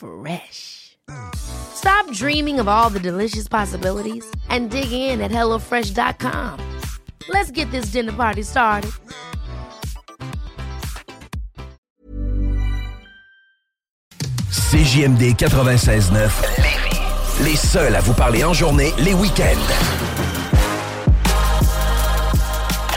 Fresh. Stop dreaming of all the delicious possibilities and dig in at HelloFresh.com. Let's get this dinner party started. CJMD 96.9 Les seuls à vous parler en journée, les week-ends.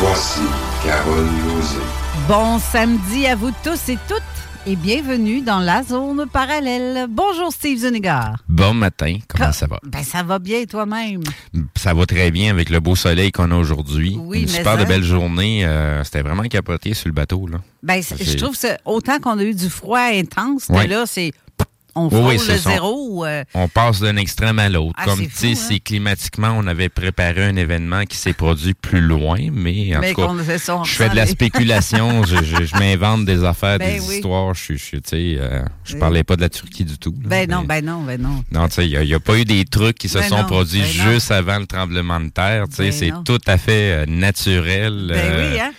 Voici Carole Lozé. Bon samedi à vous tous et toutes et bienvenue dans la zone parallèle. Bonjour Steve Zuniga. Bon matin, comment ça va? Ben ça va bien toi-même. Ça va très bien avec le beau soleil qu'on a aujourd'hui. Oui, Une mais super de ça- belle journée. euh, C'était vraiment capoté sur le bateau. Là. Ben je trouve que autant qu'on a eu du froid intense, Ouais. là c'est on Oui, oui, le zéro. euh, On passe d'un extrême à l'autre. Ah, Comme tu sais, hein? c'est climatiquement, on avait préparé un événement qui s'est produit plus loin, mais en Mais tout cas, ça, je fais de la spéculation, je, je- je m'invente des affaires, Ben des oui. histoires. Je, euh, je parlais pas de la Turquie du tout. là, ben non, ben non, ben non. Non, tu sais, il n'y a, pas eu des trucs qui se Ben sont non, produits ben juste avant le tremblement de terre. Tu sais, c'est tout à fait euh, naturel. Ben oui, hein?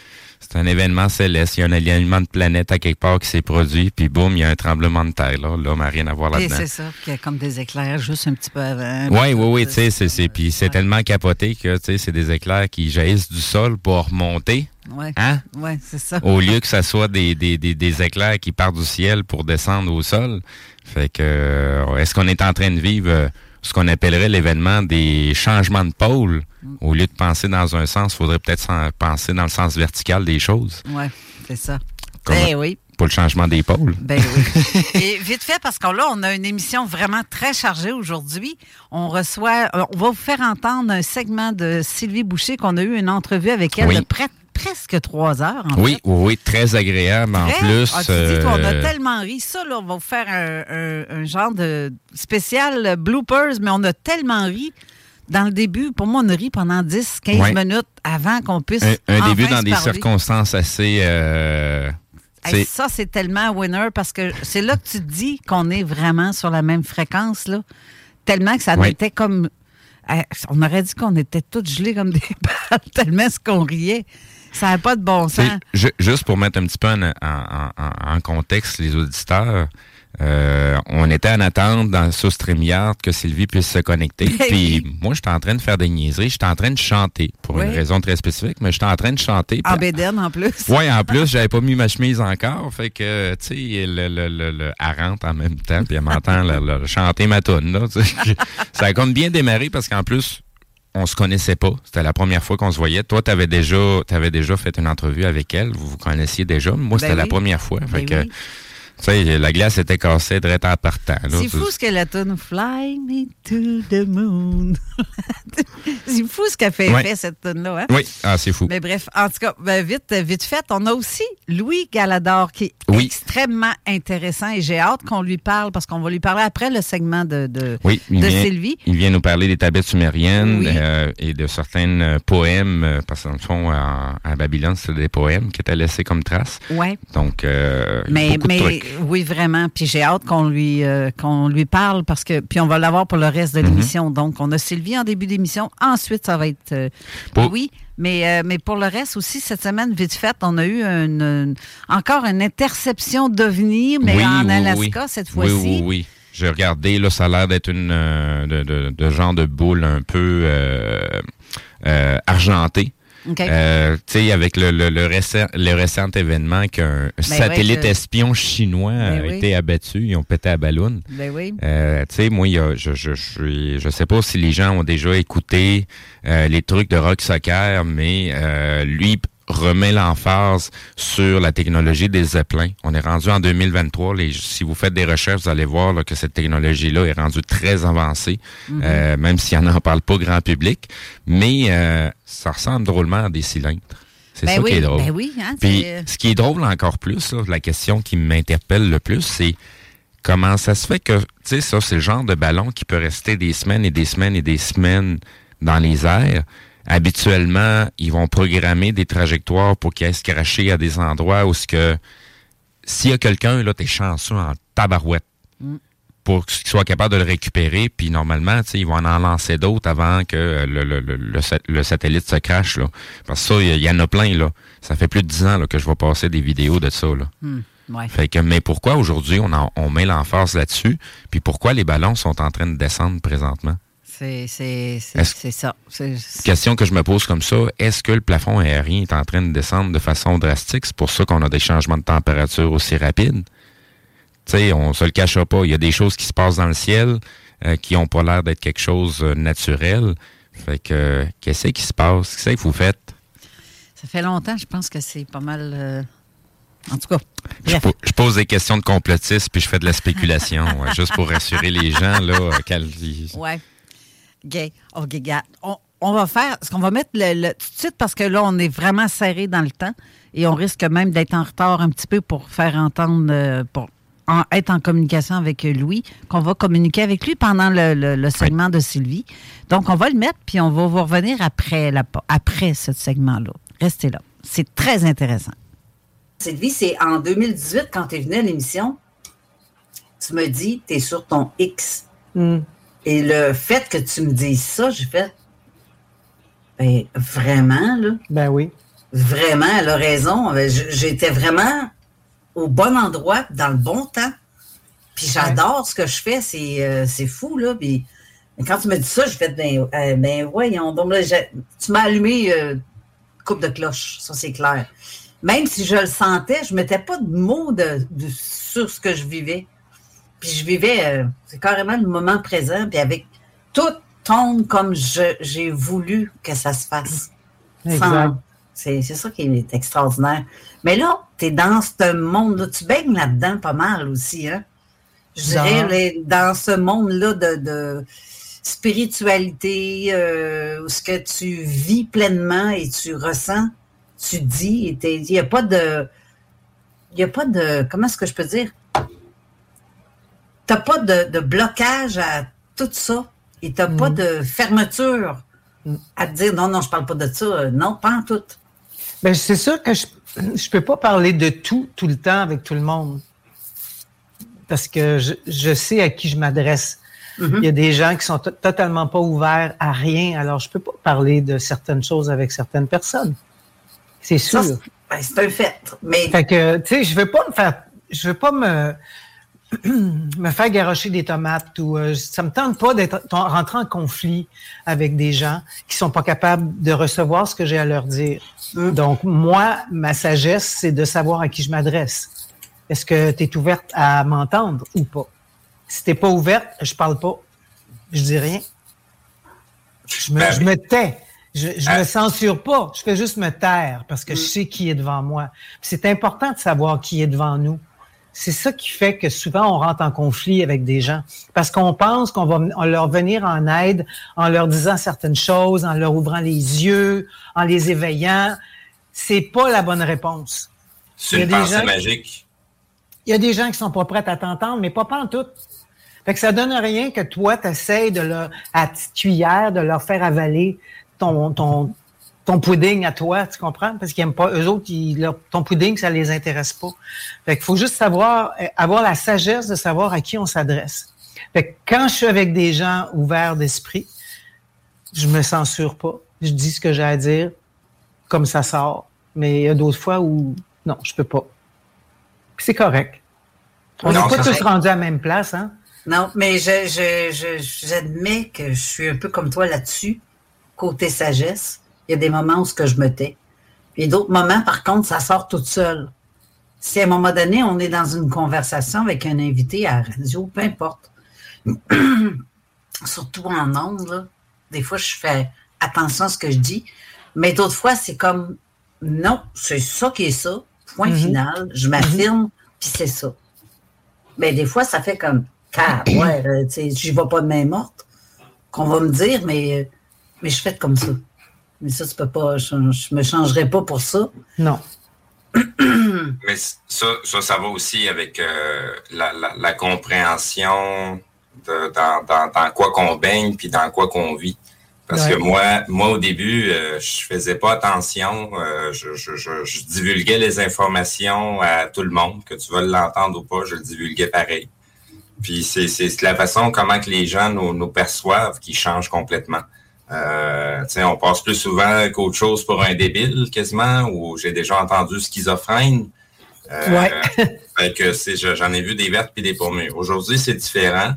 C'est un événement céleste. Il y a un alignement de planètes à quelque part qui s'est produit, puis boum, il y a un tremblement de terre. Là, L'homme n'a rien à voir là-dedans. c'est ça, qu'il y a comme des éclairs juste un petit peu avant. Oui, oui, oui, tu sais, c'est, c'est, puis c'est tellement capoté que, tu sais, c'est des éclairs qui jaillissent du sol pour remonter, Ouais. hein? Ouais, c'est ça. Au lieu que ça soit des, des, des, des éclairs qui partent du ciel pour descendre au sol. Fait que, euh, est-ce qu'on est en train de vivre euh, ce qu'on appellerait l'événement des changements de pôle? Au lieu de penser dans un sens, il faudrait peut-être penser dans le sens vertical des choses. Ouais, c'est ça. Ben oui. Pour le changement des pôles. Ben oui. Et vite fait, parce que là, on a une émission vraiment très chargée aujourd'hui. On reçoit, euh, on va vous faire entendre un segment de Sylvie Boucher qu'on a eu une entrevue avec elle Oui. de près- presque trois heures. En Oui, fait. oui, très agréable en plus. Ah, tu dis qu'on a euh, tellement ri. Ça, là, on va vous faire un, un- un genre de spécial bloopers, mais on a tellement ri. Dans le début, pour moi, on a ri pendant 10, 15 Ouais. minutes avant qu'on puisse. un, début dans des parler. circonstances assez... euh, Hey, ça, c'est tellement winner parce que c'est là que tu te dis qu'on est vraiment sur la même fréquence, là. Tellement que ça Oui. était comme. On aurait dit qu'on était tous gelés comme des balles, tellement ce qu'on riait. Ça n'a pas de bon sens. ju- juste pour mettre un petit peu en, en- en- en- en contexte les auditeurs, euh, on était en attente dans sur StreamYard que Sylvie puisse se connecter. Ben Puis oui. moi, j'étais en train de faire des niaiseries. J'étais en train de chanter pour Oui. une raison très spécifique, mais j'étais en train de chanter. En bédaine, en plus. Ouais, en plus, j'avais pas mis ma chemise encore. Fait que, tu sais, le, le, le, le- elle rentre en même temps, puis elle m'entend chanter ma toune, là. Ça a comme bien démarré parce qu'en plus, on se connaissait pas. C'était la première fois qu'on se voyait. Toi, tu avais déjà, avais déjà fait une entrevue avec elle. Vous vous connaissiez déjà. Moi, c'était Ben la oui. première fois. Ben Fait que, oui. Sais, la glace était cassée direct en partant. là. C'est fou ce que la tune Fly Me to the Moon. c'est fou ce qu'a fait Ouais. cette tune-là. Hein? Oui, ah, c'est fou. Mais bref, en tout cas, ben, vite, vite fait, on a aussi Louis Galador qui est Oui. extrêmement intéressant et j'ai hâte qu'on lui parle parce qu'on va lui parler après le segment de, de, Oui, il de vient, Sylvie. il vient nous parler des tablettes sumériennes Oui. euh, et de certains euh, poèmes, euh, parce que dans le fond, à, à Babylone, c'est des poèmes qui étaient laissés comme traces. Ouais. Donc, euh, Mais, beaucoup de trucs. Oui, vraiment. Puis j'ai hâte qu'on lui, euh, qu'on lui parle parce que puis on va l'avoir pour le reste Mhm. de l'émission. Donc, on a Sylvie en début d'émission. Ensuite, ça va être euh, Pour- oui. Mais, euh, mais pour le reste aussi, cette semaine, vite fait, on a eu une, une- encore une interception d'OVNI, mais Oui, en oui, Alaska oui. cette Oui, fois-ci. oui, oui. J'ai regardé, là, ça a l'air d'être une de, de- de genre de boule un peu argentée. Euh, tu sais, avec le, le, le récent, le récent événement qu'un satellite Ben je- espion chinois Ben a oui. été abattu, ils ont pété à ballon. Ben oui. Euh, tu sais, moi, y a, je, je, je, suis- je sais pas si les gens ont déjà écouté euh, les trucs de Rock Soccer, mais euh, lui remet l'emphase sur la technologie des zeppelins. On est rendu en 2023. Les, si vous faites des recherches, vous allez voir là, que cette technologie-là est rendue très avancée, euh, même si on n'en parle pas grand public. Mais euh, ça ressemble drôlement à des cylindres. C'est Ben ça oui, qui est drôle. ben oui, hein, Puis, c'est- ce qui est drôle encore plus, là, la question qui m'interpelle le plus, c'est comment ça se fait que, tu sais, ça, c'est le genre de ballon qui peut rester des semaines et des semaines et des semaines dans les airs. Habituellement, ils vont programmer des trajectoires pour qu'ils aillent se cracher à des endroits où ce que, s'il y a quelqu'un, là, t'es chanceux en tabarouette pour qu'il soit capable de le récupérer. Puis normalement, tu sais, ils vont en lancer d'autres avant que euh, le, le, le, le sa- le satellite se crache. Là. Parce que ça, il y, en a plein. là. Ça fait plus de dix ans là, que je vais passer des vidéos de ça. Là. Hmm, ouais. Fait que, mais pourquoi aujourd'hui on, en- on met l'emphase là-dessus? Puis pourquoi les ballons sont en train de descendre présentement? C'est c'est ça. Question que je me pose comme ça, est-ce que le plafond aérien est en train de descendre de façon drastique? C'est pour ça qu'on a des changements de température aussi rapides. Tu sais, on se le cachera pas. Il y a des choses qui se passent dans le ciel euh, qui ont pas l'air d'être quelque chose de naturel. Fait que, euh, qu'est-ce qui se passe? Qu'est-ce que vous faites? Ça fait longtemps, je pense que c'est pas mal. euh, En tout cas, Je, bref. po- je pose des questions de complotistes puis je fais de la spéculation, ouais, juste pour rassurer les gens, là, euh, Ouais. Gay. OK, gars. On, on va faire. Ce qu'on va mettre le, le- tout de suite parce que là, on est vraiment serré dans le temps et on risque même d'être en retard un petit peu pour faire entendre, euh, pour en- être en communication avec Louis, qu'on va communiquer avec lui pendant le, le- le segment de Sylvie. Donc, on va le mettre puis on va vous revenir après, la, après ce segment-là. Restez là. C'est très intéressant. Sylvie, c'est en 2018, quand tu es venue à l'émission, tu me dis, tu es sur ton X. Hmm. Et le fait que tu me dises ça, j'ai fait, ben, vraiment, là, Ben oui. vraiment, elle a raison. J- J'étais vraiment au bon endroit, dans le bon temps. Puis j'adore ce que je fais, c'est euh, c'est fou, là. Puis quand tu me dis ça, j'ai fait, ben, euh, ben voyons. Donc là, j'ai- tu m'as allumé euh, coupe de cloche, ça c'est clair. Même si je le sentais, je ne mettais pas de mots de, de- sur ce que je vivais. Puis je vivais, euh, c'est carrément le moment présent, puis avec tout tombe comme j'ai voulu que ça se fasse. C'est ça qui est extraordinaire. Mais là, tu es dans ce monde-là, tu baignes là-dedans pas mal aussi, hein? Je dirais, Dans- ce monde-là de, de spiritualité, euh, où ce que tu vis pleinement et tu ressens, tu dis, il n'y a pas de. Il n'y a pas de. Comment est-ce que je peux dire? Tu n'as pas de, de blocage à tout ça et tu n'as pas de fermeture à te dire non, non, je parle pas de ça. Non, pas en tout. Ben, c'est sûr que je ne peux pas parler de tout, tout le temps avec tout le monde. Parce que je, je sais à qui je m'adresse. Il y a des gens qui sont to- totalement pas ouverts à rien. Alors, je peux pas parler de certaines choses avec certaines personnes. C'est sûr. Ça, c'est ben, c'est un fait. Mais Fait que, tu sais, je veux pas me faire, je veux pas me, me faire garocher des tomates ou euh, ça me tente pas d'être en- rentrer en conflit avec des gens qui sont pas capables de recevoir ce que j'ai à leur dire. Donc, moi, ma sagesse, c'est de savoir à qui je m'adresse. Est-ce que tu es ouverte à m'entendre ou pas? Si t'es pas ouverte, je parle pas. Je dis rien. Je me, je me tais. Je ne me censure pas. Je fais juste me taire parce que je sais qui est devant moi. C'est important de savoir qui est devant nous. C'est ça qui fait que souvent on rentre en conflit avec des gens parce qu'on pense qu'on va leur venir en aide en leur disant certaines choses, en leur ouvrant les yeux, en les éveillant. C'est pas la bonne réponse. C'est une pensée magique. Il y a des gens qui sont pas prêts à t'entendre, mais pas en tout. Fait que ça donne rien que toi, tu essaies de leur, à petite cuillère, de leur faire avaler ton, ton, ton pudding à toi, tu comprends? Parce qu'ils n'aiment pas, eux autres, ton pudding, ça les intéresse pas. Fait qu'il faut juste savoir, euh, avoir la sagesse de savoir à qui on s'adresse. Fait que quand je suis avec des gens ouverts d'esprit, je me censure pas. Je dis ce que j'ai à dire, comme ça sort. Mais il y a d'autres fois où, non, je peux pas. c'est correct. On n'est pas tous rendus à la même place, hein? Non, mais j'admets que je suis un peu comme toi là-dessus, côté sagesse. Il y a des moments où ce que je me tais. Puis d'autres moments, par contre, ça sort toute seule. Si à un moment donné, on est dans une conversation avec un invité à la radio, peu importe, surtout en ondes, des fois, je fais attention à ce que je dis, mais d'autres fois, c'est comme, non, c'est ça qui est ça, point mm-hmm. final, je m'affirme, puis c'est ça. Mais des fois, ça fait comme, car, ouais, euh, j'y vais pas de main morte, qu'on va me dire, mais, mais je fais comme ça. Mais ça, tu peux pas, je, ne me changerai pas pour ça. Non. mais ça, ça, ça, va aussi avec euh, la, compréhension de dans, quoi qu'on baigne puis dans quoi qu'on vit. Parce que moi, moi, au début, je je faisais pas attention. je, je, je, divulguais les informations à tout le monde, que tu veux l'entendre ou pas, je le divulguais pareil. Puis c'est la façon comment que les gens nous, nous perçoivent qui change complètement. Euh, on passe plus souvent qu'autre chose pour un débile, quasiment, ou j'ai déjà entendu schizophrène. Euh, ouais. fait que j'en ai vu des vertes puis des pommures. Aujourd'hui, c'est différent.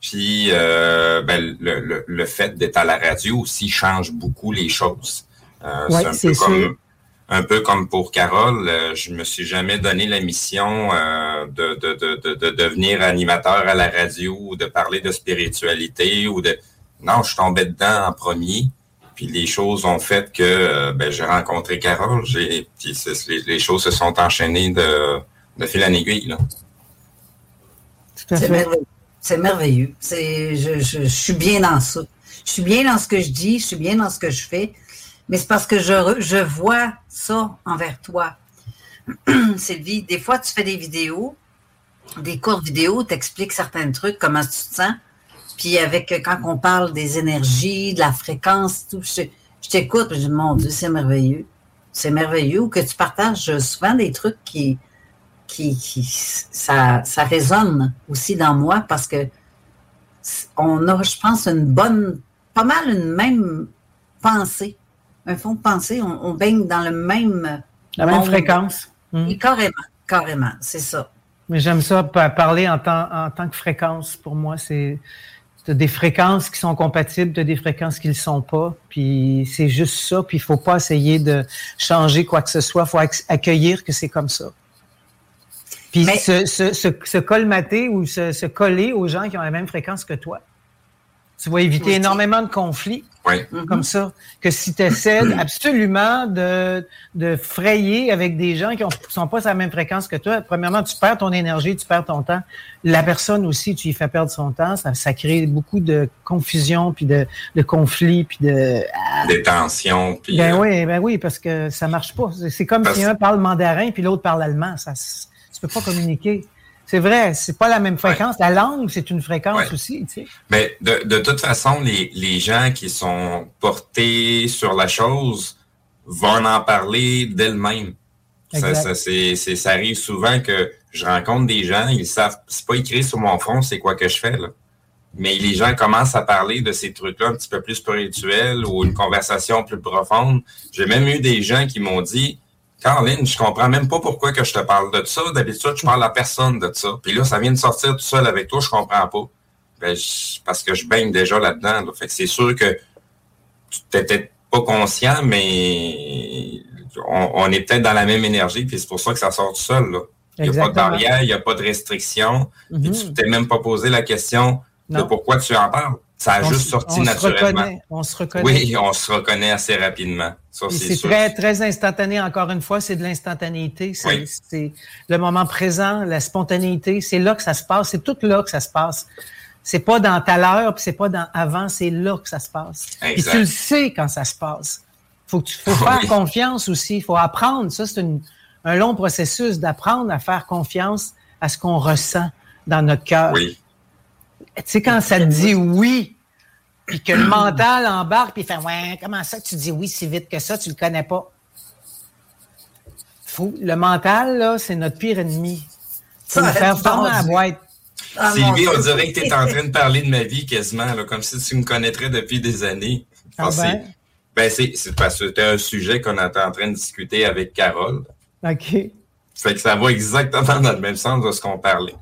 Puis euh, ben, le, le, le, fait d'être à la radio aussi change beaucoup les choses. Euh, c'est un peu comme un peu comme pour Carole, euh, je me suis jamais donné la mission euh, de, de, de, de, devenir animateur à la radio ou de parler de spiritualité ou de. Non, je suis tombé dedans en premier. Puis les choses ont fait que euh, ben, j'ai rencontré Carole. J'ai, puis les, choses se sont enchaînées de, de fil en aiguille. Là. C'est merveilleux. C'est merveilleux. C'est, je, je, je suis bien dans ça. Je suis bien dans ce que je dis, je suis bien dans ce que je fais mais c'est parce que je, je vois ça envers toi. Sylvie, des fois, tu fais des vidéos, des courtes vidéos, tu expliques certains trucs, comment tu te sens. Puis avec quand on parle des énergies, de la fréquence, tout, je, t'écoute, je dis, mon Dieu, c'est merveilleux. C'est merveilleux. Ou que tu partages souvent des trucs qui, qui, qui ça, ça résonne aussi dans moi parce que on a, je pense, une bonne, pas mal une même pensée un fond de pensée, on, baigne dans le même. La même fréquence. Oui, carrément, carrément, c'est ça. Mais j'aime ça parler en tant, en tant que fréquence. Pour moi, c'est des fréquences qui sont compatibles, de des fréquences qui ne le sont pas. Puis c'est juste ça. Puis il ne faut pas essayer de changer quoi que ce soit. Il faut accueillir que c'est comme ça. Puis se, se, colmater ou se, coller aux gens qui ont la même fréquence que toi. Tu vas éviter énormément de conflits. Mm-hmm. Comme ça. Que si tu essaies absolument de, de frayer avec des gens qui ne sont pas à la même fréquence que toi, premièrement, tu perds ton énergie, tu perds ton temps. La personne aussi, tu y fais perdre son temps. Ça, ça crée beaucoup de confusion, puis de, de conflits, puis de... Ah. Des tensions. Puis ben, euh, oui, ben oui, parce que ça marche pas. C'est comme si un parle mandarin, puis l'autre parle allemand. Ça, tu peux pas communiquer. C'est vrai, c'est pas la même fréquence. La langue, c'est une fréquence aussi. Tu sais. Mais de, de toute façon, les, les, gens qui sont portés sur la chose vont en parler d'elles-mêmes. Ça, ça, ça arrive souvent que je rencontre des gens, ils savent, c'est pas écrit sur mon front, c'est quoi que je fais là. Mais les gens commencent à parler de ces trucs-là un petit peu plus spirituels ou une conversation plus profonde. J'ai même eu des gens qui m'ont dit, Caroline, je comprends même pas pourquoi que je te parle de ça. D'habitude, je parle à personne de ça. Puis là, ça vient de sortir tout seul avec toi, je comprends pas. Ben, parce que je baigne déjà là-dedans. Fait que c'est sûr que tu n'étais pas conscient, mais on, est peut-être dans la même énergie, puis c'est pour ça que ça sort tout seul. Il n'y a pas de barrière, il n'y a pas de restriction. Mm-hmm. tu t'es même pas posé la question de pourquoi tu en parles. Ça a juste sorti naturellement. on se reconnaît. Oui, on se reconnaît assez rapidement. C'est très, très instantané, encore une fois, c'est de l'instantanéité. C'est le moment présent, la spontanéité. C'est là que ça se passe. C'est tout là que ça se passe. C'est pas dans ta l'heure, puis c'est pas dans avant, c'est là que ça se passe. Et tu le sais quand ça se passe. Faut que tu faut faire confiance aussi. Il faut apprendre. Ça, c'est un long processus d'apprendre à faire confiance à ce qu'on ressent dans notre cœur. Oui. Tu sais, quand ça te dit oui, puis que le mental embarque, puis il fait Ouais, comment ça que tu dis oui si vite que ça, tu le connais pas? Faut, le mental, là, c'est notre pire ennemi. Faut nous faire fermer la boîte. Ah, Sylvie, on dirait que tu es en train de parler de ma vie quasiment, là, comme si tu me connaîtrais depuis des années. Ah ben? ben c'est parce que c'était un sujet qu'on était en train de discuter avec Carole. OK. Fait que ça va exactement dans le même sens de ce qu'on parlait.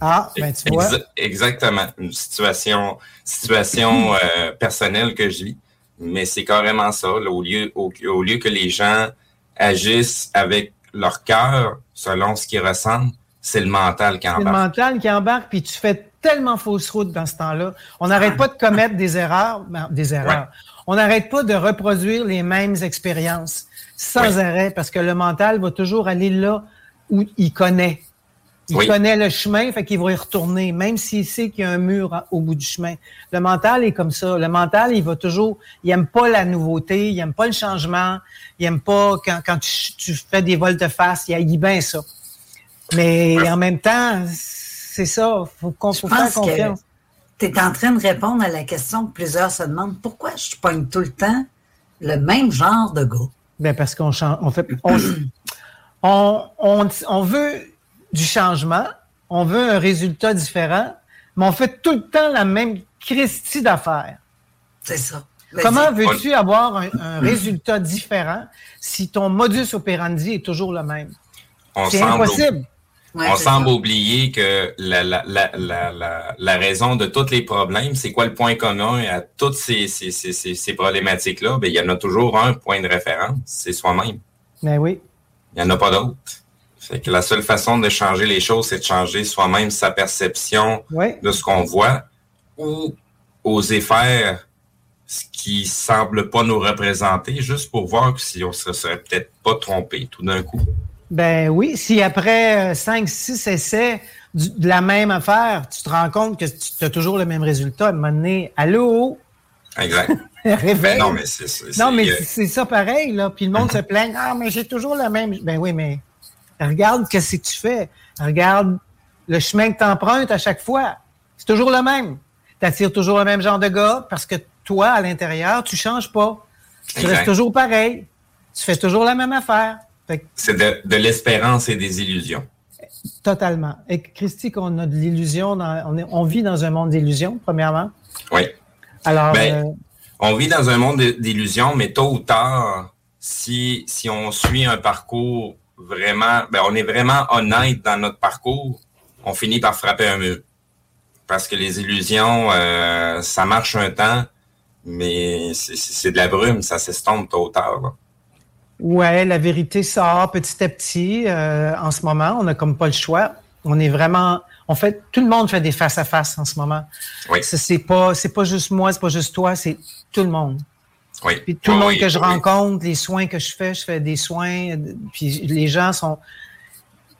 Ah, ben tu vois. exactement. Une situation, situation euh, personnelle que je vis. Mais c'est carrément ça. au, lieu, au, lieu que les gens agissent avec leur cœur, selon ce qu'ils ressentent, c'est le mental qui embarque. C'est le mental qui embarque, puis tu fais tellement fausse route dans ce temps-là. On n'arrête pas de commettre des erreurs, ben, des erreurs. On n'arrête pas de reproduire les mêmes expériences sans arrêt, parce que le mental va toujours aller là où il connaît. Il connaît le chemin, fait qu'il va y retourner, même s'il sait qu'il y a un mur au bout du chemin. Le mental est comme ça. Le mental, il va toujours, il aime pas la nouveauté, il aime pas le changement, il aime pas quand, quand tu, fais des volte-face, il dit bien ça. Mais en même temps, c'est ça, faut qu'on faut faire confiance. Tu es en train de répondre à la question que plusieurs se demandent pourquoi je pogne tout le temps le même genre de gars? Ben parce qu'on on fait, on, on, on veut du changement, on veut un résultat différent, mais on fait tout le temps la même Christie d'affaires. C'est ça. Comment veux-tu avoir un, résultat différent si ton modus operandi est toujours le même? C'est impossible. on semble oublier que la, la, la, la, raison de tous les problèmes, c'est quoi le point commun à toutes ces, ces, ces, ces problématiques-là? Ben, il y en a toujours un point de référence, c'est soi-même. Mais ben oui. Il n'y en a pas d'autre. Fait que la seule façon de changer les choses, c'est de changer soi-même sa perception de ce qu'on voit ou oser faire ce qui semble pas nous représenter, juste pour voir si on se serait peut-être pas trompé tout d'un coup. Ben oui, si après 5, 6 essais de la même affaire, tu te rends compte que tu as toujours le même résultat, à un moment donné, allô? Exact. ben non, mais c'est Non, mais c'est ça pareil, là. Puis le monde se plaint, ah, mais j'ai toujours le même. Ben oui, mais Regarde ce que tu fais. Regarde le chemin que tu empruntes à chaque fois. C'est toujours le même. Tu attires toujours le même genre de gars parce que toi, à l'intérieur, tu changes pas. Tu restes toujours pareil. Tu fais toujours la même affaire. C'est de, l'espérance et des illusions. Totalement. Et Christy, qu'on a de l'illusion, on, on, vit dans un monde d'illusions, premièrement. Oui. Alors. Ben, euh, on vit dans un monde d'illusions, mais tôt ou tard, si, si on suit un parcours vraiment, ben, on est vraiment honnête dans notre parcours, on finit par frapper un mur. Parce que les illusions, euh, ça marche un temps, mais c'est de la brume, ça s'estompe tôt ou tard. Là. Ouais, la vérité sort petit à petit. Euh, en ce moment, on n'a comme pas le choix. On est vraiment, on fait, tout le monde fait des face à face en ce moment. Oui. C'est pas, c'est pas juste moi, c'est pas juste toi, c'est tout le monde. Puis tout le monde que je rencontre, les soins que je fais, je fais des soins, puis les gens sont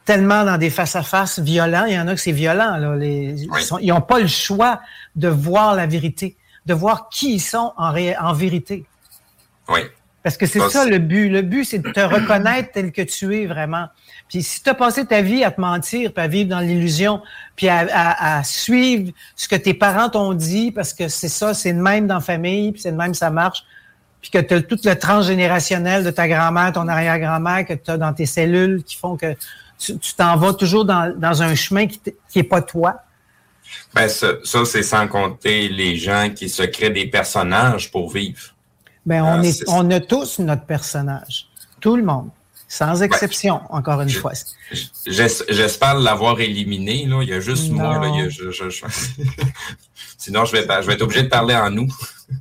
tellement dans des face-à-face violents. Il y en a que c'est violent. Là. ils n'ont pas le choix de voir la vérité, de voir qui ils sont en, en vérité. Oui. Parce que c'est ça, le but. Le but, c'est de te reconnaître tel que tu es vraiment. Puis si tu as passé ta vie à te mentir, puis à vivre dans l'illusion, puis à, suivre ce que tes parents t'ont dit, parce que c'est ça, c'est le même dans la famille, puis c'est le même, ça marche, puis que tu as tout le transgénérationnel de ta grand-mère, ton arrière-grand-mère que tu as dans tes cellules qui font que tu t'en vas toujours dans, un chemin qui n'est pas toi. Ben, ça, c'est sans compter les gens qui se créent des personnages pour vivre. Ben, on, ah, est, on a tous notre personnage. Tout le monde. Sans exception, encore une fois. J'espère l'avoir éliminé. Là. Il y a juste moi. Sinon, je vais, je vais être obligé de parler en nous.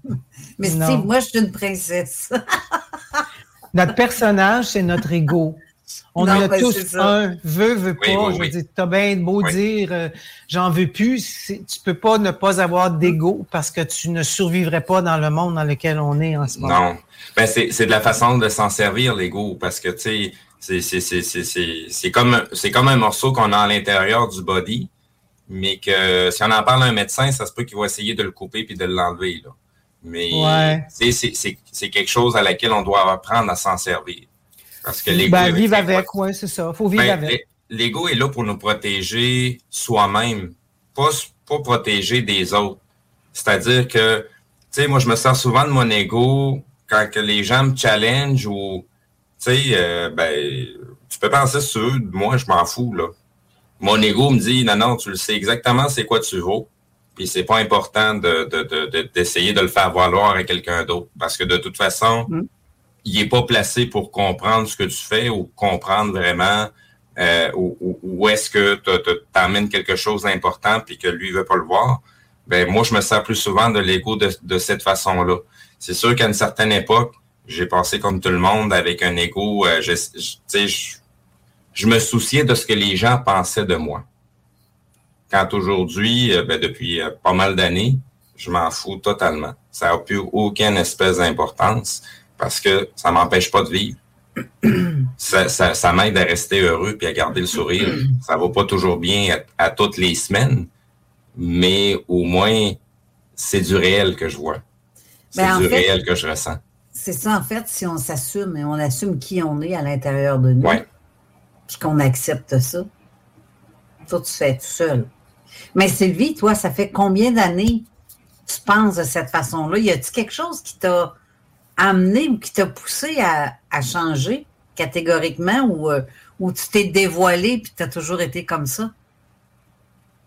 Mais Steve, moi, je suis une princesse. notre personnage, c'est notre ego. On a tous un, veut, veut pas. je veux dire, t'as bien beau dire, euh, j'en veux plus. Tu peux pas ne pas avoir d'ego parce que tu ne survivrais pas dans le monde dans lequel on est en ce moment. Non. Ben, c'est de la façon de s'en servir, l'ego, parce que, tu sais, c'est comme, comme un morceau qu'on a à l'intérieur du body, mais que si on en parle à un médecin, ça se peut qu'il va essayer de le couper puis de l'enlever. Mais c'est quelque chose à laquelle on doit apprendre à s'en servir. Parce que l'ego. Ben, vivre avec, oui, c'est ça. faut vivre ben, avec. L'ego est là pour nous protéger soi-même, pas, pas protéger des autres. C'est-à-dire que, tu sais, moi, je me sers souvent de mon ego quand que les gens me challenge ou, tu sais, euh, ben, tu peux penser sur eux, moi, je m'en fous, là. Mon ego me dit, non, non, tu le sais exactement c'est quoi tu vaux. Puis c'est pas important d'essayer de, de, le faire valoir à quelqu'un d'autre. Parce que de toute façon, mm il n'est pas placé pour comprendre ce que tu fais ou comprendre vraiment euh, où, est-ce que tu amènes quelque chose d'important puis que lui ne veut pas le voir. Ben moi, je me sers plus souvent de l'ego de, cette façon-là. C'est sûr qu'à une certaine époque, j'ai passé comme tout le monde avec un ego. Euh, je, je, je, me souciais de ce que les gens pensaient de moi. Quand aujourd'hui, euh, ben, depuis euh, pas mal d'années, je m'en fous totalement. Ça n'a plus aucune espèce d'importance parce que ça m'empêche pas de vivre. ça, ça, m'aide à rester heureux puis à garder le sourire. Ça va pas toujours bien à, toutes les semaines, mais au moins, c'est du réel que je vois. C'est ben, du réel que je ressens. C'est ça, en fait, si on s'assume et on assume qui on est à l'intérieur de nous, puis qu'on accepte ça, toi, tu fais tout seul. Mais Sylvie, toi, ça fait combien d'années tu penses de cette façon-là? Y a-t-il quelque chose qui t'a amené ou qui t'a poussé à, changer catégoriquement ou, euh, tu t'es dévoilé puis tu as toujours été comme ça?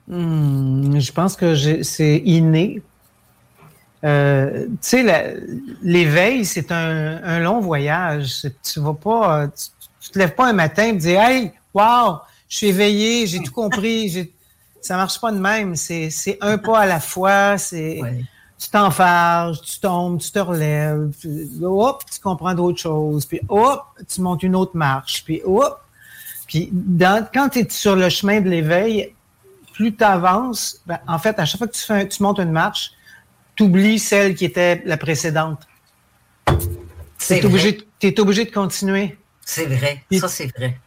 Hmm, je pense que c'est inné. Euh, tu sais, l'éveil, c'est un, long voyage. Tu vas pas, tu, te lèves pas un matin et te dis Hey, wow, je suis éveillé, j'ai tout compris. Ça marche pas de même. C'est un pas à la fois. C'est tu t'enfarges, tu tombes, tu te relèves, puis, hop, tu comprends d'autres choses, puis hop, tu montes une autre marche, puis hop. Puis quand tu es sur le chemin de l'éveil, plus tu avances, ben, en fait, à chaque fois que tu, fais tu montes une marche, tu oublies celle qui était la précédente. Tu es obligé de continuer. C'est vrai, ça c'est vrai.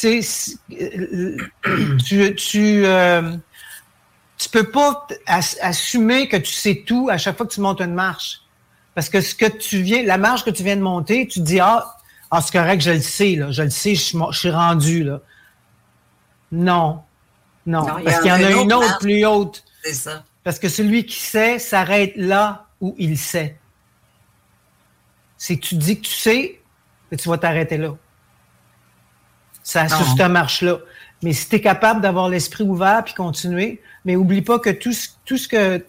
Tu sais, euh, tu, tu euh, tu peux pas assumer que tu sais tout à chaque fois que tu montes une marche. Parce que ce que tu viens, la marche que tu viens de monter, tu te dis, ah, ah c'est correct, je le sais, là, je le sais, je suis, rendu, là. Non. Non. parce qu'il y en a une autre plus haute. C'est ça. Parce que celui qui sait s'arrête là où il sait. Que tu dis que tu sais, et tu vas t'arrêter là. Ça, sur cette marche-là. Mais si tu es capable d'avoir l'esprit ouvert puis continuer, mais oublie pas que tout, tout ce que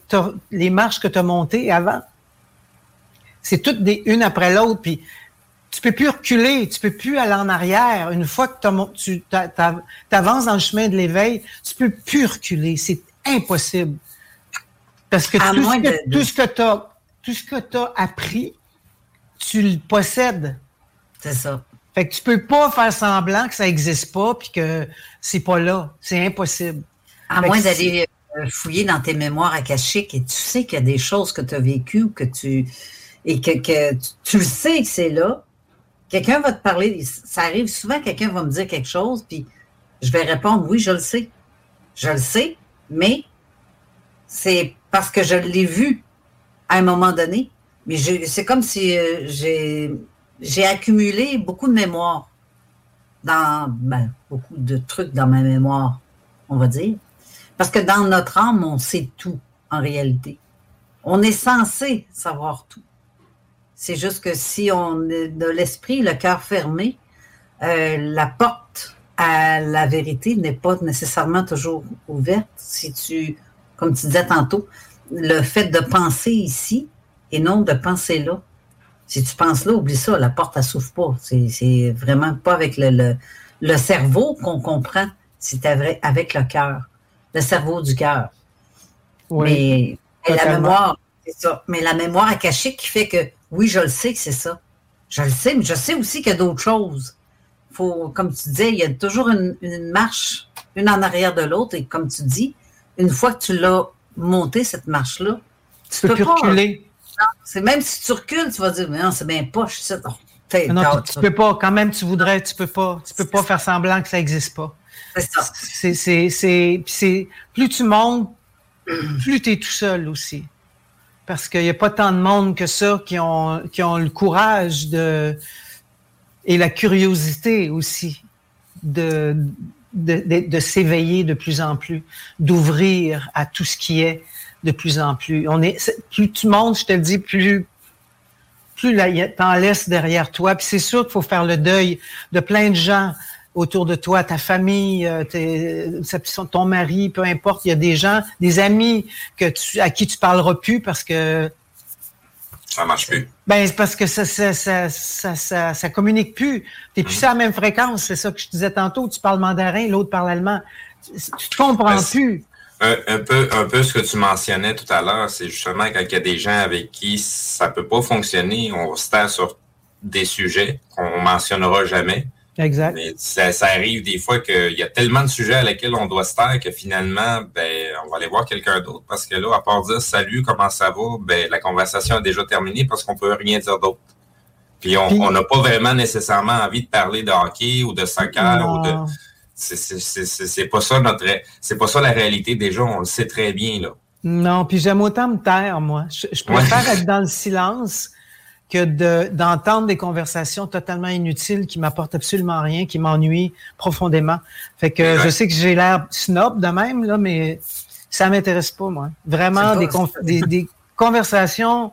les marches que tu as montées avant, c'est toutes des une après l'autre. Puis tu peux plus reculer, tu peux plus aller en arrière. Une fois que tu avances dans le chemin de l'éveil, tu peux plus reculer. C'est impossible. Parce que, tout ce que, tout ce que tu as, tout ce que tu as appris, tu le possèdes. C'est ça. Fait que tu peux pas faire semblant que ça existe pas puis que c'est pas là. C'est impossible. À moins d'aller euh, fouiller dans tes mémoires akashiques et tu sais qu'il y a des choses que tu as vécues que tu et que, tu le sais que c'est là. Quelqu'un va te parler, ça arrive souvent, quelqu'un va me dire quelque chose, puis je vais répondre oui, je le sais. Je le sais, mais c'est parce que je l'ai vu à un moment donné. Mais c'est comme si euh, j'ai j'ai accumulé beaucoup de mémoire dans ben, beaucoup de trucs dans ma mémoire, on va dire. Parce que dans notre âme, on sait tout en réalité. On est censé savoir tout. C'est juste que si on est de l'esprit, le cœur fermé, euh, la porte à la vérité n'est pas nécessairement toujours ouverte. Si tu, comme tu disais tantôt, le fait de penser ici et non de penser là, si tu penses là, oublie ça, la porte, elle s'ouvre pas. C'est vraiment pas avec le, le, cerveau qu'on comprend, c'est avec le cœur, le cerveau du cœur. Oui, mais, la mémoire, c'est ça. Mais la mémoire akashique qui fait que, oui, je le sais que c'est ça. Je le sais, mais je sais aussi qu'il y a d'autres choses. faut, comme tu disais, il y a toujours une, marche, une en arrière de l'autre. Et comme tu dis, une fois que tu l'as monté, cette marche-là, tu, peux, plus reculer. C'est même si tu recules, tu vas dire, mais non, c'est bien poche, ça. Non, tu, peux pas. Quand même, tu voudrais, tu peux pas. Tu peux pas faire semblant que ça n'existe pas. C'est ça. C'est, plus tu montes, plus tu es tout seul aussi. Parce qu'il n'y a pas tant de monde que ça qui ont, qui ont le courage de, et la curiosité aussi de, de, de, s'éveiller de plus en plus, d'ouvrir à tout ce qui est de plus en plus. On est, plus tu montes, je te le dis, plus plus t'en laisses derrière toi. Puis c'est sûr qu'il faut faire le deuil de plein de gens autour de toi, ta famille, euh, ton mari, peu importe. Il y a des gens, des amis que tu, à qui tu parleras plus parce que ça marche plus. Ben, c'est parce que ça, ça, ça, ça, ça, communique plus. Tu plus mhm. à la même fréquence. C'est ça que je disais tantôt. Tu parles mandarin, l'autre parle allemand. Tu te comprends ben, plus. Un, peu, un peu ce que tu mentionnais tout à l'heure, c'est justement quand il y a des gens avec qui ça peut pas fonctionner, on se taire sur des sujets qu'on mentionnera jamais. Exact. Mais ça, arrive des fois qu'il y a tellement de sujets à lesquels on doit se taire que finalement, ben, on va aller voir quelqu'un d'autre parce que là, à part dire salut, comment ça va, ben, la conversation est déjà terminée parce qu'on peut rien dire d'autre. Puis on n'a pas vraiment nécessairement envie de parler de hockey ou de soccer ou de. C'est pas ça notre c'est pas ça la réalité déjà, on le sait très bien là. Non, puis j'aime autant me taire, moi. Je, préfère être dans le silence que d'entendre des conversations totalement inutiles qui m'apportent absolument rien, qui m'ennuient profondément. Fait que je sais que j'ai l'air snob de même, là, mais ça m'intéresse pas, moi. Vraiment, des, des, conversations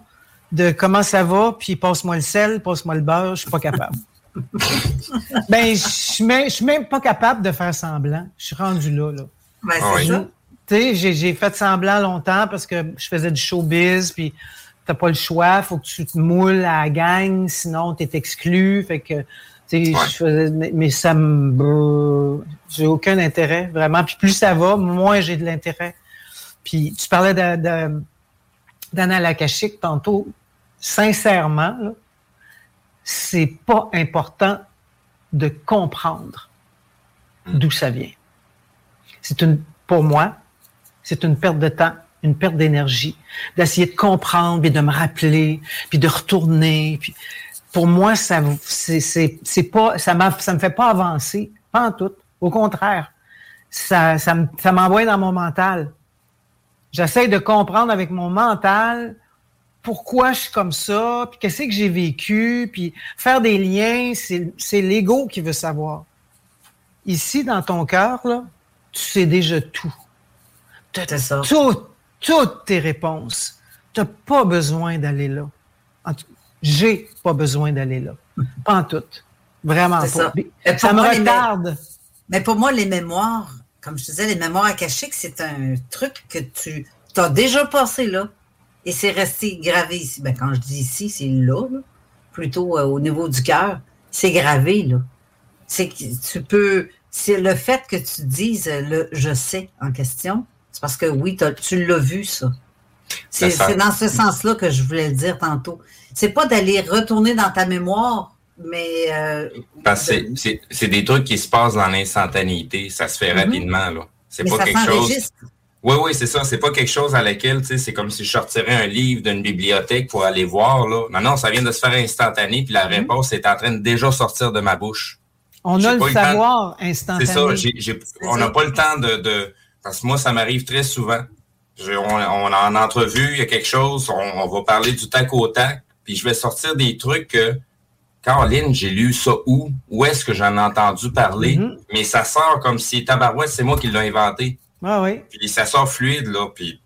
de comment ça va, puis passe-moi le sel, passe-moi le beurre, je suis pas capable. ben, je suis même, même pas capable de faire semblant. Je suis rendu là, là. Ben, c'est ah Tu sais, j'ai fait semblant longtemps parce que je faisais du showbiz, puis t'as pas le choix, faut que tu te moules à la gang, sinon tu es exclu. Fait que, tu sais, mais, ça me. J'ai aucun intérêt, vraiment. Puis plus ça va, moins j'ai de l'intérêt. Puis tu parlais d'Anna Lakashik tantôt. Sincèrement, c'est pas important de comprendre hmm. d'où ça vient. C'est une, pour moi, c'est une perte de temps une perte d'énergie, d'essayer de comprendre, puis de me rappeler, puis de retourner. Puis pour moi, ça c'est c'est pas ça m'a ça me fait pas avancer, pas en tout. Au contraire, ça ça m'envoie dans mon mental. J'essaie de comprendre avec mon mental pourquoi je suis comme ça, puis qu'est-ce que j'ai vécu, puis faire des liens, c'est l'ego qui veut savoir. Ici, dans ton cœur, tu sais déjà tout. ça. Tout, toutes tes réponses. Tu n'as pas besoin d'aller là. J'ai pas besoin d'aller là. Pas en tout. Vraiment pas. Ça, ça me retarde. Mais pour moi, les mémoires, comme je disais, les mémoires akashiques, c'est un truc que tu as déjà passé là. Et c'est resté gravé ici. Ben, quand je dis ici, c'est là, plutôt euh, au niveau du cœur. C'est gravé, là. C'est que tu peux. C'est le fait que tu dises le je sais en question, c'est parce que oui, tu l'as vu, ça. C'est dans ce sens-là que je voulais le dire tantôt. C'est pas d'aller retourner dans ta mémoire, mais. Euh, c'est des trucs qui se passent dans l'instantanéité. Ça se fait mm-hmm. rapidement, là. C'est pas quelque chose. Oui, oui, c'est ça. C'est pas quelque chose à laquelle, tu sais, c'est comme si je sortirais un livre d'une bibliothèque pour aller voir, là. Non, non, ça vient de se faire instantané, puis la mm-hmm. réponse est en train de déjà sortir de ma bouche. On a le savoir instantané. C'est ça. on n'a pas le temps de parce que moi, ça m'arrive très souvent. on, on, en entrevue, il y a quelque chose, on, va parler du tac au tac, puis je vais sortir des trucs que, Caroline, j'ai lu ça où? Où est-ce que j'en ai entendu parler? Mm-hmm. Mais ça sort comme si tabarouette, c'est moi qui l'ai inventé. Ah oui. Puis ça sort fluide, là, puis...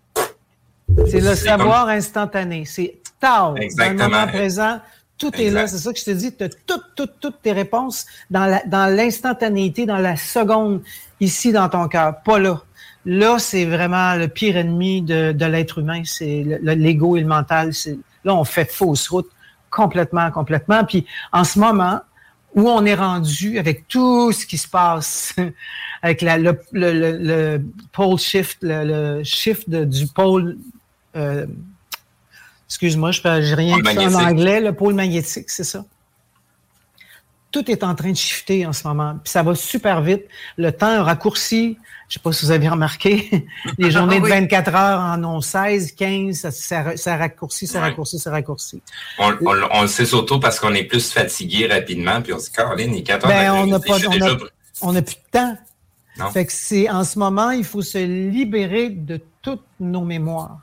C'est le savoir instantané. C'est tard. Exactement. Dans le moment présent, tout est là. C'est ça que je te dis. Tu as toutes, toutes, toutes tes réponses dans l'instantanéité, dans, dans la seconde, ici dans ton cœur. Pas là. Là, c'est vraiment le pire ennemi de, l'être humain, c'est l'ego et le mental. Là, on fait fausse route complètement, complètement. Puis en ce moment, où on est rendu avec tout ce qui se passe, avec le, pole shift, le, shift du pôle, euh, excuse-moi, je n'ai rien dit en anglais, le pôle magnétique, c'est ça. tout est en train de shifter en ce moment. Puis ça va super vite. Le temps raccourci. Je sais pas si vous avez remarqué. Les journées de 24 heures en ont 16, 15. Ça, ça, ça raccourcit, ça raccourcit, ça raccourcit. On, on, le sait surtout parce qu'on est plus fatigué rapidement. Puis on se dit, Caroline, il 14 ben, on n'a pas, on a, plus de temps. Non. Fait que c'est en ce moment, il faut se libérer de toutes nos mémoires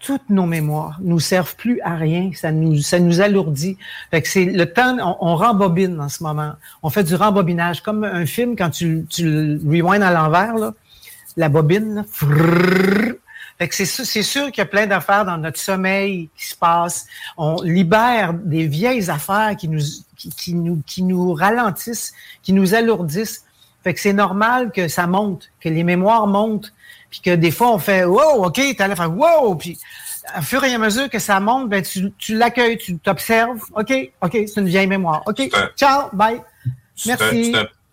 toutes nos mémoires nous servent plus à rien. Ça nous, ça nous alourdit. C'est le temps, on, rembobine en ce moment. On fait du rembobinage. Comme un film, quand tu, tu le rewind à l'envers, la bobine, c'est sûr qu'il y a plein d'affaires dans notre sommeil qui se passent. On libère des vieilles affaires qui nous, qui, nous, qui nous ralentissent, qui nous alourdissent. Fait que c'est normal que ça monte, que les mémoires montent puis que des fois, on fait Wow, OK, tu allais faire Wow, puis à fur et à mesure que ça monte, ben, tu, tu l'accueilles, tu t'observes. OK, OK, c'est une vieille mémoire. OK, ciao, bye. Merci.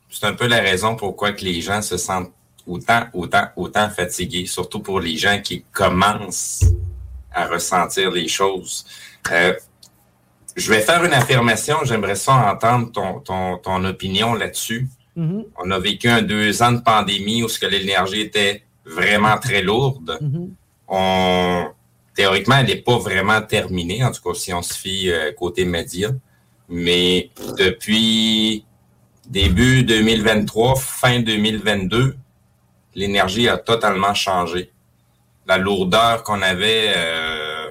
C'est un, peu la raison pourquoi que les gens se sentent autant, autant, autant fatigués, surtout pour les gens qui commencent à ressentir les choses. Euh, je vais faire une affirmation, j'aimerais ça entendre ton, ton, ton opinion là-dessus. Mm-hmm. On a vécu un deux ans de pandémie où ce que l'énergie était vraiment très lourde. Mm-hmm. On, théoriquement, elle n'est pas vraiment terminée, en tout cas si on se fie euh, côté média. Mais depuis début 2023, fin 2022, l'énergie a totalement changé. La lourdeur qu'on avait euh,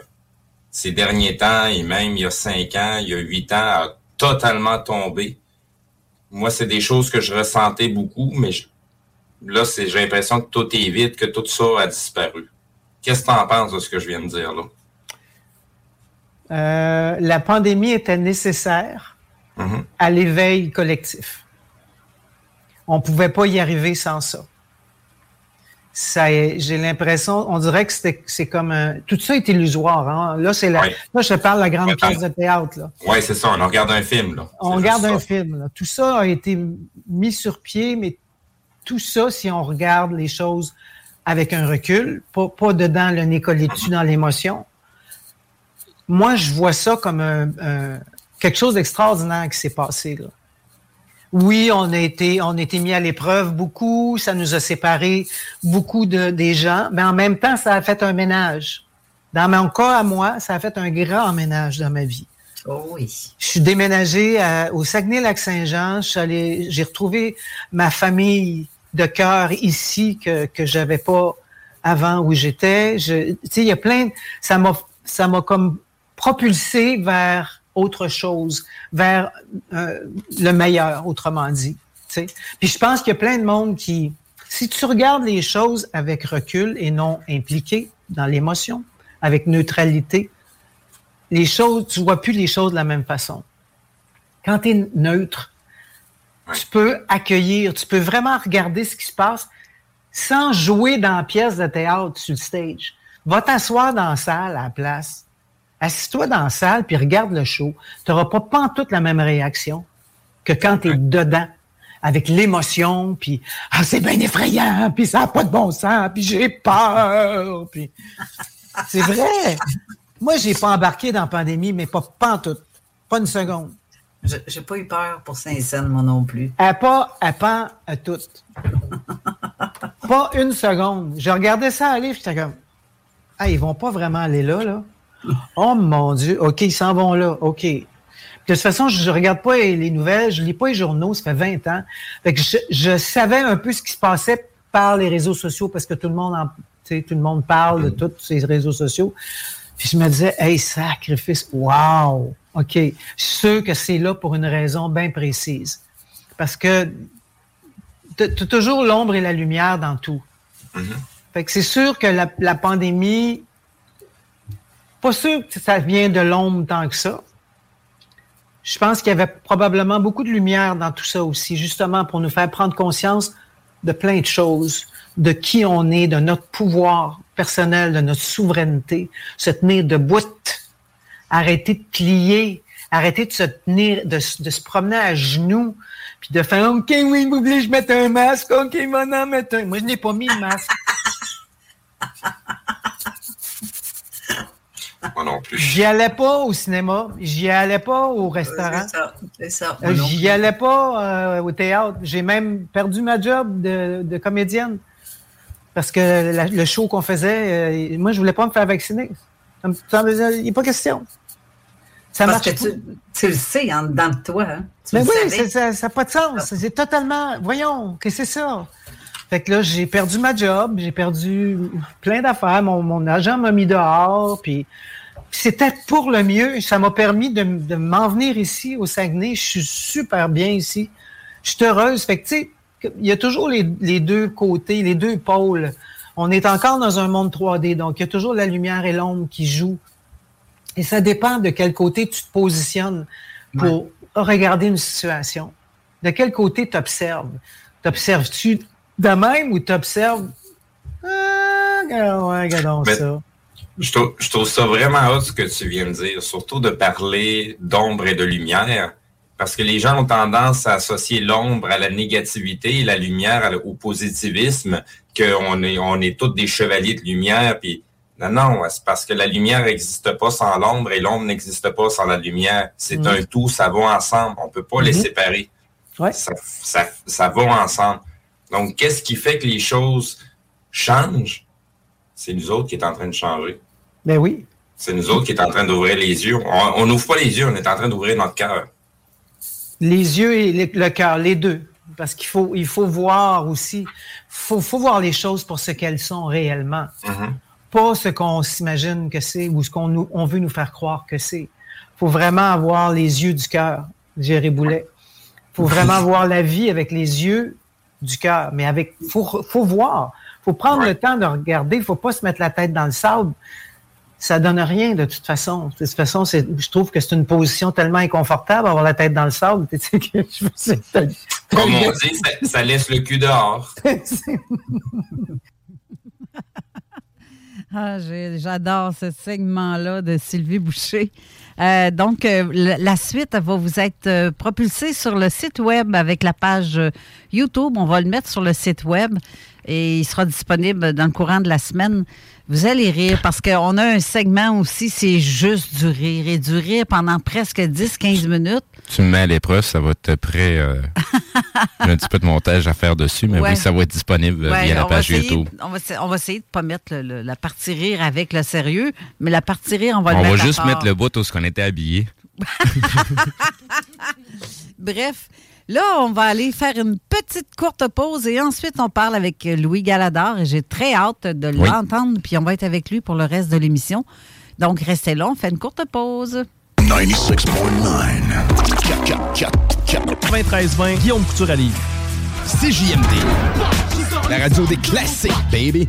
ces derniers temps, et même il y a cinq ans, il y a huit ans, a totalement tombé. Moi, c'est des choses que je ressentais beaucoup, mais je, là, j'ai l'impression que tout est vide, que tout ça a disparu. Qu'est-ce que tu en penses de ce que je viens de dire là? Euh, la pandémie était nécessaire mm-hmm. à l'éveil collectif. On ne pouvait pas y arriver sans ça. ça j'ai l'impression, on dirait que c'est comme un, tout ça est illusoire. Hein? Là, c'est la, là, je parle de la grande pièce de théâtre. Oui, c'est ça. On regarde un film. Là. On regarde un film. Tout ça a été mis sur pied, mais tout ça, si on regarde les choses avec un recul, pas, pas dedans le nez collé dessus dans l'émotion, moi, je vois ça comme un, quelque chose d'extraordinaire qui s'est passé. Là. Oui, on a été, on a été mis à l'épreuve beaucoup, ça nous a séparés beaucoup de, des gens, mais en même temps, ça a fait un ménage. Dans mon cas, à moi, ça a fait un grand ménage dans ma vie. Oh oui. Je suis déménagé au Saguenay-Lac-Saint-Jean. J'ai retrouvé ma famille de cœur ici que que j'avais pas avant où j'étais. Tu sais, il y a plein. Ça m'a ça m'a comme propulsé vers autre chose, vers euh, le meilleur, autrement dit. Tu sais. Puis je pense qu'il y a plein de monde qui, si tu regardes les choses avec recul et non impliqué dans l'émotion, avec neutralité, les choses, tu vois plus les choses de la même façon. Quand tu es neutre, tu peux accueillir, tu peux vraiment regarder ce qui se passe sans jouer dans la pièce de théâtre sur le stage. Va t'asseoir dans la salle à la place. Assis-toi dans la salle puis regarde le show. Tu n'auras pas, pas toute la même réaction que quand tu es dedans avec l'émotion, puis ah, c'est bien effrayant, puis ça n'a pas de bon sens, puis j'ai peur. Puis... C'est vrai. Moi, j'ai pas embarqué dans la pandémie, mais pas, pas en tout. Pas une seconde. J'ai pas eu peur pour Saint-Saëns, moi non plus. À pas, à pas à tout. pas une seconde. Je regardais ça aller, j'étais comme, ah, ils vont pas vraiment aller là, là. Oh mon Dieu, OK, ils s'en vont là, OK. de toute façon, je ne regarde pas les nouvelles, je lis pas les journaux, ça fait 20 ans. Fait que je, savais un peu ce qui se passait par les réseaux sociaux parce que tout le monde en, tout le monde parle de tous ces réseaux sociaux. Puis je me disais, hey, sacrifice, wow! OK, je suis sûr que c'est là pour une raison bien précise. Parce que tu as toujours l'ombre et la lumière dans tout. Mm-hmm. Fait que c'est sûr que la, pandémie, pas sûr que ça vient de l'ombre tant que ça. Je pense qu'il y avait probablement beaucoup de lumière dans tout ça aussi, justement pour nous faire prendre conscience de plein de choses, de qui on est, de notre pouvoir personnel, de notre souveraineté, se tenir debout arrêter de plier, arrêter de se tenir, de, se promener à genoux, puis de faire OK, oui, vous voulez je mette un masque, OK, maintenant, mettre un. Moi, je n'ai pas mis le masque. Moi non plus. J'y allais pas au cinéma, j'y allais pas au restaurant. C'est ça, c'est ça. J'y allais pas euh, au théâtre. J'ai même perdu ma job de, de comédienne. Parce que la- le show qu'on faisait, euh, moi, je voulais pas me faire vacciner. Il n'est pas question. Ça Parce marche que tu, tu le sais en dedans de toi. Hein? Mais oui, ça n'a pas de sens. C'est totalement. Voyons, que c'est ça? Fait que là, j'ai perdu ma job, j'ai perdu plein d'affaires. Mon, mon agent m'a mis dehors, puis c'était pour le mieux. Ça m'a permis de, de m'en venir ici au Saguenay. Je suis super bien ici. Je suis heureuse. Fait que, tu sais, il y a toujours les, les deux côtés, les deux pôles. On est encore dans un monde 3D, donc il y a toujours la lumière et l'ombre qui jouent. Et ça dépend de quel côté tu te positionnes pour regarder une situation. De quel côté tu observes? T'observes-tu de même ou t'observes? Ah, regardons Mais- ça. Je trouve, je trouve ça vraiment hot ce que tu viens de dire, surtout de parler d'ombre et de lumière, parce que les gens ont tendance à associer l'ombre à la négativité et la lumière au positivisme, qu'on est, on est tous des chevaliers de lumière, puis non, non, c'est parce que la lumière n'existe pas sans l'ombre et l'ombre n'existe pas sans la lumière. C'est Mhm. un tout, ça va ensemble. On peut pas les Mhm. séparer. Ouais. Ça, ça, ça va ensemble. Donc, qu'est-ce qui fait que les choses changent? C'est nous autres qui est en train de changer. Ben oui. C'est nous autres qui est en train d'ouvrir les yeux. On on n'ouvre pas les yeux, on est en train d'ouvrir notre cœur. Les yeux et le, le cœur, les deux. Parce qu'il faut, il faut voir aussi. Il faut, faut voir les choses pour ce qu'elles sont réellement. Pas ce qu'on s'imagine que c'est ou ce qu'on nous- on veut nous faire croire que c'est. Il faut vraiment avoir les yeux du cœur, Jerry Boulet. Il faut vraiment voir la vie avec les yeux du cœur. Mais avec, faut, faut voir. faut prendre le temps de regarder. Il faut pas se mettre la tête dans le sable. Ça donne rien de toute façon. De toute façon, je trouve que c'est une position tellement inconfortable avoir la tête dans le sable. Tu sais, que je me suis- Comme on dit, ça, ça laisse le cul dehors. Ah, J'adore ce segment-là de Sylvie Boucher. Euh, donc, euh, la suite va vous être euh, propulsée sur le site web avec la page YouTube. On va le mettre sur le site web et il sera disponible dans le courant de la semaine. Vous allez rire parce qu'on a un segment aussi, c'est juste du rire et du rire pendant presque 10-15 minutes. Tu me mets à l'épreuve, ça va être prêt. euh, un petit peu de montage à faire dessus, mais Ouais. oui, ça va être disponible Ouais, via la on va page essayer- YouTube. On va, essa- on va essayer de ne pas mettre le- le- la partie rire avec le sérieux, mais la partie rire, on va le On mettre va à juste part. mettre le bout où ce qu'on était habillé. Bref, là, on va aller faire une petite courte pause et ensuite on parle avec Louis Galador et j'ai très hâte de Oui. l'entendre, puis on va être avec lui pour le reste de l'émission. Donc, restez là, on fait une courte pause. 96.9. 93-20, Guillaume Couture à Livre. CJMD. La radio des classiques, baby.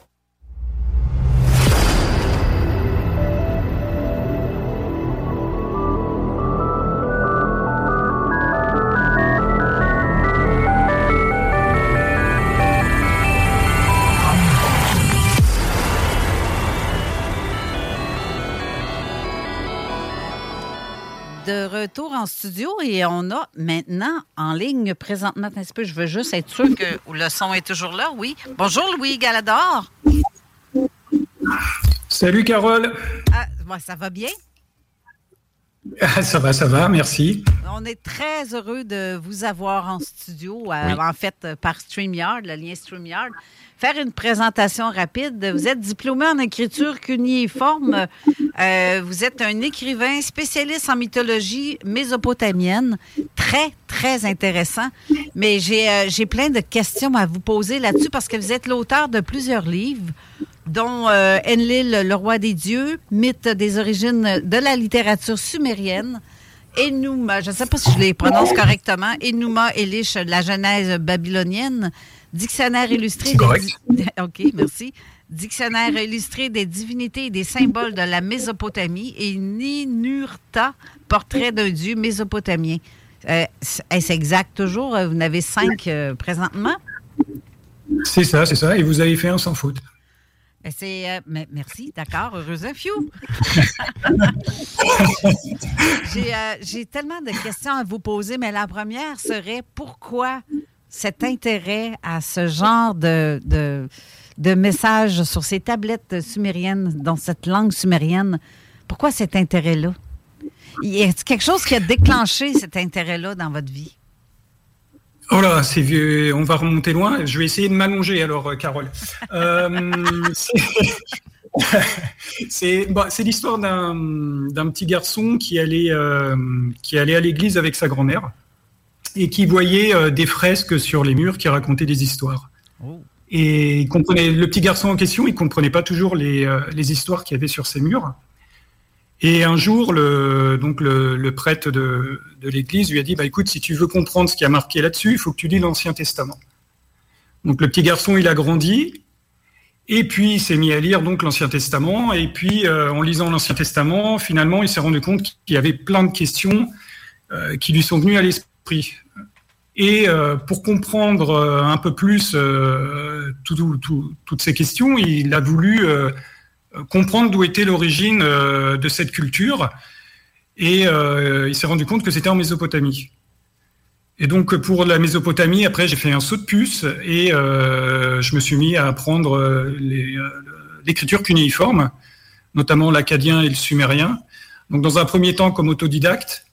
Retour en studio et on a maintenant en ligne présentement, un petit peu, je veux juste être sûr que le son est toujours là, oui. Bonjour Louis Galador. Salut Carole. Ah, ça va bien? Ah, ça va, ça va, merci. On est très heureux de vous avoir en studio, euh, en fait, par StreamYard, le lien StreamYard. Faire une présentation rapide. Vous êtes diplômé en écriture cuniforme. Euh, vous êtes un écrivain spécialiste en mythologie mésopotamienne. Très, très intéressant. Mais j'ai euh, plein de questions à vous poser là-dessus parce que vous êtes l'auteur de plusieurs livres dont euh, Enlil, le roi des dieux, mythe des origines de la littérature sumérienne, Enuma, je ne sais pas si je les prononce correctement, Enuma Elish, la Genèse babylonienne, dictionnaire illustré. Des- OK, merci. Dictionnaire illustré des divinités et des symboles de la Mésopotamie et Ninurta, portrait d'un dieu mésopotamien. Euh, Est-ce exact toujours? Vous en avez cinq euh, présentement? C'est ça, c'est ça. Et vous avez fait un sans faute. Ben, c'est, euh, merci, d'accord, heureusement, Fiou. J'ai euh, j'ai tellement de questions à vous poser, mais la première serait pourquoi cet intérêt à ce genre de, de, messages sur ces tablettes sumériennes, dans cette langue sumérienne? Pourquoi cet intérêt-là? Y a quelque chose qui a déclenché cet intérêt-là dans votre vie? Oh là, c'est vieux. On va remonter loin. Je vais essayer de m'allonger alors, euh, Carole. Euh, bah, c'est l'histoire d'un d'un petit garçon qui allait, euh, qui allait à l'église avec sa grand-mère et qui voyait euh, des fresques sur les murs qui racontaient des histoires. Et il comprenait, le petit garçon en question, il comprenait pas toujours les, euh, les histoires qu'il y avait sur ces murs. Et un jour, le, donc le, le prêtre de, de l'église lui a dit, bah, écoute, si tu veux comprendre ce qui a marqué là-dessus, il faut que tu lis l'Ancien Testament. Donc le petit garçon, il a grandi, et puis il s'est mis à lire donc l'Ancien Testament, et puis euh, en lisant l'Ancien Testament, finalement, il s'est rendu compte qu'il y avait plein de questions euh, qui lui sont venues à l'esprit. Et euh, pour comprendre euh, un peu plus euh, tout- tout- tout- toutes ces questions, il a voulu comprendre d'où était l'origine de cette culture. Et il s'est rendu compte que c'était en Mésopotamie. Et donc pour la Mésopotamie, après j'ai fait un saut de puce et je me suis mis à apprendre l'écriture cunéiforme, notamment l'acadien et le sumérien. Donc dans un premier temps comme autodidacte.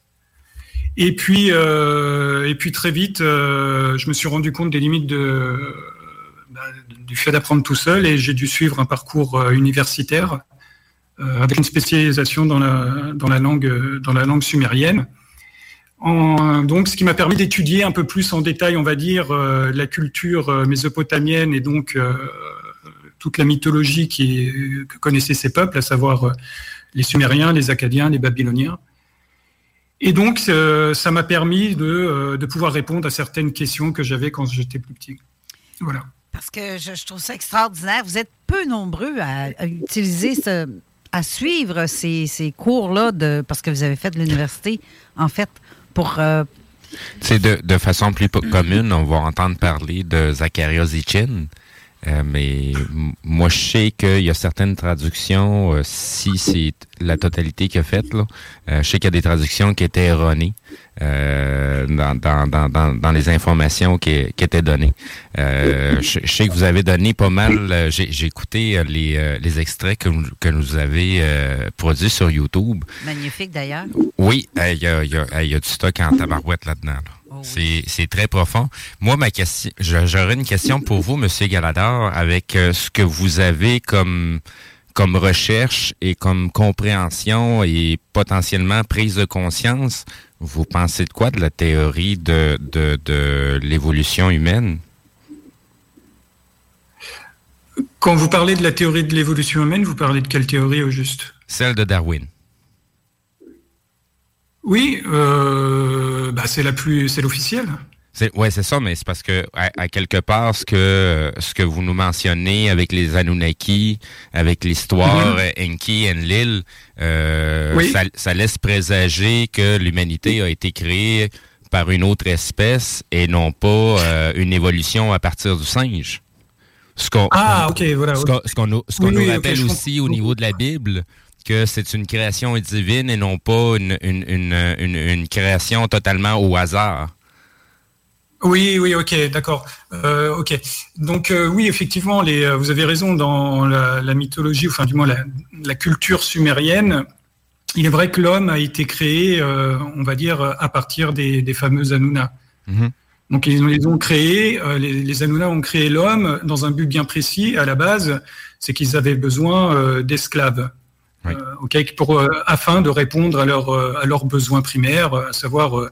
Et puis, euh, et puis très vite, euh, je me suis rendu compte des limites bah, du fait d'apprendre tout seul et j'ai dû suivre un parcours euh, universitaire avec une spécialisation dans la, langue, sumérienne. En- donc, ce qui m'a permis d'étudier un peu plus en détail, on va dire, la culture mésopotamienne et donc toute la mythologie qui, que connaissaient ces peuples, à savoir les Sumériens, les Acadiens, les Babyloniens. Et donc, euh, ça m'a permis de, euh, de pouvoir répondre à certaines questions que j'avais quand j'étais plus petit. Voilà. Parce que je, je trouve ça extraordinaire. Vous êtes peu nombreux à, à utiliser ce, à suivre ces, ces cours-là de parce que vous avez fait de l'université, en fait, pour euh, C'est de, de façon plus commune, on va entendre parler de Zacharias Zichin. Euh, mais moi, je sais qu'il y a certaines traductions, euh, si c'est la totalité qu'il a faite, là, euh, je sais qu'il y a des traductions qui étaient erronées euh, dans, dans, dans, dans, les informations qui, qui étaient données. Euh, je, je sais que vous avez donné pas mal, j'ai écouté les, les extraits que, vous- que nous avez euh, produits sur YouTube. magnifiques d'ailleurs. Oui, il y, a, y a- y a du stock en tabarouette là-dedans. là. C'est c'est très profond. Moi, ma question, j'aurais une question pour vous, Monsieur Galador, avec euh, ce que vous avez comme comme recherche et comme compréhension et potentiellement prise de conscience. Vous pensez de quoi? De la théorie de, de, de l'évolution humaine? Quand vous parlez de la théorie de l'évolution humaine, vous parlez de quelle théorie au juste? Celle de Darwin. Oui, euh, bah, c'est la plus, c'est l'officielle. C'est, ouais, c'est ça, mais c'est parce que à, à quelque part, ce que ce que vous nous mentionnez avec les Anunnaki, avec l'histoire Mhm. euh, Enki, Enlil, euh, Oui. ça, ça laisse présager que l'humanité a été créée par une autre espèce et non pas euh, une évolution à partir du singe. Ce qu'on, Ah, ok, voilà, Ce qu'on, nous, Oui, rappelle aussi au niveau de la Bible, que c'est une création divine et non pas une, une, une, une, création totalement au hasard. Oui, oui, ok, d'accord. Euh, ok. Donc euh, oui, effectivement, les, euh, vous avez raison dans la, la mythologie, enfin du moins la, la culture sumérienne. Il est vrai que l'homme a été créé, on va dire, à partir des, des fameux Anunnaki. Donc ils les ont créés, les, les ont créé l'homme dans un but bien précis. À la base, c'est qu'ils avaient besoin d'esclaves, euh, ok, pour euh, afin de répondre à leurs euh, à leurs besoins primaires, à savoir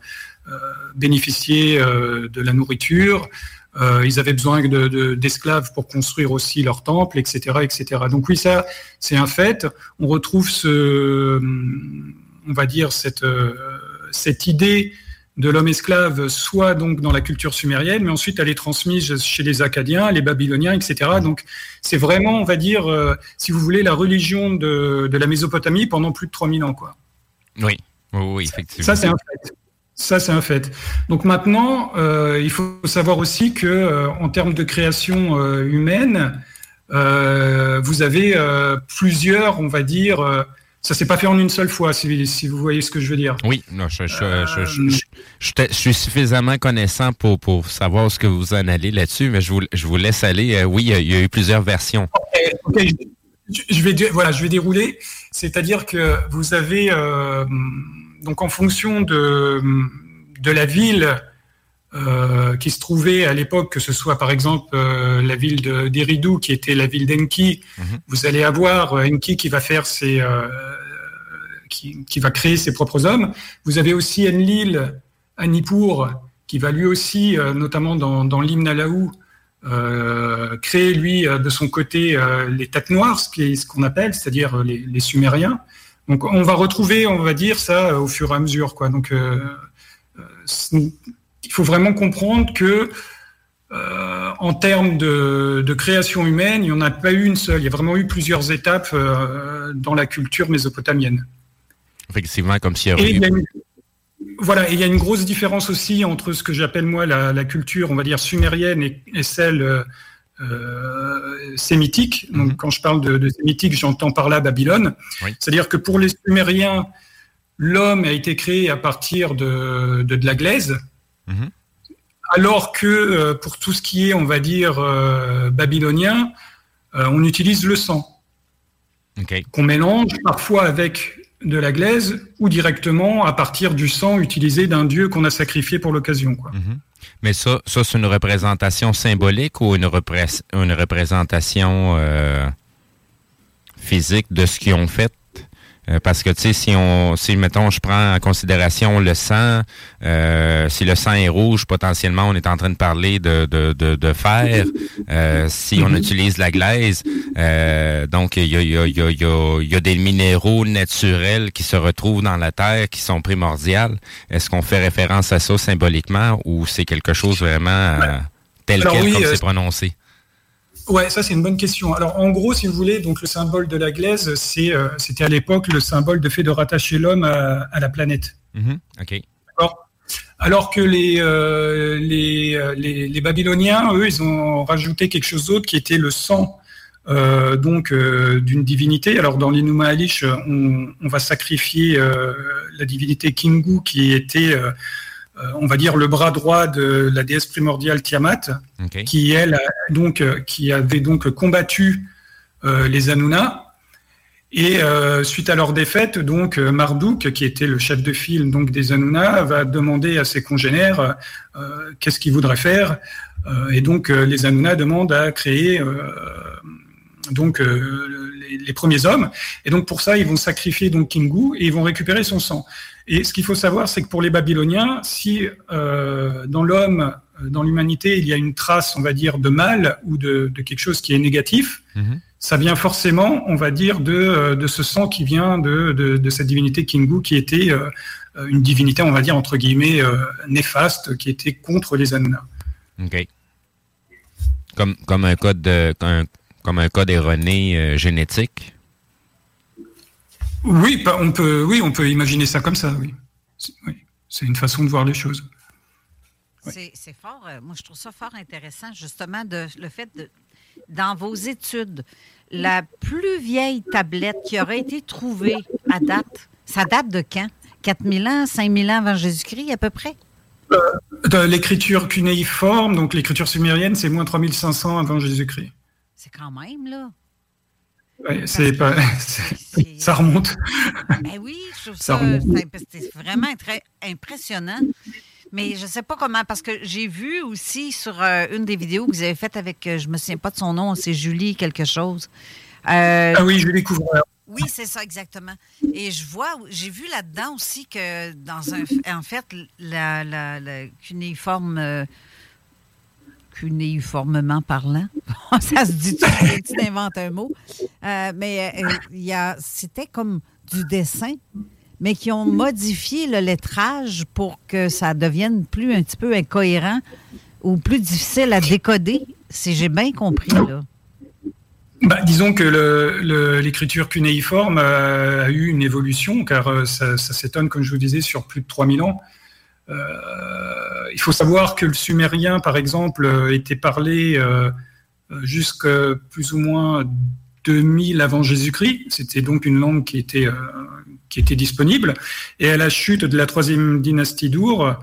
bénéficier de la nourriture. Ils avaient besoin de- de- d'esclaves pour construire aussi leur temple, etc., etc. Donc oui, ça, c'est un fait. On retrouve ce, on va dire cette cette idée de l'homme esclave, soit donc dans la culture sumérienne, mais ensuite elle est transmise chez les Acadiens, les Babyloniens, etc. Donc c'est vraiment, on va dire, euh, si vous voulez, la religion de, de, la Mésopotamie pendant plus de 3000 ans. Quoi. Oui, oui, effectivement. Ça, c'est un fait. Ça, c'est un fait. Donc maintenant, euh, il faut savoir aussi que euh, en termes de création humaine, vous avez plusieurs, on va dire, ça s'est pas fait en une seule fois, si, si, vous voyez ce que je veux dire. Oui, non, je, je, je, suis suffisamment connaissant pour, pour savoir ce que vous en allez là-dessus, mais je vous, je vous laisse aller. oui, il y, a eu plusieurs versions. Okay, Je vais, voilà, je vais dérouler. C'est-à-dire que vous avez donc en fonction de, de la ville euh, qui se trouvait à l'époque, que ce soit par exemple euh, la ville d'Eridou, qui était la ville d'Enki, mhm. vous allez avoir euh, Enki qui va faire ses, qui, qui, va créer ses propres hommes. Vous avez aussi Enlil à Nippur, qui va lui aussi, notamment dans, dans l'hymne à créer lui de son côté les têtes noires, ce qu'on appelle, c'est-à-dire les, les, Sumériens. Donc on va retrouver, on va dire ça au fur et à mesure, quoi. Donc il faut vraiment comprendre que euh, en termes de, création humaine, il n'y en a pas eu une seule. Il y a vraiment eu plusieurs étapes euh, dans la culture mésopotamienne. Effectivement, comme si il y a une, voilà, il y a une grosse différence aussi entre ce que j'appelle moi la, culture, on va dire sumérienne et, celle euh, sémitique. Donc, mhm. quand je parle de, sémitique, j'entends par là Babylone. C'est-à-dire que pour les Sumériens, l'homme a été créé à partir de, de, la glaise, mhm. alors que euh, pour tout ce qui est, on va dire, euh, babylonien, euh, on utilise le sang, qu'on mélange parfois avec de la glaise ou directement à partir du sang utilisé d'un dieu qu'on a sacrifié pour l'occasion. Mhm. Mais ça, ça c'est une représentation symbolique ou une, une représentation physique de ce qu'ils ont fait? Euh, parce que, tu sais, si on, si, mettons, je prends en considération le sang, euh, si le sang est rouge, potentiellement, on est en train de parler de, de, de, de fer. Euh, si on mhm. utilise la glaise, donc il y a, y, a, y, a, y a des minéraux naturels qui se retrouvent dans la terre qui sont primordiales. Est-ce qu'on fait référence à ça symboliquement ou c'est quelque chose vraiment tel quel comme c'est prononcé? Ouais, ça c'est une bonne question. Alors en gros, si vous voulez, donc le symbole de la glaise, c'est euh, c'était à l'époque le symbole de fait de rattacher l'homme à, la planète. Mm-hmm. Ok. Alors que les, euh, les, euh, les, les, Babyloniens, eux, ils ont rajouté quelque chose d'autre qui était le sang euh, donc d'une divinité. Alors dans l'Inuma Alish, on, on, va sacrifier la divinité Kingu qui était euh, on va dire le bras droit de la déesse primordiale Tiamat, qui elle donc euh, qui avait donc combattu euh, les Anuna. Et suite à leur défaite, donc Marduk, qui était le chef de file donc des Anuna, va demander à ses congénères qu'est-ce qu'ils voudraient faire. et donc les Anuna demandent à créer donc les, premiers hommes. Et donc pour ça, ils vont sacrifier donc Kingu et ils vont récupérer son sang. Et ce qu'il faut savoir, c'est que pour les Babyloniens, si euh, dans l'homme, euh, dans l'humanité, il y a une trace, on va dire, de mal ou de, quelque chose qui est négatif, mhm. ça vient forcément, on va dire, de, euh, de ce sang qui vient de, de, cette divinité Kingu, qui était une divinité, on va dire, entre guillemets, néfaste, qui était contre les Anuna. OK. Comme, comme un code de, comme un code erroné génétique oui, on peut, oui, on peut imaginer ça comme ça, oui. C'est une façon de voir les choses. C'est fort, euh, moi je trouve ça fort intéressant, justement, de, le fait de, dans vos études, la plus vieille tablette qui aurait été trouvée à date, ça date de quand? 4000 ans, 5000 ans avant Jésus-Christ à peu près? Euh, l'écriture cunéiforme, donc l'écriture sumérienne, c'est moins 3500 avant Jésus-Christ. C'est quand même, là c'est pas, ça remonte. Ben oui, je trouve ça, c'est vraiment très impressionnant. Mais je ne sais pas comment, parce que j'ai vu aussi sur euh, une des vidéos que vous avez faites avec, euh, je me souviens pas de son nom, c'est Julie quelque chose. Euh, ah oui, Julie Couvreur. Oui, c'est ça, exactement. Et je vois, j'ai vu là-dedans aussi que, dans un, en fait, la, la, la cuniforme cunéiformement parlant. ça se dit, tu inventes un mot. Euh, mais euh, a, c'était comme du dessin, mais qui ont modifié le lettrage pour que ça devienne plus un petit peu incohérent ou plus difficile à décoder, si j'ai bien compris. Bah, disons que l'écriture cunéiforme a, eu une évolution, car euh, ça, s'étonne, comme je vous disais, sur plus de 3000 ans. Euh, il faut savoir que le sumérien, par exemple, euh, était parlé jusqu'à plus ou moins 2000 avant Jésus-Christ. C'était donc une langue qui était, qui était disponible. Et à la chute de la troisième dynastie d'Our,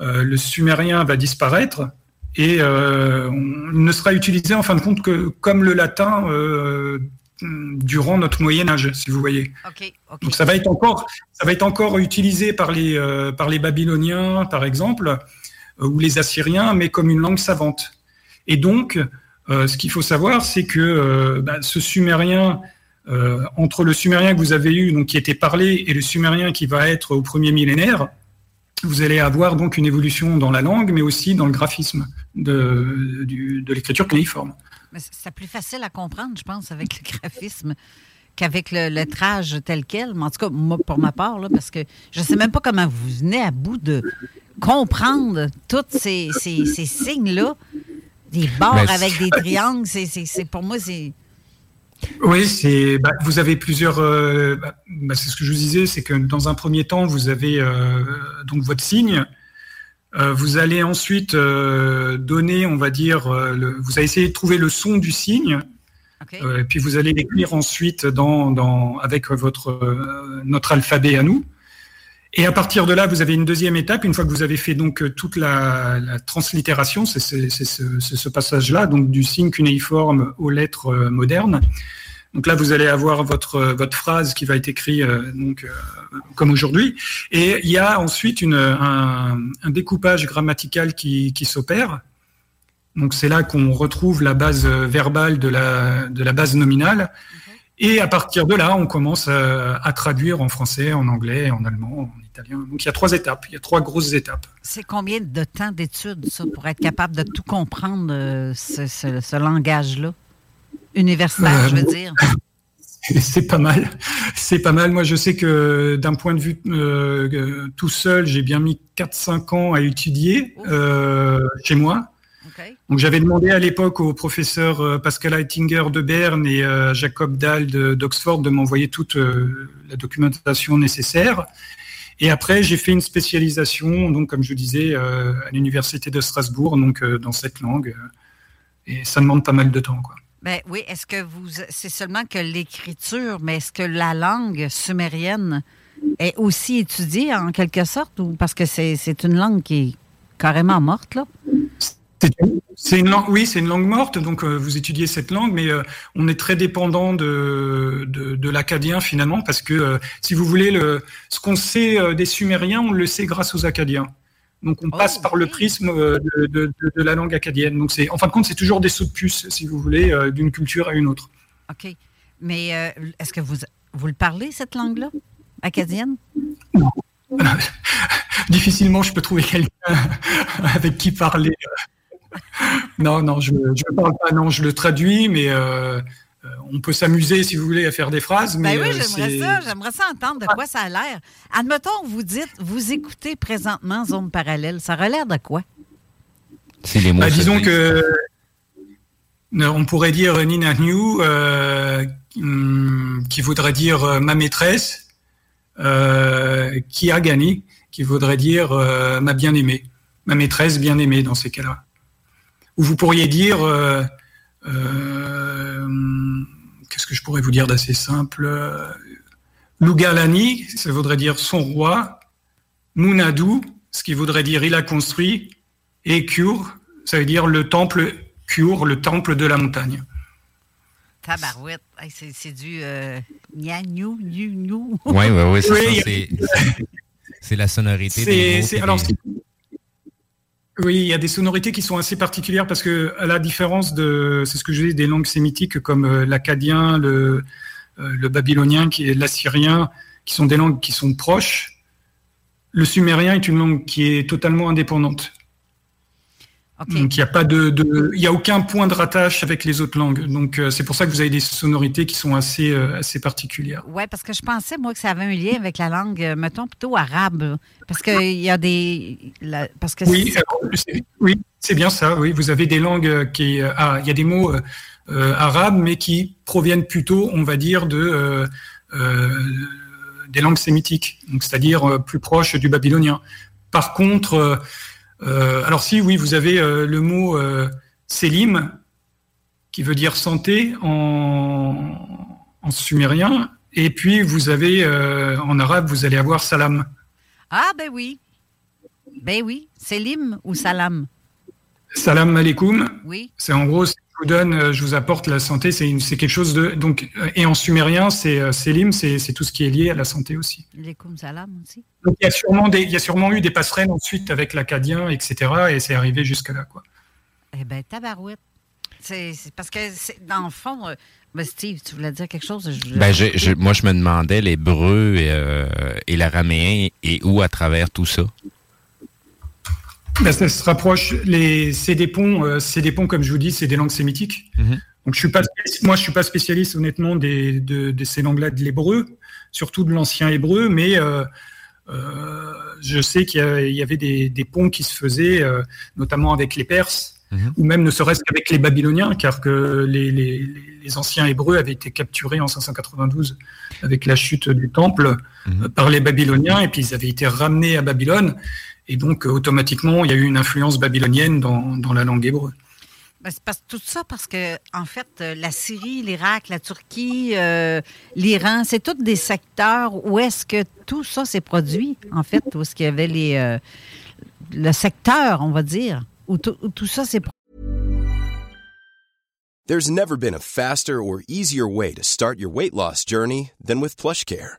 le sumérien va disparaître et euh, ne sera utilisé en fin de compte que comme le latin euh, durant notre Moyen Âge, si vous voyez. Donc ça va être encore, ça va être encore utilisé par les euh, par les Babyloniens, par exemple, ou les Assyriens, mais comme une langue savante. Et donc, ce qu'il faut savoir, c'est que bah, ce sumérien entre le sumérien que vous avez eu, donc qui était parlé, et le sumérien qui va être au premier millénaire, vous allez avoir donc une évolution dans la langue, mais aussi dans le graphisme de, de l'écriture cunéiforme. C'est plus facile à comprendre, je pense, avec le graphisme qu'avec le lettrage tel quel. Mais en tout cas, moi, pour ma part, là, parce que je ne sais même pas comment vous venez à bout de comprendre tous ces, ces, ces signes-là. Des bords avec des triangles, c'est pour moi, c'est oui, c'est. Bah, vous avez plusieurs. Euh, bah, bah, c'est ce que je vous disais, c'est que dans un premier temps, vous avez euh, donc votre signe. Euh, vous allez ensuite donner, on va dire, vous allez essayer de trouver le son du signe. et puis vous allez l'écrire ensuite dans, dans, avec votre notre alphabet à nous. Et à partir de là, vous avez une deuxième étape. Une fois que vous avez fait donc toute la, la translittération, c'est ce, ce passage-là, donc du signe cunéiforme aux lettres modernes. Donc là, vous allez avoir votre, votre phrase qui va être écrite euh, donc, euh, comme aujourd'hui. Et il y a ensuite une, un, découpage grammatical qui, qui s'opère. Donc c'est là qu'on retrouve la base verbale de la, de la base nominale. Et à partir de là, on commence à, à, traduire en français, en anglais, en allemand, en italien. Donc il y a trois étapes, il y a trois grosses étapes. C'est combien de temps d'études, ça, pour être capable de tout comprendre, euh, ce, ce, ce langage-là? Universitaire, je veux dire. C'est pas mal. C'est pas mal. Moi, je sais que d'un point de vue euh, tout seul, j'ai bien mis 4-5 ans à étudier euh, chez moi. Donc, j'avais demandé à l'époque au professeur euh, Pascal Heitinger de Berne et Jacob Dahl d'Oxford de m'envoyer toute la documentation nécessaire. Et après, j'ai fait une spécialisation, donc comme je disais, à l'université de Strasbourg, donc dans cette langue. et ça demande pas mal de temps, quoi. Ben oui, est-ce que vous c'est seulement que l'écriture, mais est-ce que la langue sumérienne est aussi étudiée en quelque sorte ou parce que c'est une langue qui est carrément morte là? C'est une langue, oui, c'est une langue morte. Donc euh, vous étudiez cette langue, mais euh, on est très dépendant de, de, l'acadien finalement, parce que euh, si vous voulez, le, ce qu'on sait des Sumériens, on le sait grâce aux Acadiens. Donc on passe oh, par le prisme euh, de, la langue acadienne. Donc c'est, en fin de compte, c'est toujours des sauts de puce, si vous voulez, euh, d'une culture à une autre. OK. Mais euh, est-ce que vous, vous le parlez, cette langue-là, acadienne? Non. Difficilement, je peux trouver quelqu'un avec qui parler. non, non, je ne parle pas, non, je le traduis, mais euh, on peut s'amuser, si vous voulez, à faire des phrases. Ben mais oui, euh, j'aimerais ça. J'aimerais ça entendre de quoi ça a l'air. Admettons, vous dites, vous écoutez présentement Zone Parallèle. Ça a l'air de quoi? C'est les mots. Bah, disons que on pourrait dire Nina New, euh, qui voudrait dire ma maîtresse, qui a gagné, qui voudrait dire ma bien-aimée, ma maîtresse bien-aimée dans ces cas-là. Ou vous pourriez dire qu'est-ce que je pourrais vous dire d'assez simple? Lugalani, ça voudrait dire son roi. Munadou, ce qui voudrait dire il a construit. Et Kur, ça veut dire le temple Kur, le temple de la montagne. Tabarouette, c'est du euh, gnou, gnou, Oui, oui, oui, c'est ça. C'est la sonorité des mots. Oui, il y a des sonorités qui sont assez particulières parce que, à la différence de, c'est ce que je dis, des langues sémitiques comme euh, l'acadien, le, euh, le babylonien, qui est l'assyrien, qui sont des langues qui sont proches, le sumérien est une langue qui est totalement indépendante. Donc il n'y a pas de, de il y a aucun point de rattache avec les autres langues. Donc euh, c'est pour ça que vous avez des sonorités qui sont assez euh, assez particulières. Ouais, parce que je pensais moi que ça avait un lien avec la langue, euh, mettons plutôt arabe, parce qu'il y a des, parce que oui, c'est, oui, c'est bien ça. Oui, vous avez des langues qui, ah, il y a des mots arabes, mais qui proviennent plutôt, on va dire, de des langues sémitiques, donc c'est-à-dire plus proches du babylonien. Par contre euh, alors si, oui, vous avez euh, le mot euh, Selim, qui veut dire santé en, sumérien, et puis vous avez en arabe, vous allez avoir salam. Ah ben oui, ben oui, Selim ou salam. Salam alaikum. Oui. C'est en gros, je vous donne, je vous apporte la santé, c'est quelque chose de donc et en sumérien, c'est Selim, c'est tout ce qui est lié à la santé aussi. Alaikum salam aussi il y, a sûrement des, il y a sûrement eu des passerelles ensuite avec l'acadien, etc. Et c'est arrivé jusque-là. Quoi. Eh bien, tabarouette. C'est, parce que, dans le fond, euh, ben, Steve, tu voulais dire quelque chose? Ben, moi, je me demandais, l'hébreu et, euh, et l'araméen, et où à travers tout ça? Ben, ça se rapproche. Les, c'est des ponts, euh, c'est des ponts, comme je vous dis, c'est des langues sémitiques. Mm-hmm. Donc, je suis pas, moi, je suis pas spécialiste, honnêtement, des, de, de ces langues-là de l'hébreu, surtout de l'ancien hébreu, mais euh, je sais qu'il y, avait des, ponts qui se faisaient, euh, notamment avec les Perses, mhm. ou même ne serait-ce qu'avec les Babyloniens, car que les, anciens Hébreux avaient été capturés en 592 avec la chute du temple mhm. euh, par les Babyloniens, et puis ils avaient été ramenés à Babylone, et donc automatiquement il y a eu une influence babylonienne dans la langue hébreu. Ben, c'est parce, tout ça parce que, en fait, euh, la Syrie, l'Irak, la Turquie, euh, l'Iran, c'est tous des secteurs où est-ce que tout ça s'est produit, en fait, où est-ce qu'il y avait les, euh, le secteur, on va dire, où, où tout ça s'est produit. There's never been a faster or easier way to start your weight loss journey than with PlushCare.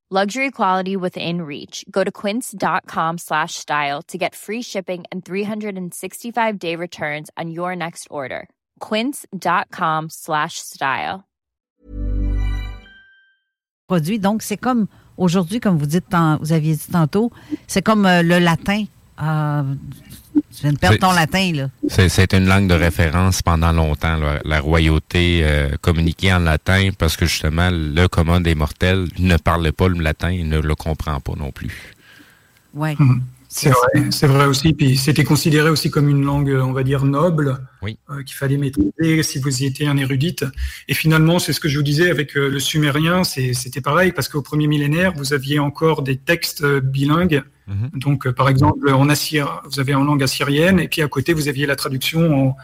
Luxury quality within reach. Go to quince.com slash style to get free shipping and 365 day returns on your next order. Quince.com slash style. Produit, donc c'est comme aujourd'hui, comme vous dites, vous aviez dit tantôt, c'est comme euh, le latin. Euh, tu viens de perdre ton latin, là. C'est une langue de référence pendant longtemps. La royauté euh, communiquait en latin parce que justement, le commun des mortels ne parlait pas le latin et ne le comprend pas non plus. Oui. Mhm. C'est vrai, c'est vrai aussi. Puis c'était considéré aussi comme une langue, on va dire, noble, euh, qu'il fallait maîtriser si vous y étiez un érudite. Et finalement, c'est ce que je vous disais avec euh, le sumérien, c'était pareil, parce qu'au premier millénaire, vous aviez encore des textes bilingues Mhm. Donc, euh, par exemple, en assir, vous avez en langue assyrienne, et puis à côté, vous aviez la traduction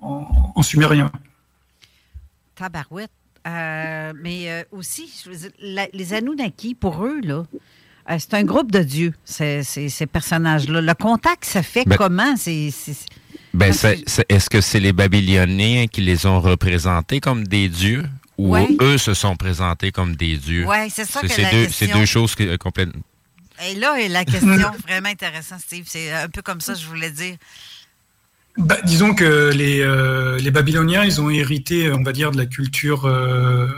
en, sumérien. Tabarouette. Euh, mais euh, aussi, les Anunnaki, pour eux, là, c'est un groupe de dieux, ces, personnages-là. Le contact se fait ben comment? Ben, est-ce que c'est les Babyloniens qui les ont représentés comme des dieux ou eux se sont présentés comme des dieux? Oui, c'est ça que C'est deux, choses complètement et là la question vraiment intéressante, Steve. C'est un peu comme ça, je voulais dire. Bah, disons que les, euh, les, Babyloniens, ils ont hérité, on va dire, de la culture euh,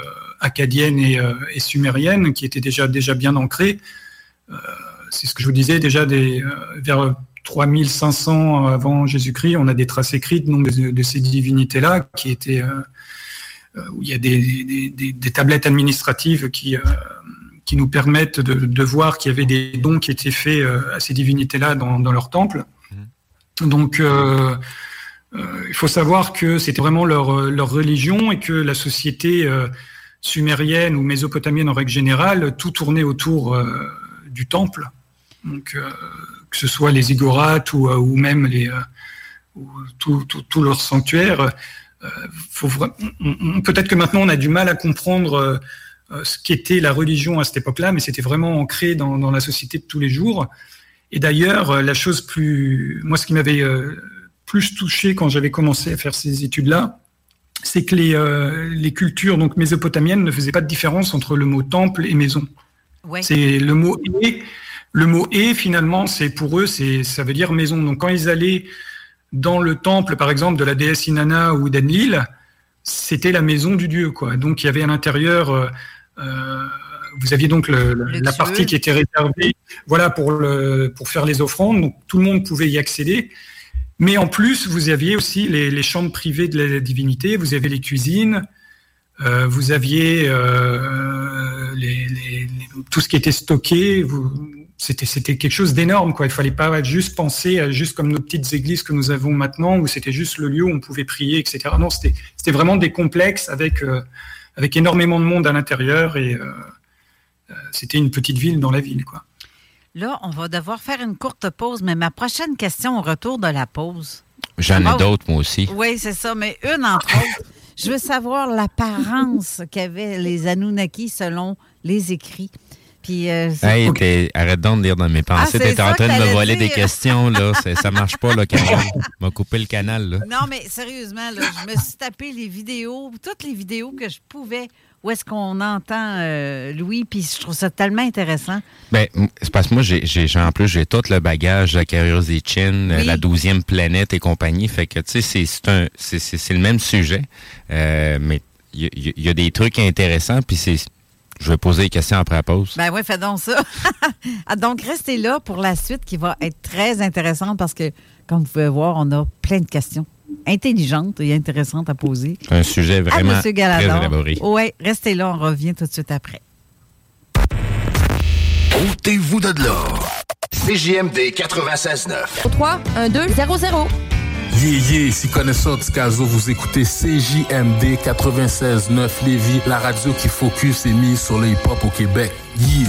acadienne et, euh, et, sumérienne, qui était déjà, déjà bien ancrée. C'est ce que je vous disais, déjà des, vers 3500 avant Jésus-Christ, on a des traces écrites de, de ces divinités-là, qui étaient où il y a des, des, des tablettes administratives qui qui nous permettent de, voir qu'il y avait des dons qui étaient faits euh, à ces divinités-là dans, leur temple. Mhm. Donc, euh, euh, il faut savoir que c'était vraiment leur, religion et que la société sumérienne ou mésopotamienne en règle générale, tout tournait autour temple. Donc, que ce soit les ziggorates ou, ou même les, tout, tout, tout. Peut-être que maintenant on a du mal à comprendre ce qu'était la religion à cette époque-là, mais c'était vraiment ancré dans, la société de tous les jours. Et d'ailleurs, la chose plus, moi, ce qui m'avait plus touché quand j'avais commencé à faire ces études-là, c'est que les, euh, les cultures donc mésopotamiennes ne faisaient pas de différence entre le mot temple et maison. C'est le mot et. Le mot et finalement, c'est pour eux, c'est ça veut dire maison. Donc quand ils allaient dans le temple, par exemple, de la déesse Inanna ou d'Enlil, c'était la maison du dieu, quoi. Donc il y avait à l'intérieur, euh, euh, vous aviez donc la partie qui était réservée, voilà, pour le, pour faire les offrandes. Donc tout le monde pouvait y accéder. Mais en plus, vous aviez aussi les, chambres privées de la divinité, vous avez les cuisines, euh, vous aviez euh, tout ce qui était stocké. C'était quelque chose d'énorme. Il ne fallait pas juste penser à juste comme nos petites églises que nous avons maintenant, où c'était juste le lieu où on pouvait prier, etc. Non, c'était vraiment des complexes avec, euh, avec énormément de monde à l'intérieur et c'était une petite ville dans la ville. quoi. Là, on va devoir faire une courte pause, mais ma prochaine question au retour de la pause. J'en ai d'autres, moi aussi. Oui, c'est ça, mais une entre autres. Je veux savoir l'apparence qu'avaient les Anunnaki selon les écrits. Puis, euh, arrête donc de lire dans mes pensées. Ah, T'es en train de me voler des questions, là. ça marche pas, là, Carole. m'a coupé le canal, là. Non, mais sérieusement, là, je me suis tapé les vidéos, toutes les vidéos que je pouvais où est-ce qu'on entend euh, Louis, puis je trouve ça tellement intéressant. Bien, c'est parce que moi, j'ai, en plus, j'ai tout le bagage de Curiosity Chin, la douzième planète et compagnie. Fait que, tu sais, c'est, un, c'est, le même sujet, euh, mais il y, a des trucs intéressants, puis c'est... Je vais poser des questions après la pause. Ben oui, fais donc ça. Ah, donc, restez là pour la suite qui va être très intéressante parce que, comme vous pouvez voir, on a plein de questions intelligente et intéressante à poser. Un sujet vraiment très élaboré. Oui, restez là, on revient tout de suite après. Ôtez-vous de l'or. CJMD 96.9. 3, 1, 2, 0, 0. Yeah, yeah, si connaisseur du caso, vous écoutez CJMD 96.9 Lévis, la radio qui focus et mise sur le hip-hop au Québec. Yeah.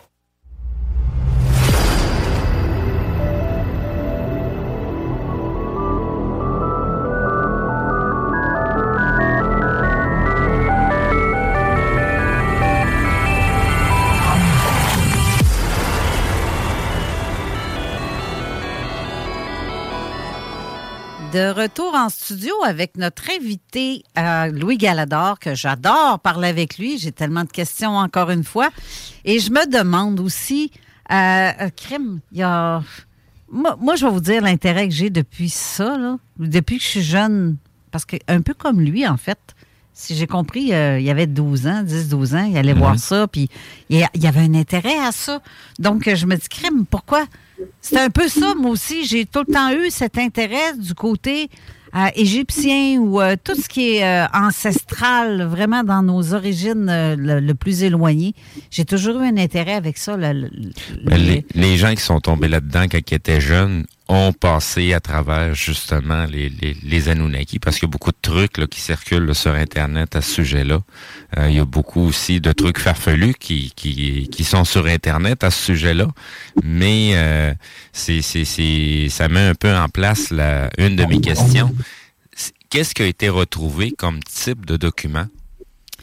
De retour en studio avec notre invité euh, Louis Galador, que j'adore parler avec lui. J'ai tellement de questions encore une fois. Et je me demande aussi, euh, euh Crime, il y a. Moi, je vais vous dire l'intérêt que j'ai depuis ça, là, depuis que je suis jeune. Parce que, un peu comme lui, en fait, si j'ai compris, euh, il y avait 12 ans, 10-12 ans, il allait voir ça, puis il y avait un intérêt à ça. Donc, je me dis, crime, pourquoi? C'est un peu ça, moi aussi. J'ai tout le temps eu cet intérêt du côté euh, égyptien ou euh, tout ce qui est euh, ancestral, vraiment dans nos origines le, plus éloignées. J'ai toujours eu un intérêt avec ça. Ben, les, gens qui sont tombés là-dedans quand ils étaient jeunes ont passé à travers justement les, les, les Anunnaki parce qu'il y a beaucoup de trucs là, qui circulent sur Internet à ce sujet-là. Euh, il y a beaucoup aussi de trucs farfelus qui, qui, qui sont sur Internet à ce sujet-là. Mais euh, c'est, c'est, c'est, ça met un peu en place la, une de mes questions. Qu'est-ce qui a été retrouvé comme type de document?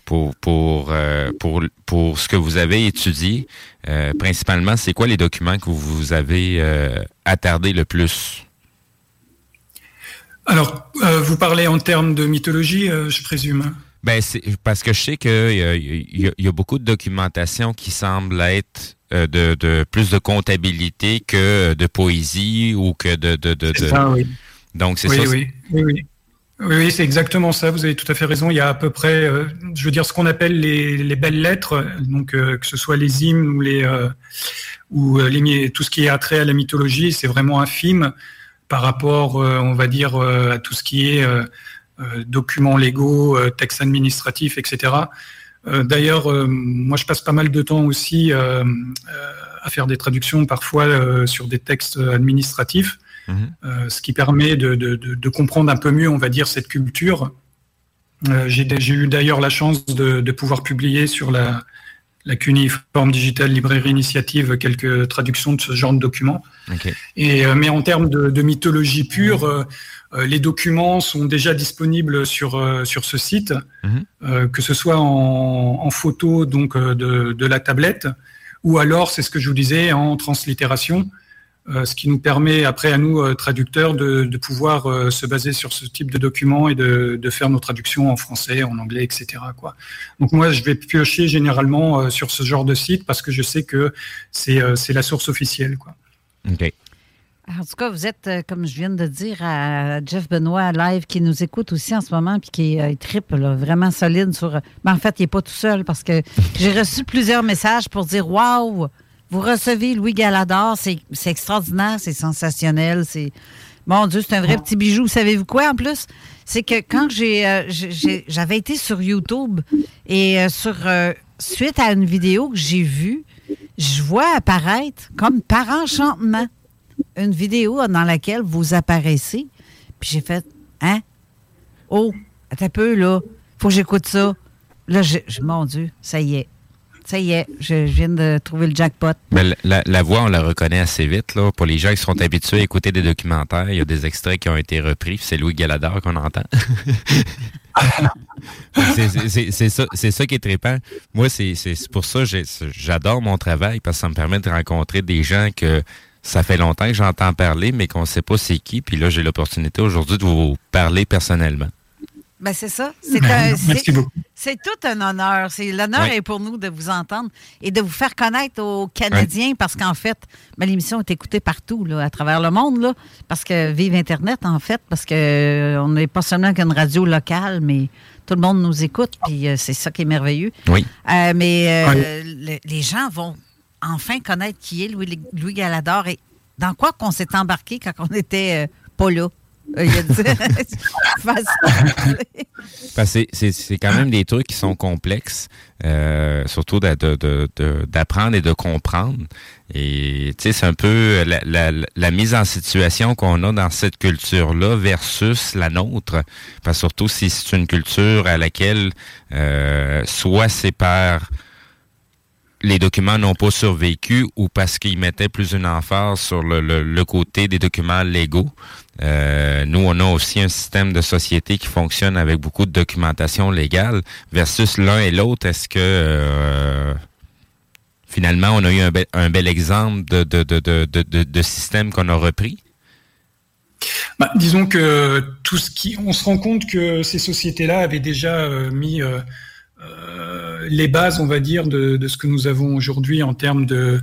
Pour pour euh, pour pour ce que vous avez étudié euh, principalement c'est quoi les documents que vous avez euh, attardé le plus? Alors vous parlez en termes de mythologie je présume ben c'est parce que je sais que il y, a beaucoup de documentation qui semble être de, de, plus de comptabilité que de poésie ou que de de, de, Ça, oui. donc c'est oui, ça oui, oui, oui. Oui, c'est exactement ça. Vous avez tout à fait raison. Il y a à peu près, euh, je veux dire, ce qu'on appelle les, belles lettres, donc euh, que ce soit les hymnes ou les euh, ou les tout ce qui est attrait à la mythologie, c'est vraiment infime par rapport, on va dire, à tout ce qui est documents légaux, textes administratifs, etc. D'ailleurs, moi, je passe pas mal de temps aussi à faire des traductions parfois sur des textes administratifs. Euh, ce qui permet de, comprendre un peu mieux, on va dire, cette culture. Euh, j'ai eu d'ailleurs la chance de, pouvoir publier sur la, la cuniforme digitale librairie initiative quelques traductions de ce genre de documents. Et, euh, mais en termes de, mythologie pure, les documents sont déjà disponibles sur, sur ce site, mhm. que ce soit en, en photo donc, de, de, la tablette, ou alors, c'est ce que je vous disais, en translittération. Euh, ce qui nous permet après à nous, euh, traducteurs, de, pouvoir euh, se baser sur ce type de documents et de, faire nos traductions en français, en anglais, etc. Quoi. Donc moi, je vais piocher généralement sur ce genre de site parce que je sais que c'est la source officielle. Quoi. En tout cas, vous êtes, comme je viens de dire à Jeff Benoît live qui nous écoute aussi en ce moment puis qui est triple, vraiment solide sur. Mais en fait, il n'est pas tout seul parce que j'ai reçu plusieurs messages pour dire Waouh! Vous recevez Louis Galador, c'est extraordinaire, c'est sensationnel, c'est... Mon Dieu, c'est un vrai petit bijou. Savez-vous quoi en plus? C'est que quand j'ai, euh, j'avais été sur YouTube et euh, sur euh, suite à une vidéo que j'ai vue, je vois apparaître comme par enchantement une vidéo dans laquelle vous apparaissez. Puis j'ai fait Hein? Oh, attends peu là. Faut que j'écoute ça. Là, je, mon Dieu, ça y est ça y est, je, viens de trouver le jackpot. Mais la, voix, on la reconnaît assez vite. Là. Pour les gens qui sont habitués à écouter des documentaires, il y a des extraits qui ont été repris. C'est Louis Galador qu'on entend. c'est ça, ça, qui est trippant. Moi, c'est pour ça que j'adore mon travail parce que ça me permet de rencontrer des gens que ça fait longtemps que j'entends parler, mais qu'on ne sait pas c'est qui. Puis là, j'ai l'opportunité aujourd'hui de vous parler personnellement. Ben c'est ça. C'est ben, tout un honneur. C'est l'honneur est pour nous de vous entendre et de vous faire connaître aux Canadiens parce qu'en fait, ben, l'émission est écoutée partout là, à travers le monde là, parce que vive Internet en fait, parce que euh, on n'est pas seulement qu'une radio locale, mais tout le monde nous écoute puis euh, c'est ça qui est merveilleux. Oui. Euh, mais les gens vont enfin connaître qui est Louis, Louis Galador et dans quoi qu'on s'est embarqué quand on était pas là. c'est quand même des trucs qui sont complexes, euh, surtout d'apprendre et de comprendre. Et c'est un peu la, mise en situation qu'on a dans cette culture-là versus la nôtre. Surtout si c'est une culture à laquelle euh, soit c'est par les documents n'ont pas survécu ou parce qu'ils mettaient plus une emphase sur le, côté des documents légaux. Euh, nous, on a aussi un système de société qui fonctionne avec beaucoup de documentation légale versus l'un et l'autre. Est-ce que euh, finalement, on a eu un, bel, exemple de, système qu'on a repris? Bah, disons que tout ce qui, on se rend compte que ces sociétés-là avaient déjà euh, mis les bases, on va dire, de, ce que nous avons aujourd'hui en termes de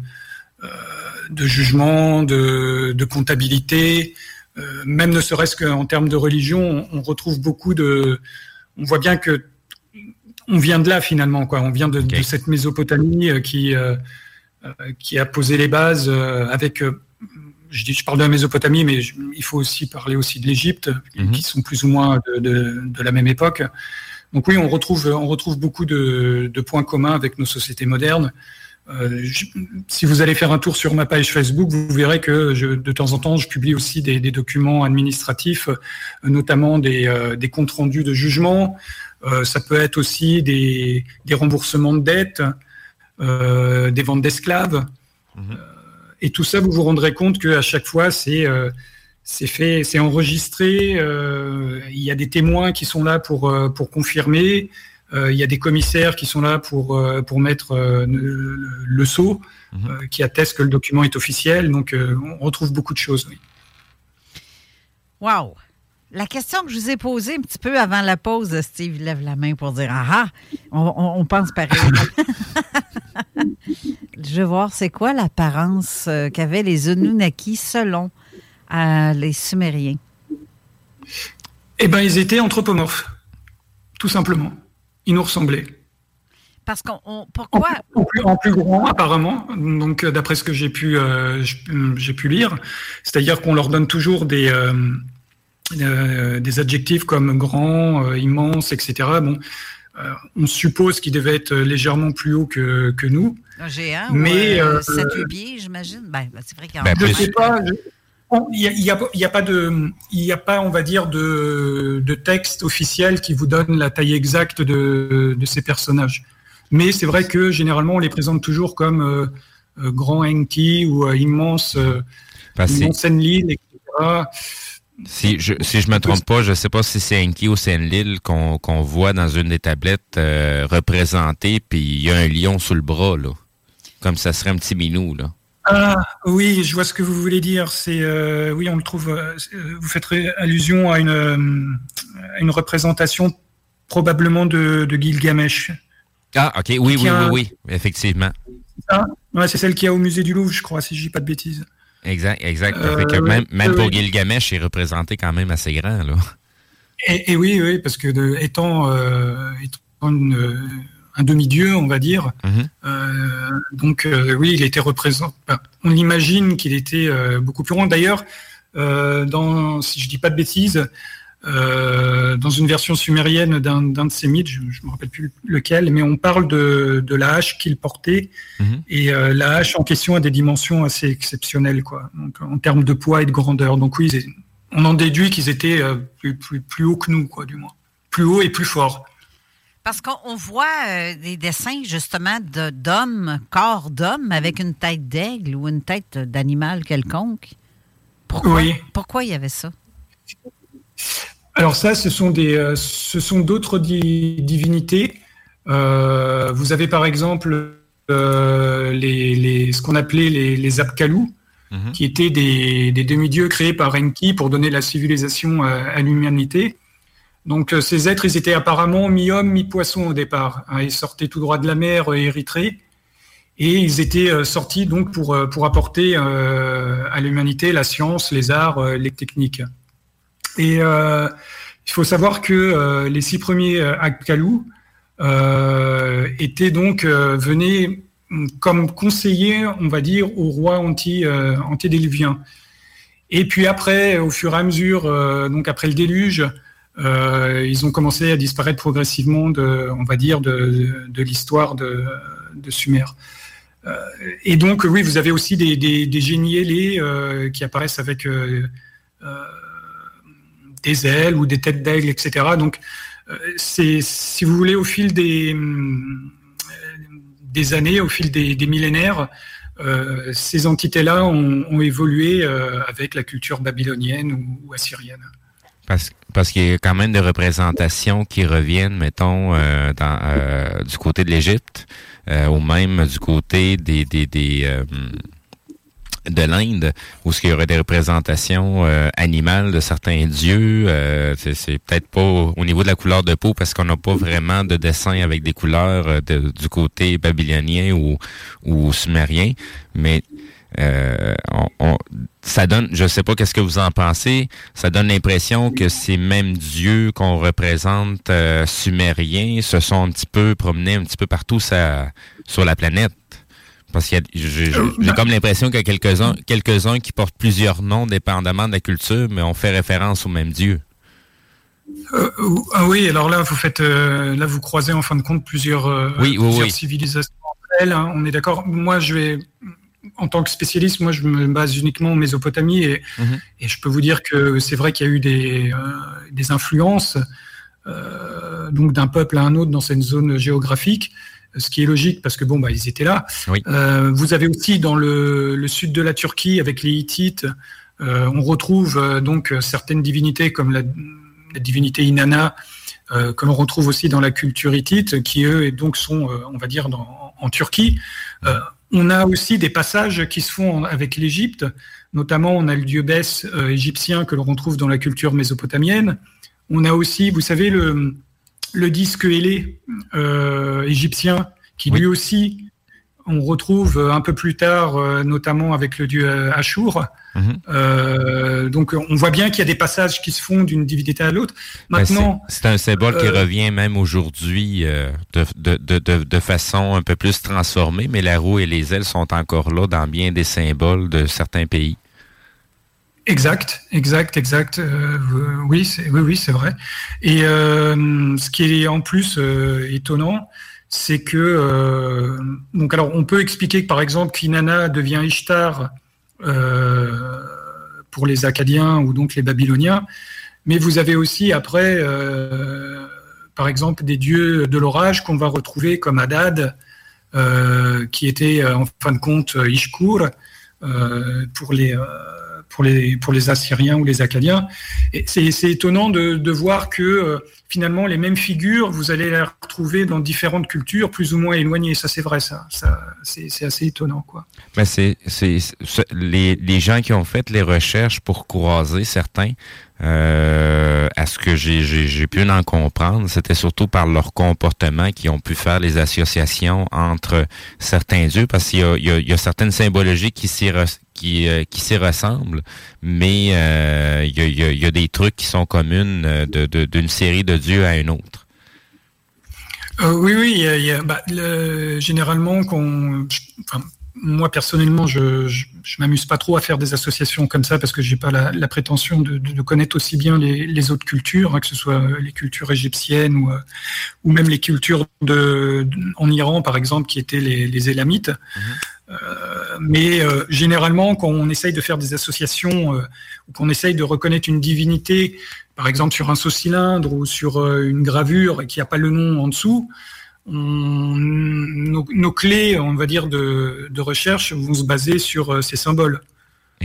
jugement, de, comptabilité, euh, même ne serait-ce qu'en termes de religion, on, retrouve beaucoup de. On voit bien que on vient de là finalement, quoi. On vient de, cette Mésopotamie euh, qui qui a posé les bases avec. je dis, je parle de la Mésopotamie, mais il faut aussi parler aussi de l'Égypte, mhm. qui sont plus ou moins de, de la même époque. Donc oui, on retrouve, on retrouve beaucoup de, points communs avec nos sociétés modernes. Euh, si vous allez faire un tour sur ma page Facebook, vous verrez que de temps en temps, je publie aussi des, documents administratifs, euh, notamment euh, des, comptes rendus de jugement. ça peut être aussi des, remboursements de dettes, des ventes d'esclaves. Mhm. et tout ça, vous vous rendrez compte qu'à chaque fois, c'est c'est fait, c'est enregistré. Il y a des témoins qui sont là pour pour confirmer. Euh, il y a des commissaires qui sont là pour pour mettre le, sceau, mhm. qui attestent que le document est officiel. Donc, on retrouve beaucoup de choses. Oui. Wow. La question que je vous ai posée un petit peu avant la pause, Steve lève la main pour dire Ah, ah on, on pense pareil. je veux voir, c'est quoi l'apparence qu'avaient les Anunnaki selon les Sumériens? Eh bien, ils étaient anthropomorphes, tout simplement. Ils nous ressemblaient. Parce qu'on pourquoi? En plus, grand apparemment. Donc d'après ce que j'ai pu j'ai pu lire, c'est-à-dire qu'on leur donne toujours des des adjectifs comme grand, immense, etc. Bon, on suppose qu'ils devaient être légèrement plus haut que, que nous. Un géant mais, ou 7 pieds, j'imagine. Ben, ben, c'est vrai qu'il y a ben, Je sais pas. Il n'y a, a, pas de, il y a pas, on va dire, de, de, texte officiel qui vous donne la taille exacte de, de ces personnages. Mais c'est vrai que généralement, on les présente toujours comme euh, euh, grand Enki ou euh, immense, bah, immense Enlil, etc. Si je si je me trompe pas, je sais pas si c'est Enki ou c'est Enlil qu'on voit dans une des tablettes représentées, puis il y a un lion sous le bras là, comme ça serait un petit minou là. Ah oui, je vois ce que vous voulez dire. C'est euh, oui, on le trouve. Euh, vous faites allusion à une, euh, une représentation probablement de, de, Gilgamesh. Ah ok, oui, oui, oui, oui, effectivement. c'est celle qui a au musée du Louvre, je crois, si je dis pas de bêtises. Exact, exact. même, même pour Gilgamesh, il est représenté quand même assez grand là. Et, oui, oui, parce que de, étant, étant une un demi-dieu, on va dire. Mhm. Euh, donc euh, oui, il était représenté. on imagine qu'il était euh, beaucoup plus grand. D'ailleurs, dans, si je dis pas de bêtises, dans une version sumérienne d'un de ces mythes, je ne me rappelle plus lequel, mais on parle de, la hache qu'il portait. Mhm. Et la hache en question a des dimensions assez exceptionnelles, quoi. en termes de poids et de grandeur. Donc oui, on en déduit qu'ils étaient plus, plus, plus hauts que nous, quoi, du moins. Plus haut et plus fort. Parce qu'on voit euh, des dessins justement d'hommes, corps d'hommes avec une tête d'aigle ou une tête d'animal quelconque. Pourquoi, pourquoi il y avait ça? Alors ça, ce sont des, euh, ce sont d'autres divinités. Euh, vous avez par exemple les, ce qu'on appelait les, les Apkalou, mhm. qui étaient des, demi-dieux créés par Enki pour donner la civilisation à l'humanité. Donc euh, ces êtres, ils étaient apparemment mi-homme, mi-poisson au départ. Hein. ils sortaient tout droit de la mer euh, Érythrée et ils étaient euh, sortis donc pour, apporter à l'humanité la science, les arts, les techniques. Et il faut savoir que les six premiers Akkalou étaient donc venus comme conseillers, on va dire, au roi anti. Et puis après, au fur et à mesure, donc après le déluge, euh, ils ont commencé à disparaître progressivement de, on va dire, de, l'histoire de, Sumer. Euh, et donc, oui, vous avez aussi des, génies ailés euh, qui apparaissent avec des ailes ou des têtes d'aigle, etc. Donc, si vous voulez, au fil des, années, au fil des, millénaires, ces entités-là ont, évolué avec la culture babylonienne ou assyrienne. Parce, parce qu'il y a quand même des représentations qui reviennent, mettons, euh, dans, euh, du côté de l'Égypte, euh, ou même du côté des, des, des de l'Inde, où il y aurait des représentations animales de certains dieux. c'est peut-être pas au niveau de la couleur de peau, parce qu'on n'a pas vraiment de dessin avec des couleurs du côté babylonien ou, ou sumérien, mais euh, on, ça donne, je sais pas qu'est-ce que vous en pensez, ça donne l'impression que ces mêmes dieux qu'on représente euh, sumériens se sont un petit peu promenés un petit peu partout sur la planète. Parce qu'il j'ai comme l'impression qu'il y a quelques-uns quelques-uns qui portent plusieurs noms dépendamment de la culture, mais on fait référence aux mêmes dieux. Euh, ah oui, alors là, vous faites, là, vous croisez en fin de compte plusieurs, oui, civilisations entre elles. Hein. on est d'accord. Moi, je vais, en tant que spécialiste, moi, je me base uniquement en Mésopotamie et, mhm. et je peux vous dire que c'est vrai qu'il y a eu des, euh, des influences euh, donc d'un peuple à un autre dans cette zone géographique, ce qui est logique parce que bon, bah, ils étaient là. Euh, vous avez aussi dans le, le, sud de la Turquie avec les Hittites, on retrouve donc certaines divinités comme la, la divinité Inanna. que l'on retrouve aussi dans la culture hittite, qui eux donc sont, on va dire, dans, en Turquie. On a aussi des passages qui se font avec l'Égypte, notamment on a le dieu Bès euh, égyptien que l'on retrouve dans la culture mésopotamienne. On a aussi, vous savez, le, le disque ailé euh, égyptien qui lui aussi on retrouve un peu plus tard, notamment avec le dieu Ashur. Mhm. donc on voit bien qu'il y a des passages qui se font d'une divinité à l'autre. Ben, Maintenant, c'est un symbole qui revient même aujourd'hui de, de, de, de, façon un peu plus transformée, mais la roue et les ailes sont encore là dans bien des symboles de certains pays. Exact, exact, exact. Euh, oui, c'est oui, oui, c'est vrai. Et euh, ce qui est en plus euh, étonnant, c'est que alors on peut expliquer que par exemple Kinana devient Ishtar pour les Acadiens ou donc les Babyloniens, mais vous avez aussi après par exemple des dieux de l'orage qu'on va retrouver comme Hadad, qui était en fin de compte Ishkur pour les pour les, pour les Assyriens ou les Acadiens. C'est étonnant de, voir que euh, finalement les mêmes figures, vous allez les retrouver dans différentes cultures plus ou moins éloignées. Ça, c'est vrai, ça. c'est assez étonnant, quoi. Ben c'est les, gens qui ont fait les recherches pour croiser certains euh, à ce que j'ai pu en comprendre, c'était surtout par leur comportement qui ont pu faire les associations entre certains dieux, parce qu'il y a, certaines symbologies qui s'y qui, euh, qui s'y ressemblent, mais euh, il, y a, des trucs qui sont communs d'une de, d'une série de dieux à une autre. Euh, oui, oui, bah, le, généralement, qu'on, moi personnellement, je, je, m'amuse pas trop à faire des associations comme ça parce que j'ai pas la, prétention de, de, connaître aussi bien les, les autres cultures, hein, que ce soit les cultures égyptiennes ou, euh, ou même les cultures de, en Iran par exemple, qui étaient les, les Élamites. Mhm. Euh, mais euh, généralement, quand on essaye de faire des associations euh, ou qu'on essaye de reconnaître une divinité, par exemple sur un saut-cylindre ou sur une gravure et qu'il n'y a pas le nom en dessous, nos, clés, on va dire, de, recherche vont se baser sur euh, ces symboles.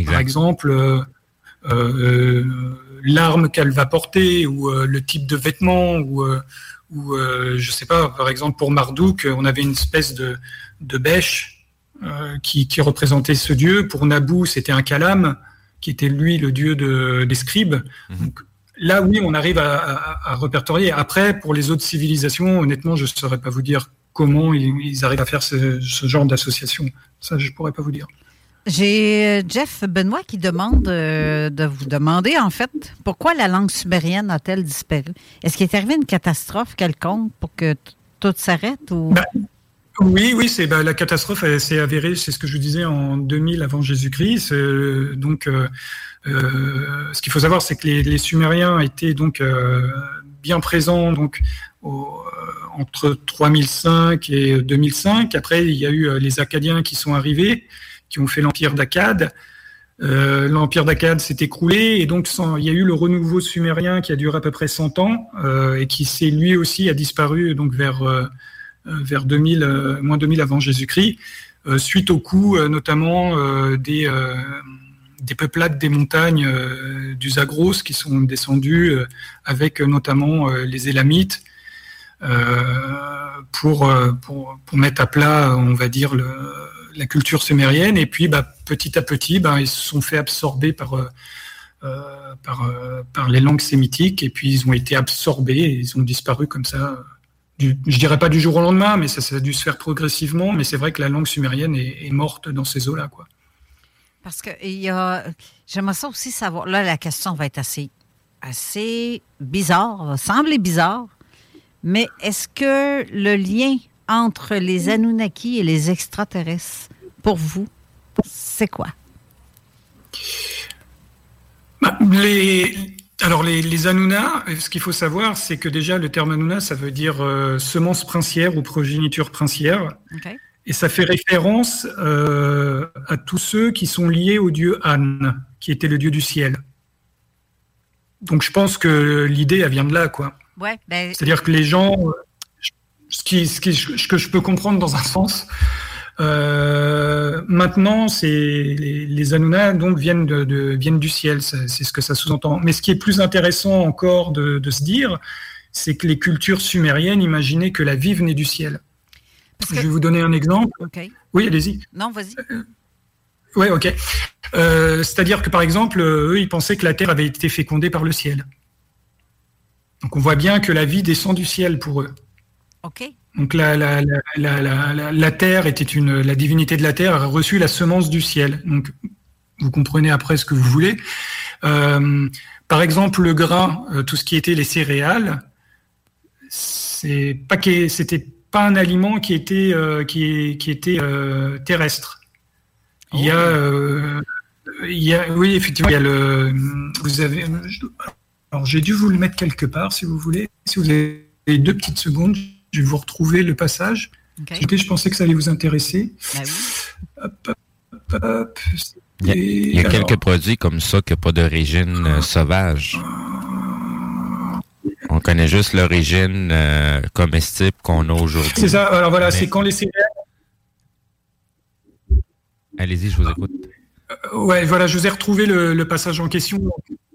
Par exemple, euh, euh, l'arme qu'elle va porter ou le type de vêtements ou, ou je sais pas, par exemple pour Marduk, on avait une espèce de, de bêche qui, représentait ce dieu. Pour Naboo, c'était un calame qui était lui le dieu de, des scribes. Mhm là, oui, on arrive à, à, répertorier. Après, pour les autres civilisations, honnêtement, je ne saurais pas vous dire comment ils, arrivent à faire ce, genre d'association. Ça, je ne pourrais pas vous dire. J'ai euh, Jeff Benoît qui demande euh, de vous demander, en fait, pourquoi la langue sumérienne a-t-elle disparu? Est-ce qu'il est arrivé une catastrophe quelconque pour que tout s'arrête? Ou... Ben, oui, oui, c'est bah, la catastrophe s'est avérée, c'est ce que je vous disais en 2000 avant Jésus-Christ. Euh, donc, euh, ce qu'il faut savoir, c'est que les, Sumériens étaient donc bien présents donc entre 3005 et 2005. Après, il y a eu les Acadiens qui sont arrivés, qui ont fait l'empire d'Akkad. l'empire d'Akkad s'est écroulé et donc il y a eu le renouveau sumérien qui a duré à peu près 100 ans et qui s'est lui aussi a disparu donc vers euh, vers 2000, euh, moins 2000 avant Jésus-Christ, euh, suite au coup notamment des des peuplades des montagnes du Zagros qui sont descendus avec notamment les Élamites pour, mettre à plat, on va dire, la culture sumérienne. Et puis, bah, petit à petit, bah, ils se sont fait absorber par, les langues sémitiques et puis ils ont été absorbés et ils ont disparu comme ça je dirais pas du jour au lendemain, mais ça, a dû se faire progressivement. Mais c'est vrai que la langue sumérienne est, morte dans ces eaux-là, quoi. Parce que il y a, j'aimerais ça aussi savoir. Là, la question va être assez, assez bizarre, va sembler bizarre, mais est-ce que le lien entre les Anunnaki et les extraterrestres, pour vous, c'est quoi? Bah, les, alors les, les Anuna, ce qu'il faut savoir, c'est que déjà le terme Anuna, ça veut dire euh, semence princière ou progéniture princière. Et ça fait référence euh, à tous ceux qui sont liés au dieu An, qui était le dieu du ciel. Donc je pense que l'idée, elle vient de là, quoi. Ouais, ben, C'est-à-dire que les gens, ce, qui, ce, qui, ce que je peux comprendre dans un sens, euh, maintenant, c'est les, les donc viennent de, viennent du ciel, c'est ce que ça sous-entend. Mais ce qui est plus intéressant encore de, se dire, c'est que les cultures sumériennes imaginaient que la vie venait du ciel. Je vais vous donner un exemple. Oui, allez-y. Non, vas-y. Euh, oui, ok. Euh, c'est-à-dire que par exemple, eux, ils pensaient que la terre avait été fécondée par le ciel. Donc on voit bien que la vie descend du ciel pour eux. Ok. Donc la, la, la, la, la Terre était une, la divinité de la Terre a reçu la semence du ciel. Donc vous comprenez après ce que vous voulez. Euh, par exemple, le grain, euh, tout ce qui était les céréales, c'est pas c'était pas un aliment qui était euh, qui, qui était euh, terrestre. Il y a euh, il y a oui effectivement il y a le vous avez alors j'ai dû vous le mettre quelque part si vous voulez si vous avez deux petites secondes je vais vous retrouver le passage. Okay. Je pensais que ça allait vous intéresser. Bah oui. hop, hop, hop. Il y a, il y a quelques produits comme ça qui n'ont pas d'origine euh, sauvage. On connaît juste l'origine euh, comestible qu'on a aujourd'hui. C'est ça. Alors voilà, c'est quand les céréales. Allez-y, je vous écoute. Euh, ouais, voilà, je vous ai retrouvé le, le passage en question.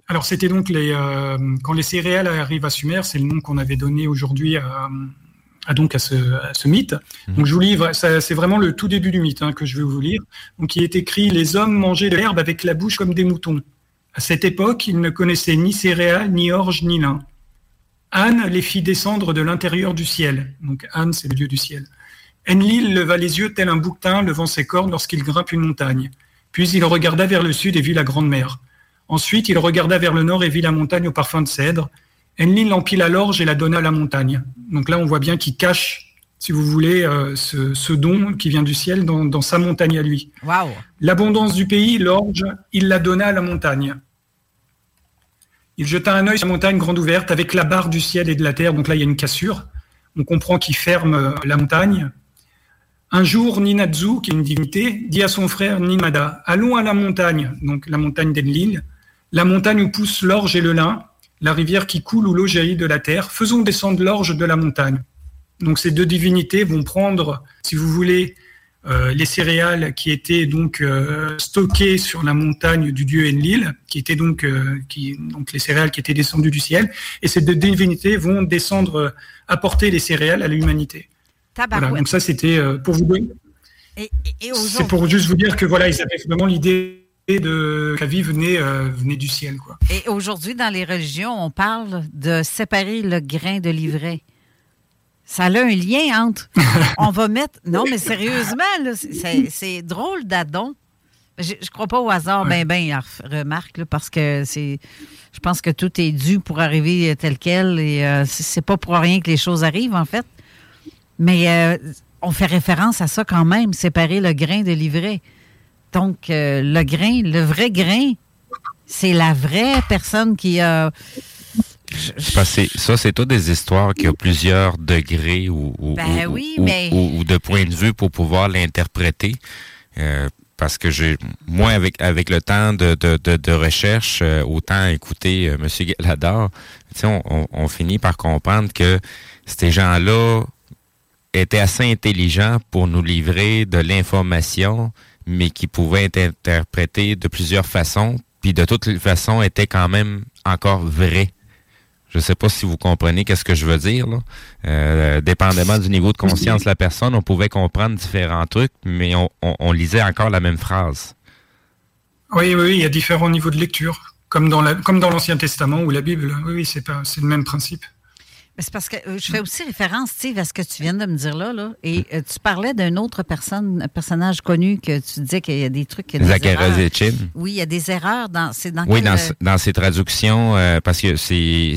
Alors c'était donc les euh, quand les céréales arrivent à Sumer, c'est le nom qu'on avait donné aujourd'hui à, à, donc à ce, à ce mythe. Mmh. Donc je vous livre, c'est vraiment le tout début du mythe hein, que je vais vous lire. Donc il est écrit les hommes mangeaient de l'herbe avec la bouche comme des moutons. À cette époque, ils ne connaissaient ni céréales, ni orge, ni lin. Anne les fit descendre de l'intérieur du ciel. Donc Anne, c'est le dieu du ciel. Enlil leva les yeux tel un bouquetin levant ses cornes lorsqu'il grimpe une montagne. Puis il regarda vers le sud et vit la grande mer. Ensuite, il regarda vers le nord et vit la montagne au parfum de cèdre. Enlil empila l'orge et la donna à la montagne. Donc là, on voit bien qu'il cache, si vous voulez, euh, ce, ce, don qui vient du ciel dans, dans sa montagne à lui. Wow. L'abondance du pays, l'orge, il la donna à la montagne. Il jeta un œil sur la montagne grande ouverte avec la barre du ciel et de la terre. Donc là, il y a une cassure. On comprend qu'il ferme la montagne. Un jour, Ninadzu, qui est une divinité, dit à son frère Nimada Allons à la montagne, donc la montagne d'Enlil, la montagne où poussent l'orge et le lin, la rivière qui coule où l'eau jaillit de la terre. Faisons descendre l'orge de la montagne. Donc ces deux divinités vont prendre, si vous voulez, euh, les céréales qui étaient donc euh, stockées sur la montagne du dieu Enlil, qui étaient donc, euh, qui, donc les céréales qui étaient descendues du ciel, et ces deux divinités vont descendre, apporter les céréales à l'humanité. Voilà, donc ça c'était pour vous donner. C'est pour juste vous dire que voilà, ils avaient vraiment l'idée de la vie venait, euh, venait du ciel. Quoi. Et aujourd'hui, dans les religions, on parle de séparer le grain de l'ivraie. Ça a un lien entre. on va mettre. Non, mais sérieusement, c'est drôle d'adon. Je, je crois pas au hasard, ben, ben, remarque, là, parce que c'est. Je pense que tout est dû pour arriver tel quel et euh, c'est pas pour rien que les choses arrivent, en fait. Mais euh, on fait référence à ça quand même, séparer le grain de l'ivraie. Donc, euh, le grain, le vrai grain, c'est la vraie personne qui a. ça, c'est tout des histoires qui ont plusieurs degrés ou, ou, ben ou, mais... ou, de points de vue pour pouvoir l'interpréter. Euh, parce que j'ai, moi, avec avec le temps de, de, de, de recherche, euh, autant écouter euh, M. Galador, on, on, on finit par comprendre que ces gens-là étaient assez intelligents pour nous livrer de l'information mais qui pouvait être interprété de plusieurs façons, puis de toutes les façons était quand même encore vrai. Je ne sais pas si vous comprenez qu'est-ce que je veux dire. Là. Euh, dépendamment du niveau de conscience de la personne, on pouvait comprendre différents trucs, mais on, lisait encore la même phrase. Oui, oui, il y a différents niveaux de lecture, comme dans l'Ancien Testament ou la Bible. Oui, oui, c'est le même principe. C'est parce que euh, je fais aussi référence, Steve, à ce que tu viens de me dire là. là et euh, tu parlais d'une autre personne, un personnage connu, que tu disais qu'il y a des trucs. Zachary Zetchin. Oui, il y a des erreurs dans. dans oui, dans, dans ses traductions, euh, parce que c'est.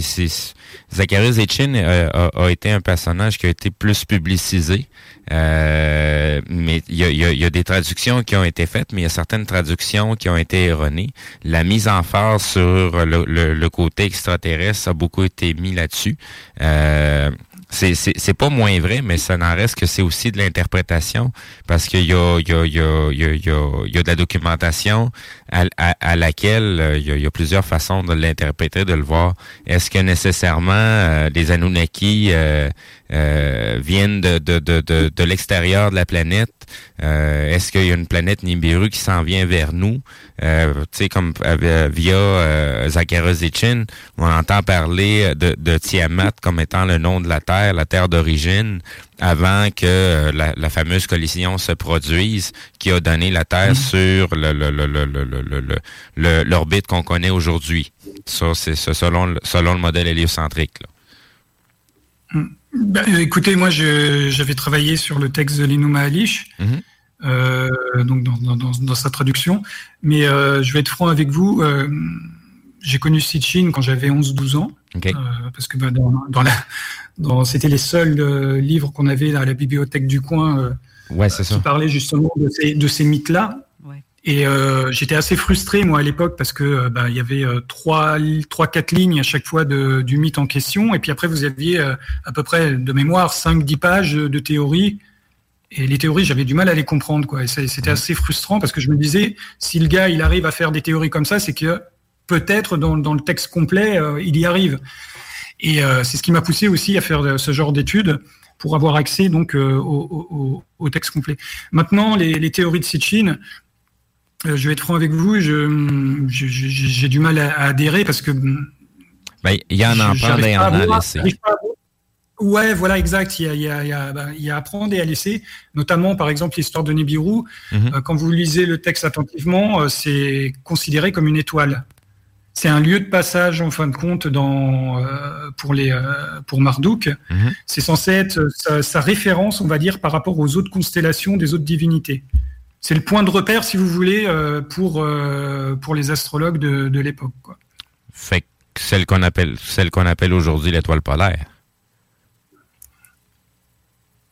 Zachary Zetchin a, a, été un personnage qui a été plus publicisé. Euh, mais il y a, y, y a, des traductions qui ont été faites, mais il y a certaines traductions qui ont été erronées. La mise en phase sur le, le, le côté extraterrestre a beaucoup été mis là-dessus. Euh, c'est pas moins vrai, mais ça n'en reste que c'est aussi de l'interprétation parce qu'il y a, il y, a, y, a, y, a, de la documentation à, à, à laquelle il y, a, il y, a, plusieurs façons de l'interpréter, de le voir. Est-ce que nécessairement euh, les Anunnaki euh, euh, viennent de, de, de, de, de l'extérieur de la planète? Euh, Est-ce qu'il y a une planète Nibiru qui s'en vient vers nous? Euh, tu sais, comme euh, via euh, on entend parler de, de Tiamat comme étant le nom de la Terre, la Terre d'origine, avant que euh, la, la, fameuse collision se produise, qui a donné la Terre mmh. sur le, le, le, le, le, l'orbite qu'on connaît aujourd'hui. Ça, c'est selon, selon le modèle héliocentrique. Là. Mmh. Bah, écoutez, moi, j'avais travaillé sur le texte de l'Inuma Alish, Mhm. euh, donc dans, dans- dans sa traduction. Mais euh, je vais être franc avec vous. euh, j'ai connu Sitchin quand j'avais 11-12 ans. Euh, parce que bah, dans, dans la, dans, c'était les seuls euh, livres qu'on avait à la bibliothèque du coin euh, Ouais, c'est ça. qui parlaient justement de ces, de ces mythes-là. Et euh, j'étais assez frustré moi à l'époque parce que bah, il y avait trois, trois, quatre lignes à chaque fois de, du mythe en question, et puis après vous aviez à peu près de mémoire 5-10 pages de théorie. Et les théories, j'avais du mal à les comprendre, quoi. Et ça- c'était assez frustrant parce que je me disais, si le gars il arrive à faire des théories comme ça, c'est que peut-être dans, dans le texte complet, euh, il y arrive. Et euh, c'est ce qui m'a poussé aussi à faire euh, ce genre d'études pour avoir accès donc euh, au, au- texte complet. Maintenant, les, les théories de Sitchin, je vais être franc avec vous, j'ai du mal à, à adhérer parce que Ben, il y en a je- prendre et à en a voir- laisser. Ouais, voilà, exact. Il y a, il y a- il y a- ben, il y a à apprendre et à laisser, notamment par exemple l'histoire de Nibiru. Mhm. Quand vous lisez le texte attentivement, c'est considéré comme une étoile. C'est un lieu de passage en fin de compte dans, euh, pour, les, euh, pour Marduk. Mhm. C'est censé être euh, sa, sa référence, on va dire, par rapport aux autres constellations des autres divinités. C'est le point de repère, si vous voulez, euh, pour, pour les astrologues de, de l'époque. Fait que celle qu'on appelle, celle qu'on appelle aujourd'hui l'étoile polaire.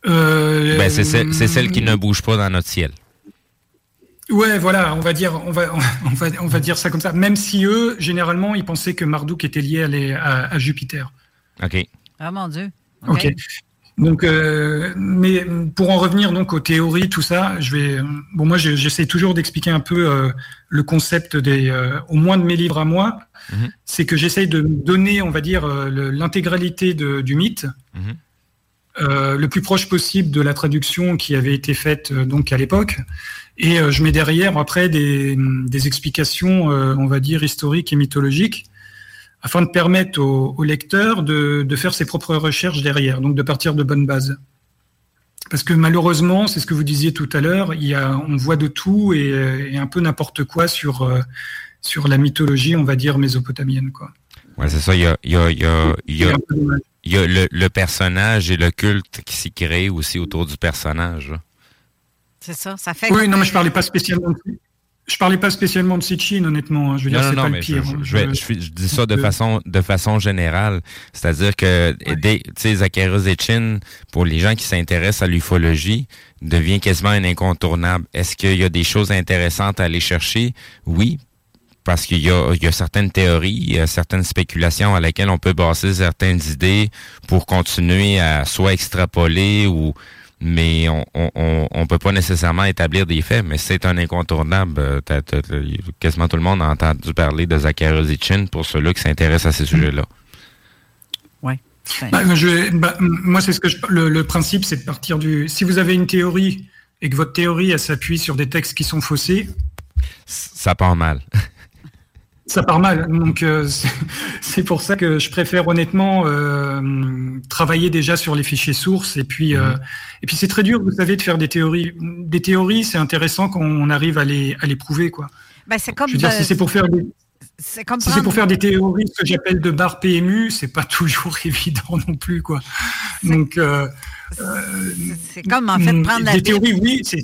Ben, c'est celle, c'est celle qui ne bouge pas dans notre ciel. Ouais, voilà, on va dire, on va, on va, on va dire ça comme ça. Même si eux, généralement, ils pensaient que Marduk était lié à, les- à- à Jupiter. OK. Ah mon Dieu. Ok. Donc, euh, mais pour en revenir donc aux théories, tout ça, je vais. Bon, moi, je- j'essaie toujours d'expliquer un peu euh, le concept des, euh, au moins de mes livres à moi. Mhm. C'est que j'essaye de donner, on va dire, l'intégralité du mythe, Mhm. euh, le plus proche possible de la traduction qui avait été faite euh, donc à l'époque. Et euh, je mets derrière après des, des explications, euh, on va dire, historiques et mythologiques, afin de permettre au, au lecteur de, de faire ses propres recherches derrière, donc de partir de bonnes bases. Parce que malheureusement, c'est ce que vous disiez tout à l'heure, il y a, on voit de tout et, euh, et un peu n'importe quoi sur, sur la mythologie, on va dire, mésopotamienne. Quoi. Ouais, c'est ça. Il y a, il y a, il y a, il y a, C'est un peu dommage. il y a le, le personnage et le culte qui s'est créé aussi autour du personnage. là. C'est ça, ça fait. Oui, non, mais je parlais pas spécialement de, je parlais pas spécialement de Sitchin, honnêtement. hein. Je veux dire, Non, c'est non, pas le pire. je- hein. je dis ça de façon, de façon générale. C'est-à-dire que, tu sais, Etchin, pour les gens qui s'intéressent à l'ufologie, devient quasiment un incontournable. Est-ce qu'il y a des choses intéressantes à aller chercher? Oui. Parce qu'il y a, il y a certaines théories, il y a certaines spéculations à laquelle on peut baser certaines idées pour continuer à soit extrapoler ou mais on, on peut pas nécessairement établir des faits, mais c'est un incontournable. Euh, t'as- t'as- t'as- quasiment tout le monde a entendu parler de Zacharias Hitchin pour ceux-là qui s'intéressent à ces sujets-là. Oui. Je- bah, m- moi, c'est ce que je, le, le principe, c'est de partir du. Si vous avez une théorie et que votre théorie, elle s'appuie sur des textes qui sont faussés, Ça part mal. Ça part mal. Donc, euh, c'est- pour ça que je préfère honnêtement euh, travailler déjà sur les fichiers sources. Et puis, euh, et puis c'est très dur, vous savez, de faire des théories. Des théories, c'est intéressant quand on arrive à les, à les prouver, quoi. Ben, c'est comme. Je veux dire, si c'est pour faire des, c'est comme si c'est pour faire des théories ce que j'appelle de barre PMU, c'est pas toujours évident non plus, quoi. Donc, euh, C'est comme en fait mm, prendre la des Bible. théories, oui. c'est-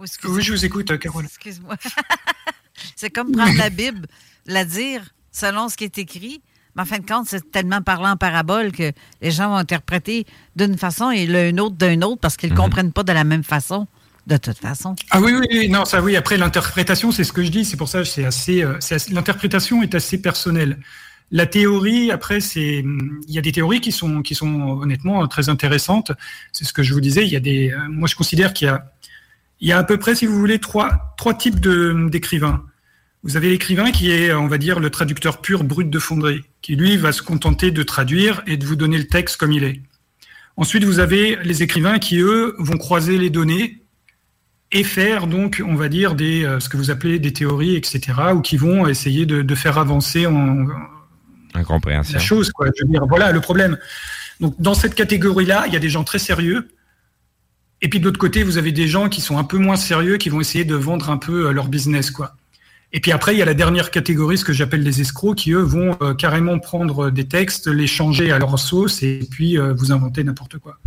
Oh, Oui, je vous écoute, Carole. Excuse-moi. c'est comme prendre la Bible, la dire selon ce qui est écrit. Mais en fin de compte, c'est tellement parlant en parabole que les gens vont interpréter d'une façon et l'un autre d'une autre parce qu'ils ne comprennent pas de la même façon, de toute façon. Ah oui, oui, oui, non, ça oui. Après, l'interprétation, c'est ce que je dis. C'est pour ça que c'est assez, euh, assez- l'interprétation est assez personnelle. La théorie, après, c'est, il y a des théories qui sont, qui sont honnêtement très intéressantes. C'est ce que je vous disais. Il y a des, euh, moi, je considère qu'il y a, il y a à peu près, si vous voulez, trois, trois types de, d'écrivains. Vous avez l'écrivain qui est, on va dire, le traducteur pur, brut de fonderie, qui lui va se contenter de traduire et de vous donner le texte comme il est. Ensuite, vous avez les écrivains qui, eux, vont croiser les données et faire donc, on va dire, des, euh, ce que vous appelez des théories, etc., ou qui vont essayer de, de faire avancer en, la chose. Quoi. Je veux dire, voilà le problème. Donc, dans cette catégorie-là, il y a des gens très sérieux. Et puis de l'autre côté, vous avez des gens qui sont un peu moins sérieux, qui vont essayer de vendre un peu euh, leur business, quoi. Et puis après, il y a la dernière catégorie, ce que j'appelle les escrocs, qui eux vont carrément prendre des textes, les changer à leur sauce et puis vous inventer n'importe quoi.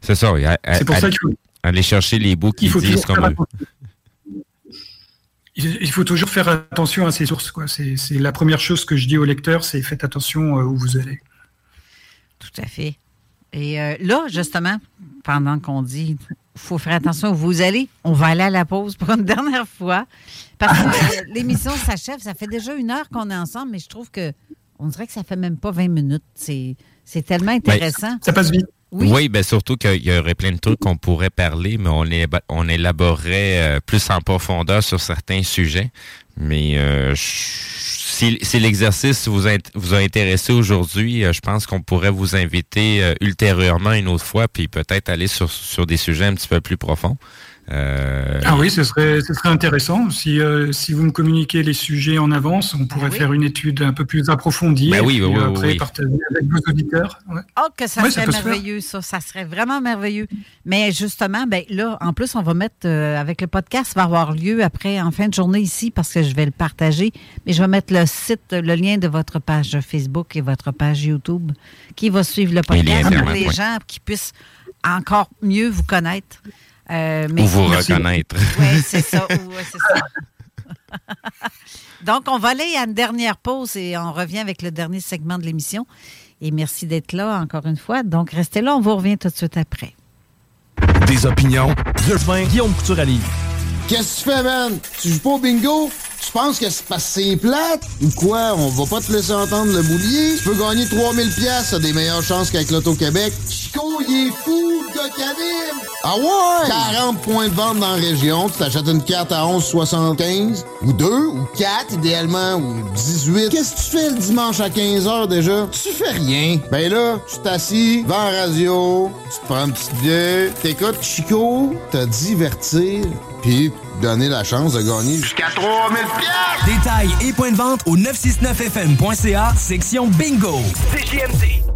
C'est ça. C'est pour ça qu'il faut aller chercher les bouts qui disent comme il faut toujours faire attention à ces sources. C'est la première chose que je dis aux lecteurs, c'est faites attention où vous allez. Tout à fait. Et euh, là, justement, pendant qu'on dit faut faire attention où vous allez, on va aller à la pause pour une dernière fois. Parce que l'émission s'achève. Ça fait déjà une heure qu'on est ensemble, mais je trouve que on dirait que ça fait même pas 20 minutes. C'est tellement ben, intéressant. ça passe vite. Oui, ben surtout qu'il y aurait plein de trucs qu'on pourrait parler, mais on, élaborerait euh, plus en profondeur sur certains sujets. Mais euh, si, l'exercice vous, vous a intéressé aujourd'hui, euh, je pense qu'on pourrait vous inviter ultérieurement une autre fois, puis peut-être aller sur, sur des sujets un petit peu plus profonds. Euh, ah oui, ce serait, ce serait intéressant. Si, euh, si vous me communiquez les sujets en avance, on pourrait ah faire une étude un peu plus approfondie. Ben oui, et oui, après partager avec vos auditeurs. Oh, que ça serait merveilleux, ça. Ça serait vraiment merveilleux. Mais justement, ben là, en plus, on va mettre, euh, avec le podcast, va avoir lieu après, en fin de journée ici, parce que je vais le partager. Mais je vais mettre le site, le lien de votre page Facebook et votre page YouTube qui va suivre le podcast pour les gens qui puissent encore mieux vous connaître. Euh, ou vous reconnaître. Oui, c'est ça. Donc, on va aller à une dernière pause et on revient avec le dernier segment de l'émission. Et merci d'être là encore une fois. Donc, restez là, on vous revient tout de suite après. Des opinions. Guillaume Couture à Qu'est-ce que tu fais, man? Tu joues pas au bingo? Tu penses que c'est parce que c'est plate? Ou quoi? On va pas te laisser entendre le boulier? Tu peux gagner 3000 pièces, des meilleures chances qu'avec l'Auto-Québec. Chico, il est fou, de canim! Ah ouais? 40 points de vente dans la région. Tu t'achètes une carte à 11,75. Ou deux, ou quatre, idéalement, ou 18. Qu'est-ce que tu fais le dimanche à 15h déjà? Tu fais rien. Ben là, tu t'assis, vends la radio, tu te prends une petite bière, t'écoutes Chico, te divertir, puis donner la chance de gagner jusqu'à 3000 pièces. Détails et points de vente au 969fm.ca, section bingo. CJMD.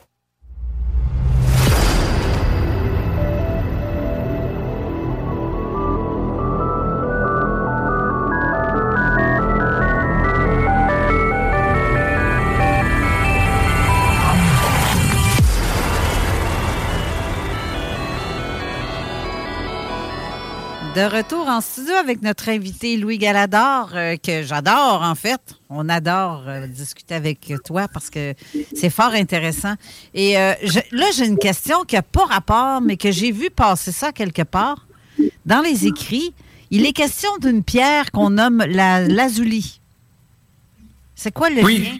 De retour en studio avec notre invité Louis Galador, euh, que j'adore en fait. On adore euh, discuter avec toi parce que c'est fort intéressant. Et euh, là, j'ai une question qui n'a pas rapport, mais que j'ai vu passer ça quelque part dans les écrits. Il est question d'une pierre qu'on nomme la lazuli. C'est quoi le lien?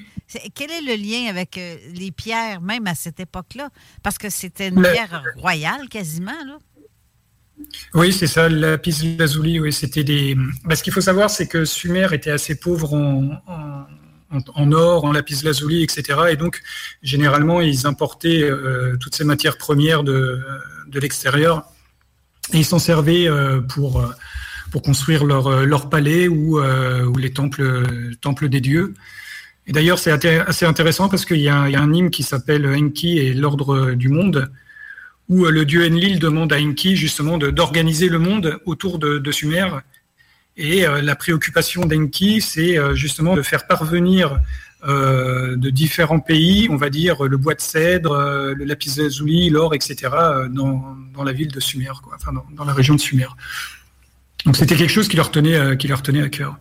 Quel est le lien avec les pierres, même à cette époque-là? Parce que c'était une pierre royale quasiment, là. Oui, c'est ça, la lapis lazuli. C'était des. Bah, ce qu'il faut savoir, c'est que Sumer était assez pauvre en, or, en lapis lazuli, etc. Et donc, généralement, ils importaient euh, toutes ces matières premières de, l'extérieur et ils s'en servaient euh, pour, pour construire leur, palais ou, euh, les temples, temples des dieux. Et d'ailleurs, c'est assez intéressant parce qu'il y, y, a un hymne qui s'appelle Enki et l'ordre du monde où euh, le dieu Enlil demande à Enki justement d'organiser le monde autour de, Sumer. Et euh, la préoccupation d'Enki, c'est euh, justement de faire parvenir de différents pays, on va dire le bois de cèdre, le lapis lazuli, l'or, etc., dans, la ville de Sumer, enfin dans, la région de Sumer. Donc c'était quelque chose qui leur tenait, qui leur tenait à cœur.